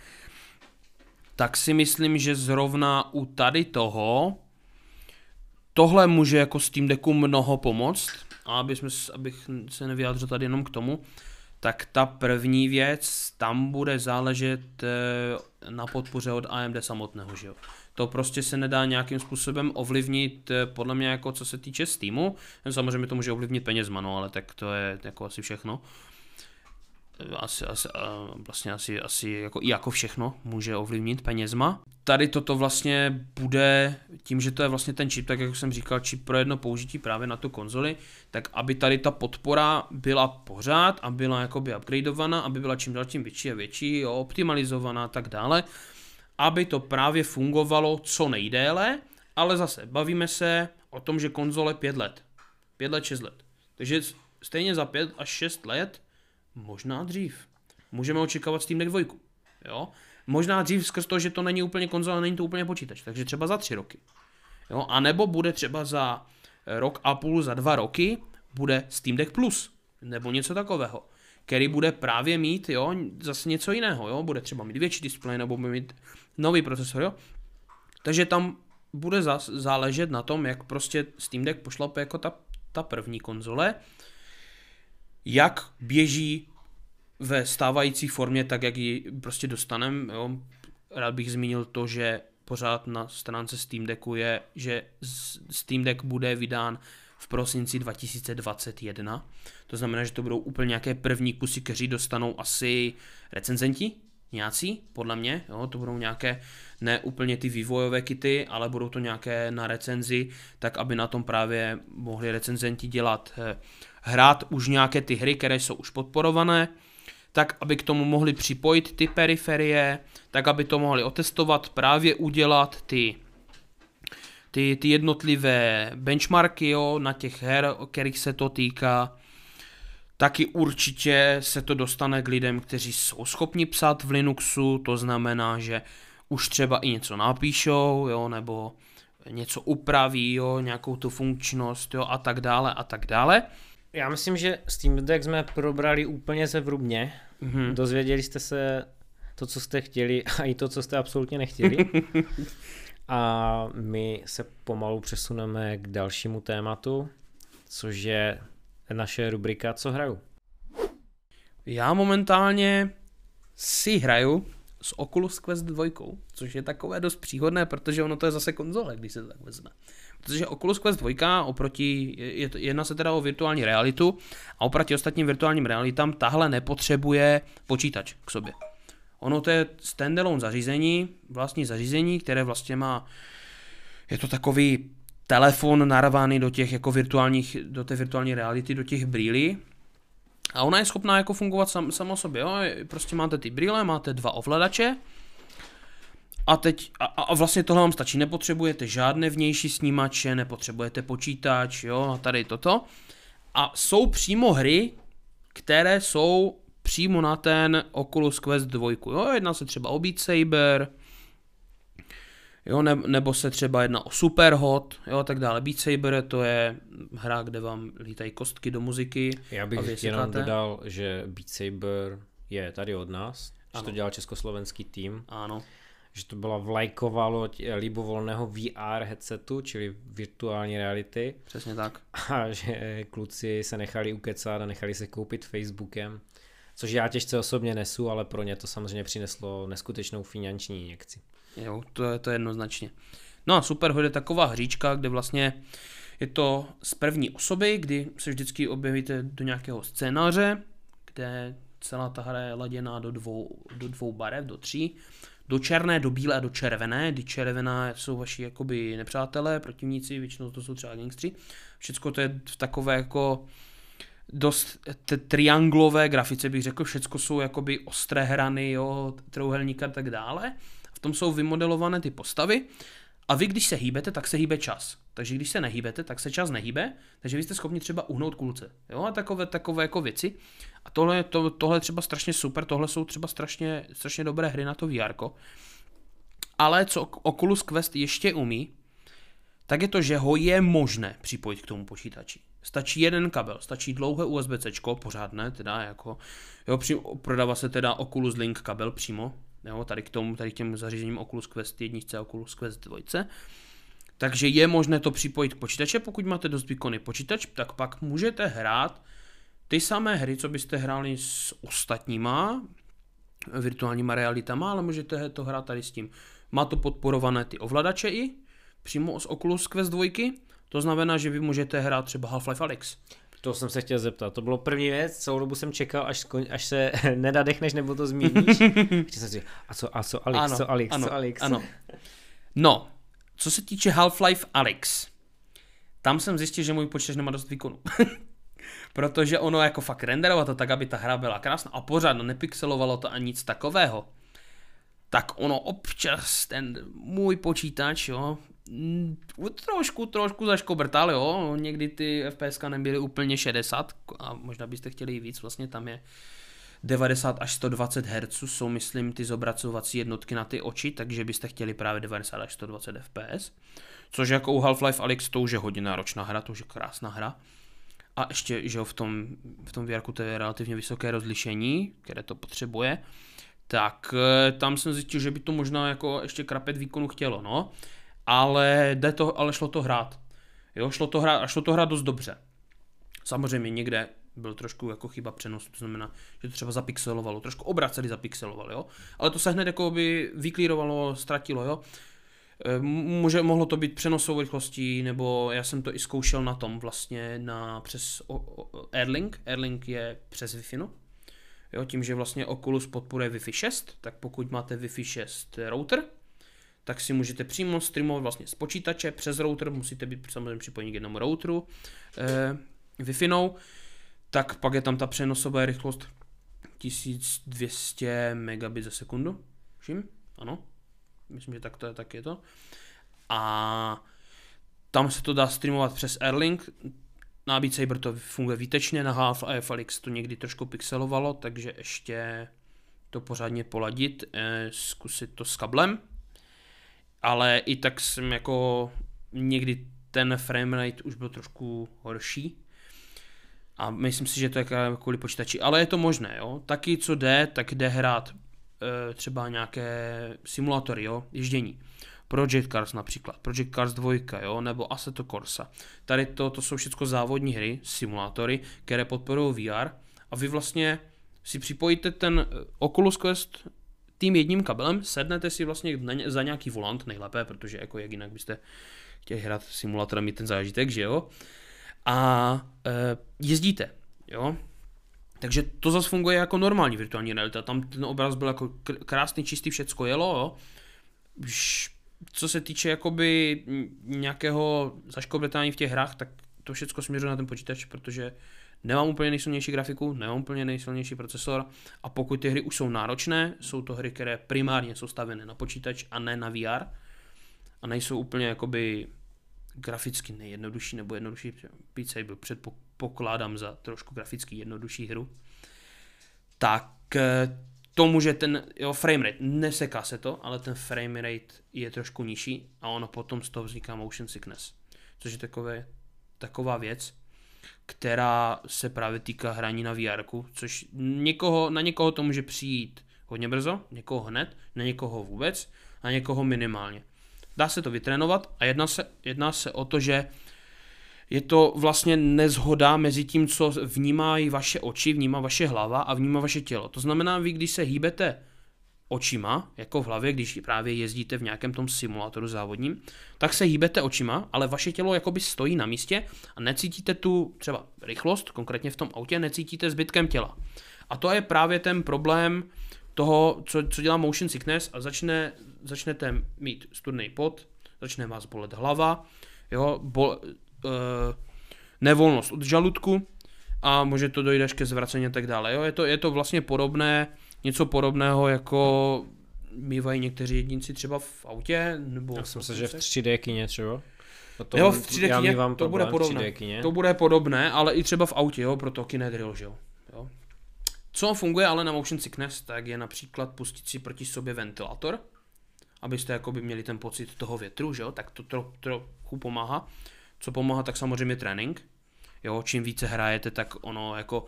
tak si myslím, že zrovna u tady toho tohle může jako Steam Decku mnoho pomoct. A aby jsme, abych se nevyjádřil tady jenom k tomu, tak ta první věc, tam bude záležet eh, na podpoře od AMD samotného, že jo. To prostě se nedá nějakým způsobem ovlivnit, eh, podle mě jako co se týče Steamu, samozřejmě to může ovlivnit penězma, no, ale tak to je jako asi všechno asi, asi, vlastně asi, asi jako, jako všechno může ovlivnit penězma. Tady toto vlastně bude, tím, že to je vlastně ten čip, tak jak jsem říkal, čip pro jedno použití právě na tu konzoli, tak aby tady ta podpora byla pořád a byla jakoby upgradeovaná, aby byla čím dál tím větší a větší, optimalizovaná a tak dále, aby to právě fungovalo co nejdéle, ale zase bavíme se o tom, že konzole 5 let, 5 let, 6 let. Takže stejně za 5 až 6 let Možná dřív. Můžeme očekávat Steam Deck 2. Jo? Možná dřív skrz to, že to není úplně konzola, není to úplně počítač, takže třeba za tři roky. Jo? A nebo bude třeba za rok a půl, za dva roky, bude Steam Deck Plus, nebo něco takového, který bude právě mít jo, zase něco jiného, jo? bude třeba mít větší displej, nebo bude mít nový procesor, jo? takže tam bude záležet na tom, jak prostě Steam Deck pošlape jako ta, ta první konzole, jak běží ve stávající formě, tak jak ji prostě dostanem. Jo. Rád bych zmínil to, že pořád na stránce Steam Decku je, že Steam Deck bude vydán v prosinci 2021. To znamená, že to budou úplně nějaké první kusy, kteří dostanou asi recenzenti, nějací, podle mě, jo, to budou nějaké, ne úplně ty vývojové kity, ale budou to nějaké na recenzi, tak aby na tom právě mohli recenzenti dělat eh, hrát už nějaké ty hry, které jsou už podporované, tak aby k tomu mohli připojit ty periferie, tak aby to mohli otestovat, právě udělat ty, ty, ty jednotlivé benchmarky jo, na těch her, o kterých se to týká. Taky určitě se to dostane k lidem, kteří jsou schopni psát v Linuxu, to znamená, že už třeba i něco napíšou, jo, nebo něco upraví, jo, nějakou tu funkčnost, jo, a tak dále, a tak dále. Já myslím, že Steam Deck jsme probrali úplně zevrubně. Mm-hmm. Dozvěděli jste se to, co jste chtěli a i to, co jste absolutně nechtěli. a my se pomalu přesuneme k dalšímu tématu, což je naše rubrika Co hraju. Já momentálně si hraju s Oculus Quest 2, což je takové dost příhodné, protože ono to je zase konzole, když se to tak vezme. Protože Oculus Quest 2 oproti, je, jedná se teda o virtuální realitu a oproti ostatním virtuálním realitám tahle nepotřebuje počítač k sobě. Ono to je standalone zařízení, vlastní zařízení, které vlastně má, je to takový telefon narvaný do těch jako virtuálních, do té virtuální reality, do těch brýlí, a ona je schopná jako fungovat sam, sama sobě, jo? prostě máte ty brýle, máte dva ovladače, a teď, a, a vlastně tohle vám stačí, nepotřebujete žádné vnější snímače, nepotřebujete počítač, jo, a tady toto. A jsou přímo hry, které jsou přímo na ten Oculus Quest 2, jo, jedná se třeba o Beat Saber, jo, ne, nebo se třeba jedná o Superhot, jo, tak dále. Beat Saber to je hra, kde vám lítají kostky do muziky. Já bych jenom dodal, že Beat Saber je tady od nás, že to dělal československý tým. Ano že to byla vlajková loď libovolného VR headsetu, čili virtuální reality. Přesně tak. A že kluci se nechali ukecat a nechali se koupit Facebookem, což já těžce osobně nesu, ale pro ně to samozřejmě přineslo neskutečnou finanční injekci. Jo, to je to jednoznačně. No a Superhot je taková hříčka, kde vlastně je to z první osoby, kdy se vždycky objevíte do nějakého scénáře, kde celá ta hra je laděná do dvou, do dvou barev, do tří do černé, do bílé a do červené, kdy červená jsou vaši jakoby nepřátelé, protivníci, většinou to jsou třeba gangstři. Všechno to je v takové jako dost trianglové grafice bych řekl, všechno jsou jakoby ostré hrany, jo, trouhelník a tak dále. V tom jsou vymodelované ty postavy a vy, když se hýbete, tak se hýbe čas. Takže když se nehýbete, tak se čas nehýbe, takže vy jste schopni třeba uhnout kulce. Jo, a takové, takové jako věci. A tohle, to, tohle je třeba strašně super, tohle jsou třeba strašně, strašně dobré hry na to VR. Ale co Oculus Quest ještě umí, tak je to, že ho je možné připojit k tomu počítači. Stačí jeden kabel, stačí dlouhé USB-C, pořádné, teda jako, jo, při, prodává se teda Oculus Link kabel přímo, jo, tady k tomu, tady k těm zařízením Oculus Quest 1 a Oculus Quest 2. Takže je možné to připojit k počítače, pokud máte dost výkonný počítač, tak pak můžete hrát ty samé hry, co byste hráli s ostatníma virtuálníma realitama, ale můžete to hrát tady s tím. Má to podporované ty ovladače i, přímo z Oculus Quest 2, to znamená, že vy můžete hrát třeba Half-Life Alyx. To jsem se chtěl zeptat. To bylo první věc, celou dobu jsem čekal, až, skon, až se nenadechneš nebo to zmíníš. jsem si, a co, a co Alex, ano, co Alex, ano, co Alex. Ano. No, co se týče Half-Life Alyx, tam jsem zjistil, že můj počítač nemá dost výkonu. Protože ono jako fakt renderovalo to tak, aby ta hra byla krásná a pořád nepixelovalo to ani nic takového. Tak ono občas ten můj počítač, jo, trošku, trošku zaškobrtal, jo, někdy ty FPS nebyly úplně 60 a možná byste chtěli i víc, vlastně tam je 90 až 120 Hz jsou, myslím, ty zobracovací jednotky na ty oči, takže byste chtěli právě 90 až 120 FPS. Což jako u Half-Life Alyx to už je hodně náročná hra, to už je krásná hra. A ještě, že v tom, v tom VR to je relativně vysoké rozlišení, které to potřebuje, tak eh, tam jsem zjistil, že by to možná jako ještě krapet výkonu chtělo, no. Ale, jde to, ale šlo to hrát. Jo, šlo to hrát a šlo to hrát dost dobře. Samozřejmě někde byl trošku jako chyba přenosu, to znamená, že to třeba zapixelovalo, trošku obrat celý zapixeloval, jo. Ale to se hned jako by vyklírovalo, ztratilo, jo. E, může, mohlo to být přenosovou rychlostí, nebo já jsem to i zkoušel na tom vlastně na, přes o, o, Airlink. Airlink je přes Wi-Fi, no. Jo, tím, že vlastně Oculus podporuje Wi-Fi 6, tak pokud máte Wi-Fi 6 router, tak si můžete přímo streamovat vlastně z počítače přes router, musíte být samozřejmě připojení k jednomu routeru e, Wi-Fi, no, tak pak je tam ta přenosová rychlost 1200 megabit za sekundu, všim? Ano, myslím, že tak to je, tak je to. A tam se to dá streamovat přes Airlink, na Beat Saber to funguje výtečně, na Half-Life Alyx to někdy trošku pixelovalo, takže ještě to pořádně poladit, eh, zkusit to s kablem, ale i tak jsem jako někdy ten framerate už byl trošku horší, a myslím si, že to je kvůli počítači, ale je to možné, jo. Taky co jde, tak jde hrát e, třeba nějaké simulátory, jo, ježdění. Project Cars například, Project Cars 2, jo, nebo Assetto Corsa. Tady to, to jsou všechno závodní hry, simulátory, které podporují VR a vy vlastně si připojíte ten e, Oculus Quest tím jedním kabelem, sednete si vlastně za nějaký volant nejlépe, protože jako jak jinak byste chtěli hrát simulátorem mít ten zážitek, že jo a e, jezdíte, jo. Takže to zase funguje jako normální virtuální realita. Tam ten obraz byl jako krásný, čistý, všecko jelo, jo. Co se týče jakoby nějakého zaškobretání v těch hrách, tak to všechno směřuje na ten počítač, protože nemám úplně nejsilnější grafiku, nemám úplně nejsilnější procesor a pokud ty hry už jsou náročné, jsou to hry, které primárně jsou stavěné na počítač a ne na VR a nejsou úplně jakoby graficky nejjednodušší nebo jednodušší. Beat Saber předpokládám za trošku graficky jednodušší hru. Tak eh, to může ten jo, framerate, neseká se to, ale ten framerate je trošku nižší a ono potom z toho vzniká motion sickness. Což je takové, taková věc, která se právě týká hraní na VR, což někoho, na někoho to může přijít hodně brzo, někoho hned, na někoho vůbec, na někoho minimálně. Dá se to vytrénovat a jedná se, jedná se o to, že je to vlastně nezhoda mezi tím, co vnímají vaše oči, vnímá vaše hlava a vnímá vaše tělo. To znamená, vy když se hýbete očima, jako v hlavě, když právě jezdíte v nějakém tom simulátoru závodním, tak se hýbete očima, ale vaše tělo jakoby stojí na místě a necítíte tu třeba rychlost, konkrétně v tom autě, necítíte zbytkem těla. A to je právě ten problém toho, co, co dělá motion sickness a začne, začnete mít studný pot, začne vás bolet hlava, jo, bol, uh, nevolnost od žaludku a může to dojít až ke zvracení a tak dále. Jo. Je, to, je to vlastně podobné, něco podobného jako mývají někteří jedinci třeba v autě, nebo... Já jsem se, že v 3D kině třeba. To jo, v 3D kině, to bude podobné. To bude podobné, ale i třeba v autě, jo, proto Kinedrill, že jo. jo. Co funguje ale na motion sickness, tak je například pustit si proti sobě ventilátor, abyste jakoby měli ten pocit toho větru, že jo, tak to trochu tro, pomáhá. Co pomáhá, tak samozřejmě trénink. Jo, čím více hrajete, tak ono jako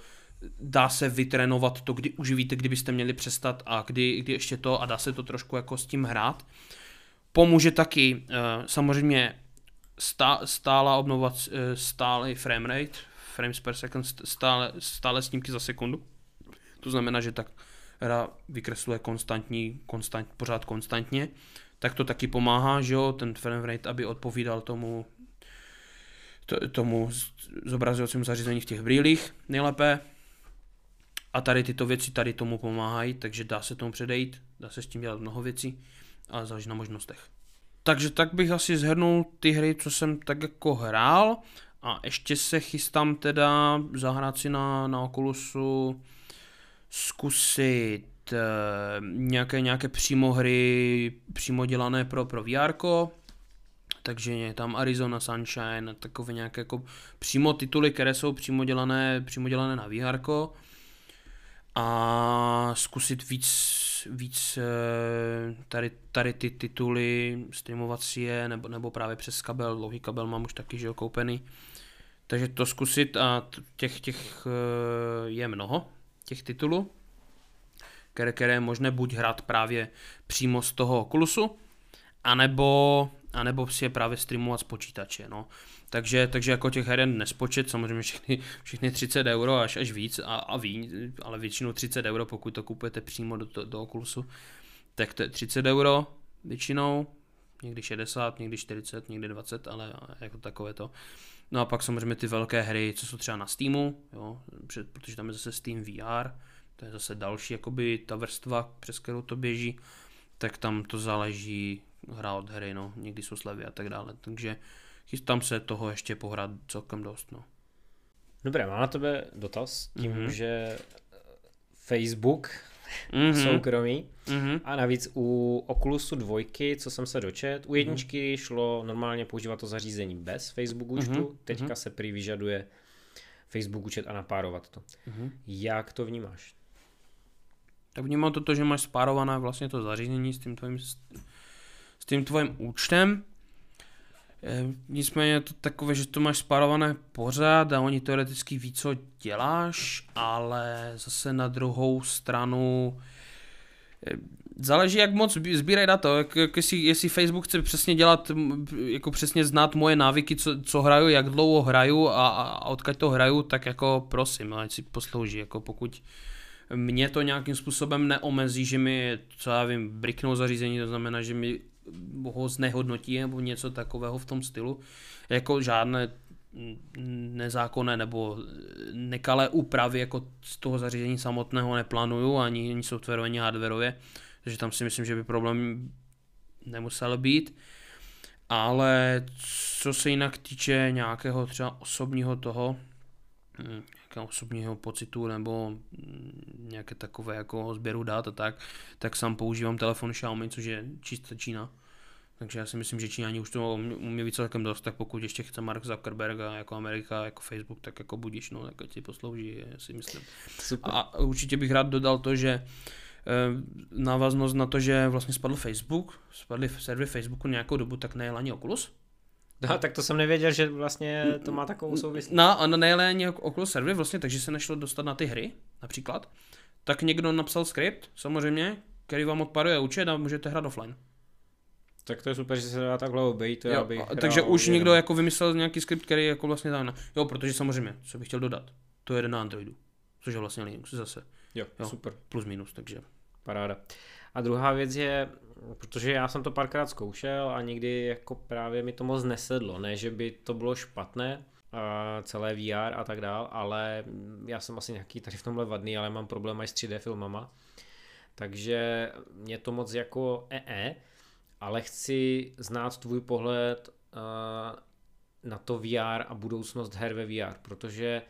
dá se vytrénovat to, kdy už víte, kdybyste měli přestat a kdy, kdy ještě to a dá se to trošku jako s tím hrát. Pomůže taky uh, samozřejmě stá, stála obnovovat uh, stále frame rate, frames per second, stále, stále snímky za sekundu. To znamená, že tak hra vykresluje konstantní, konstant, pořád konstantně. Tak to taky pomáhá, že jo, ten frame rate, aby odpovídal tomu tomu zobrazovacímu zařízení v těch brýlích nejlépe. A tady tyto věci tady tomu pomáhají, takže dá se tomu předejít, dá se s tím dělat mnoho věcí, ale záleží na možnostech. Takže tak bych asi zhrnul ty hry, co jsem tak jako hrál. A ještě se chystám teda zahrát si na, na Oculusu zkusit e, nějaké, nějaké přímo hry přímo dělané pro, pro VR, takže je tam Arizona Sunshine, takové nějaké jako přímo tituly, které jsou přímo dělané, přímo dělané na VR a zkusit víc, víc eh, tady, tady ty tituly, streamovat si je, nebo, nebo právě přes kabel, dlouhý kabel mám už taky, že jo, koupený. Takže to zkusit a těch, těch eh, je mnoho, těch titulů, které, které je možné buď hrát právě přímo z toho Oculusu, anebo, anebo si je právě streamovat z počítače. No. Takže, takže jako těch heren nespočet, samozřejmě všechny, všechny 30 euro až, až víc a, a víc, ale většinou 30 euro, pokud to kupujete přímo do, do, do Oculusu, tak to je 30 euro většinou, někdy 60, někdy 40, někdy 20, ale jako takové to. No a pak samozřejmě ty velké hry, co jsou třeba na Steamu, jo, protože tam je zase Steam VR, to je zase další jakoby ta vrstva, přes kterou to běží, tak tam to záleží hra od hry, no, někdy jsou slevy a tak dále, takže chystám se toho ještě pohrát celkem dost, no. Dobré, mám na tebe dotaz, tím, mm-hmm. že Facebook mm-hmm. soukromí mm-hmm. a navíc u Oculusu dvojky, co jsem se dočet, u jedničky mm-hmm. šlo normálně používat to zařízení bez Facebook účtu, mm-hmm. teďka mm-hmm. se prý vyžaduje Facebook účet a napárovat to. Mm-hmm. Jak to vnímáš? Tak vnímám to, že máš spárované vlastně to zařízení s tím tvým, s tím tvým účtem. E, nicméně je to takové, že to máš spárované pořád a oni teoreticky ví, co děláš, ale zase na druhou stranu e, záleží, jak moc sbírají data. Jak, jak jestli, jestli, Facebook chce přesně dělat, jako přesně znát moje návyky, co, co hraju, jak dlouho hraju a, a odkud to hraju, tak jako prosím, ať si poslouží. Jako pokud mě to nějakým způsobem neomezí, že mi, co já vím, briknou zařízení, to znamená, že mi ho znehodnotí nebo něco takového v tom stylu. Jako žádné nezákonné nebo nekalé úpravy jako z toho zařízení samotného neplánuju, ani, ani softwarově, ani hardwarově, takže tam si myslím, že by problém nemusel být. Ale co se jinak týče nějakého třeba osobního toho, hm, nějakého osobního pocitu nebo hm, nějaké takové jako sběru dat a tak, tak sám používám telefon Xiaomi, což je čistě Čína. Takže já si myslím, že Číňani už to umí víc celkem dost, tak pokud ještě chce Mark Zuckerberg a jako Amerika, jako Facebook, tak jako budíš, no, tak si poslouží, si myslím. Super. A určitě bych rád dodal to, že eh, návaznost na to, že vlastně spadl Facebook, spadly servery Facebooku nějakou dobu, tak nejel ani Oculus. No, tak to jsem nevěděl, že vlastně to má takovou souvislost. No, a nejel ani Oculus servery vlastně, takže se nešlo dostat na ty hry, například. Tak někdo napsal skript, samozřejmě, který vám odparuje účet a můžete hrát offline. Tak to je super, že se dá takhle obejít. Jo, abych takže už jenom. někdo jako vymyslel nějaký skript, který jako vlastně dá na... Jo, protože samozřejmě, co bych chtěl dodat, to je na Androidu, což je vlastně Linux zase. Jo, jo, super. Plus minus, takže. Paráda. A druhá věc je, protože já jsem to párkrát zkoušel a nikdy jako právě mi to moc nesedlo, ne, že by to bylo špatné, a celé VR a tak dál, ale já jsem asi nějaký tady v tomhle vadný, ale mám problém až s 3D filmama, takže mě to moc jako EE, ale chci znát tvůj pohled uh, na to VR a budoucnost her ve VR, protože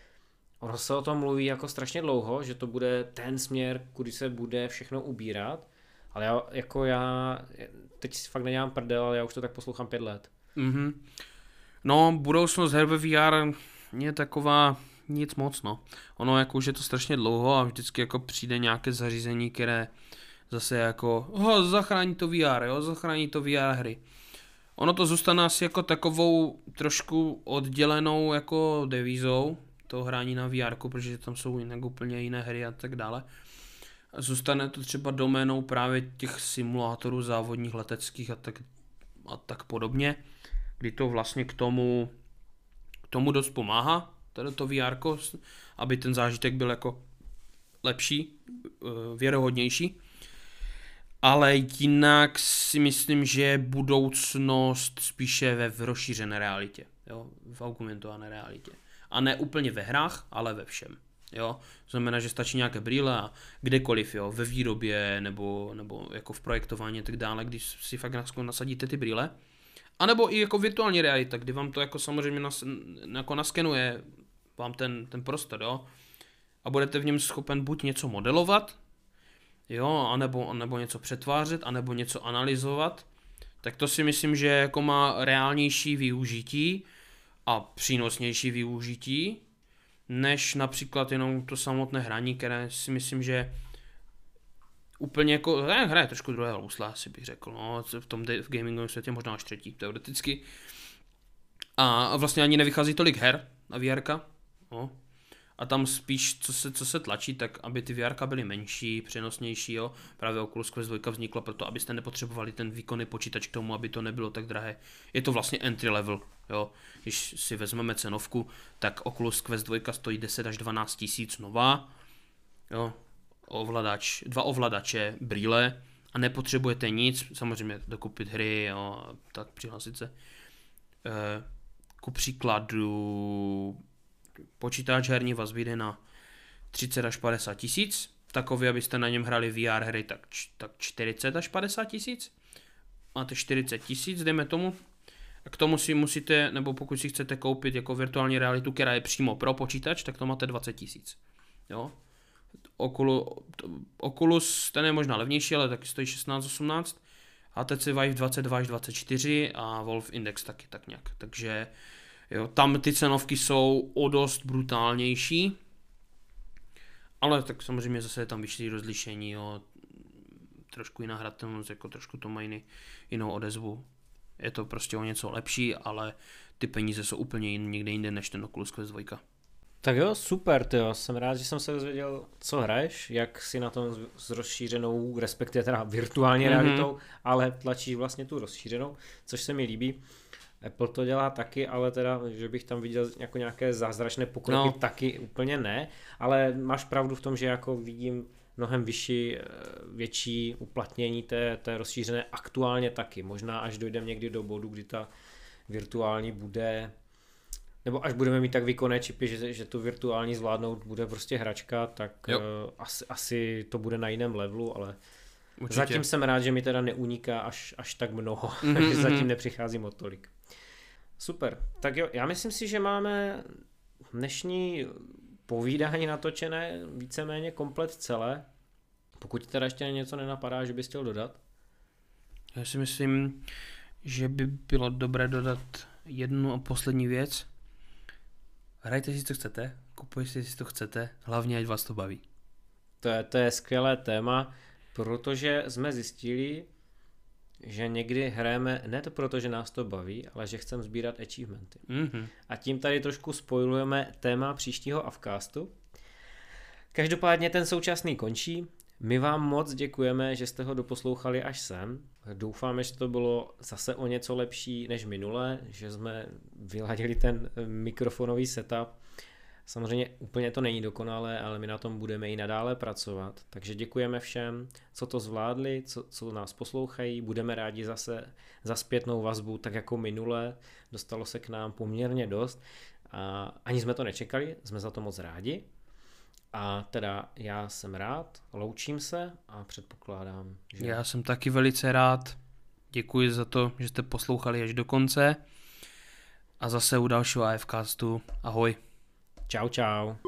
ono se o tom mluví jako strašně dlouho, že to bude ten směr, kudy se bude všechno ubírat, ale já, jako já teď fakt nedělám prdel, ale já už to tak poslouchám pět let. Mm-hmm. No, budoucnost her ve VR je taková nic moc, no. Ono jako už je to strašně dlouho a vždycky jako přijde nějaké zařízení, které zase jako, ho, zachrání to VR, jo, zachrání to VR hry. Ono to zůstane asi jako takovou trošku oddělenou jako devízou, toho hraní na VR, protože tam jsou jinak úplně jiné hry a tak dále. Zůstane to třeba doménou právě těch simulátorů závodních leteckých a tak, a tak podobně, kdy to vlastně k tomu, k tomu dost pomáhá, teda to VR, aby ten zážitek byl jako lepší, eh, věrohodnější. Ale jinak si myslím, že je budoucnost spíše ve rozšířené realitě, jo, v augmentované realitě. A ne úplně ve hrách, ale ve všem. Jo? Znamená, že stačí nějaké brýle a kdekoliv, jo, ve výrobě nebo, nebo jako v projektování a tak dále, když si fakt nasadíte ty brýle. A nebo i jako virtuální realita, kdy vám to jako samozřejmě nas, jako naskenuje vám ten, ten prostor, jo. A budete v něm schopen buď něco modelovat, jo, anebo, anebo něco přetvářet, anebo něco analyzovat, tak to si myslím, že jako má reálnější využití a přínosnější využití, než například jenom to samotné hraní, které si myslím, že úplně jako, ne, hraje trošku druhé housle, asi bych řekl, no, v tom v gamingovém světě možná až třetí, teoreticky. A vlastně ani nevychází tolik her na VR, no. A tam spíš, co se, co se tlačí, tak aby ty VR byly menší, přenosnější, jo. Právě Oculus Quest 2 vznikla proto, abyste nepotřebovali ten výkonný počítač k tomu, aby to nebylo tak drahé. Je to vlastně entry level, jo. Když si vezmeme cenovku, tak Oculus Quest 2 stojí 10 až 12 tisíc nová, jo. Ovladač, dva ovladače, brýle a nepotřebujete nic, samozřejmě dokupit hry, jo, tak přihlásit se. E, ku příkladu počítač herní vás vyjde na 30 až 50 tisíc, takový, abyste na něm hrali VR hry, tak, tak 40 až 50 tisíc. Máte 40 tisíc, dejme tomu. A k tomu si musíte, nebo pokud si chcete koupit jako virtuální realitu, která je přímo pro počítač, tak to máte 20 tisíc. Jo? Oculus, Oculus, ten je možná levnější, ale taky stojí 16-18. HTC Vive 22 až 24 a Wolf Index taky tak nějak. Takže Jo, tam ty cenovky jsou o dost brutálnější, ale tak samozřejmě zase je tam vyšší rozlišení, jo, trošku jiná hratelnost, jako trošku to má jiný, jinou odezvu. Je to prostě o něco lepší, ale ty peníze jsou úplně jin, někde jinde než ten Oculus Quest 2. Tak jo, super, tyjo. jsem rád, že jsem se dozvěděl, co hraješ, jak si na tom s rozšířenou, respektive teda virtuální mm-hmm. realitou, ale tlačíš vlastně tu rozšířenou, což se mi líbí. Apple to dělá taky, ale teda, že bych tam viděl jako nějaké zázračné pokroky, no. taky úplně ne, ale máš pravdu v tom, že jako vidím mnohem vyšší, eh, větší uplatnění té, té rozšířené aktuálně taky. Možná až dojdeme někdy do bodu, kdy ta virtuální bude nebo až budeme mít tak výkonné čipy, že, že tu virtuální zvládnout bude prostě hračka, tak uh, asi, asi to bude na jiném levelu, ale Určitě. zatím jsem rád, že mi teda neuniká až, až tak mnoho, mm-hmm. takže zatím nepřicházím o tolik. Super. Tak jo, já myslím si, že máme dnešní povídání natočené víceméně komplet celé. Pokud teda ještě něco nenapadá, že bys chtěl dodat? Já si myslím, že by bylo dobré dodat jednu a poslední věc. Hrajte si, co chcete, kupujte si, co chcete, hlavně, ať vás to baví. To je, to je skvělé téma, protože jsme zjistili, že někdy hrajeme ne to proto, že nás to baví, ale že chceme sbírat achievementy. Mm-hmm. A tím tady trošku spojujeme téma příštího Avcastu. Každopádně ten současný končí. My vám moc děkujeme, že jste ho doposlouchali až sem. Doufáme, že to bylo zase o něco lepší než minule, že jsme vyladili ten mikrofonový setup Samozřejmě úplně to není dokonalé, ale my na tom budeme i nadále pracovat. Takže děkujeme všem, co to zvládli, co, co nás poslouchají. Budeme rádi zase za zpětnou vazbu, tak jako minule. Dostalo se k nám poměrně dost. A ani jsme to nečekali, jsme za to moc rádi. A teda já jsem rád, loučím se a předpokládám, že... Já jsem taky velice rád. Děkuji za to, že jste poslouchali až do konce. A zase u dalšího AFCastu. Ahoj. Ciao, ciao.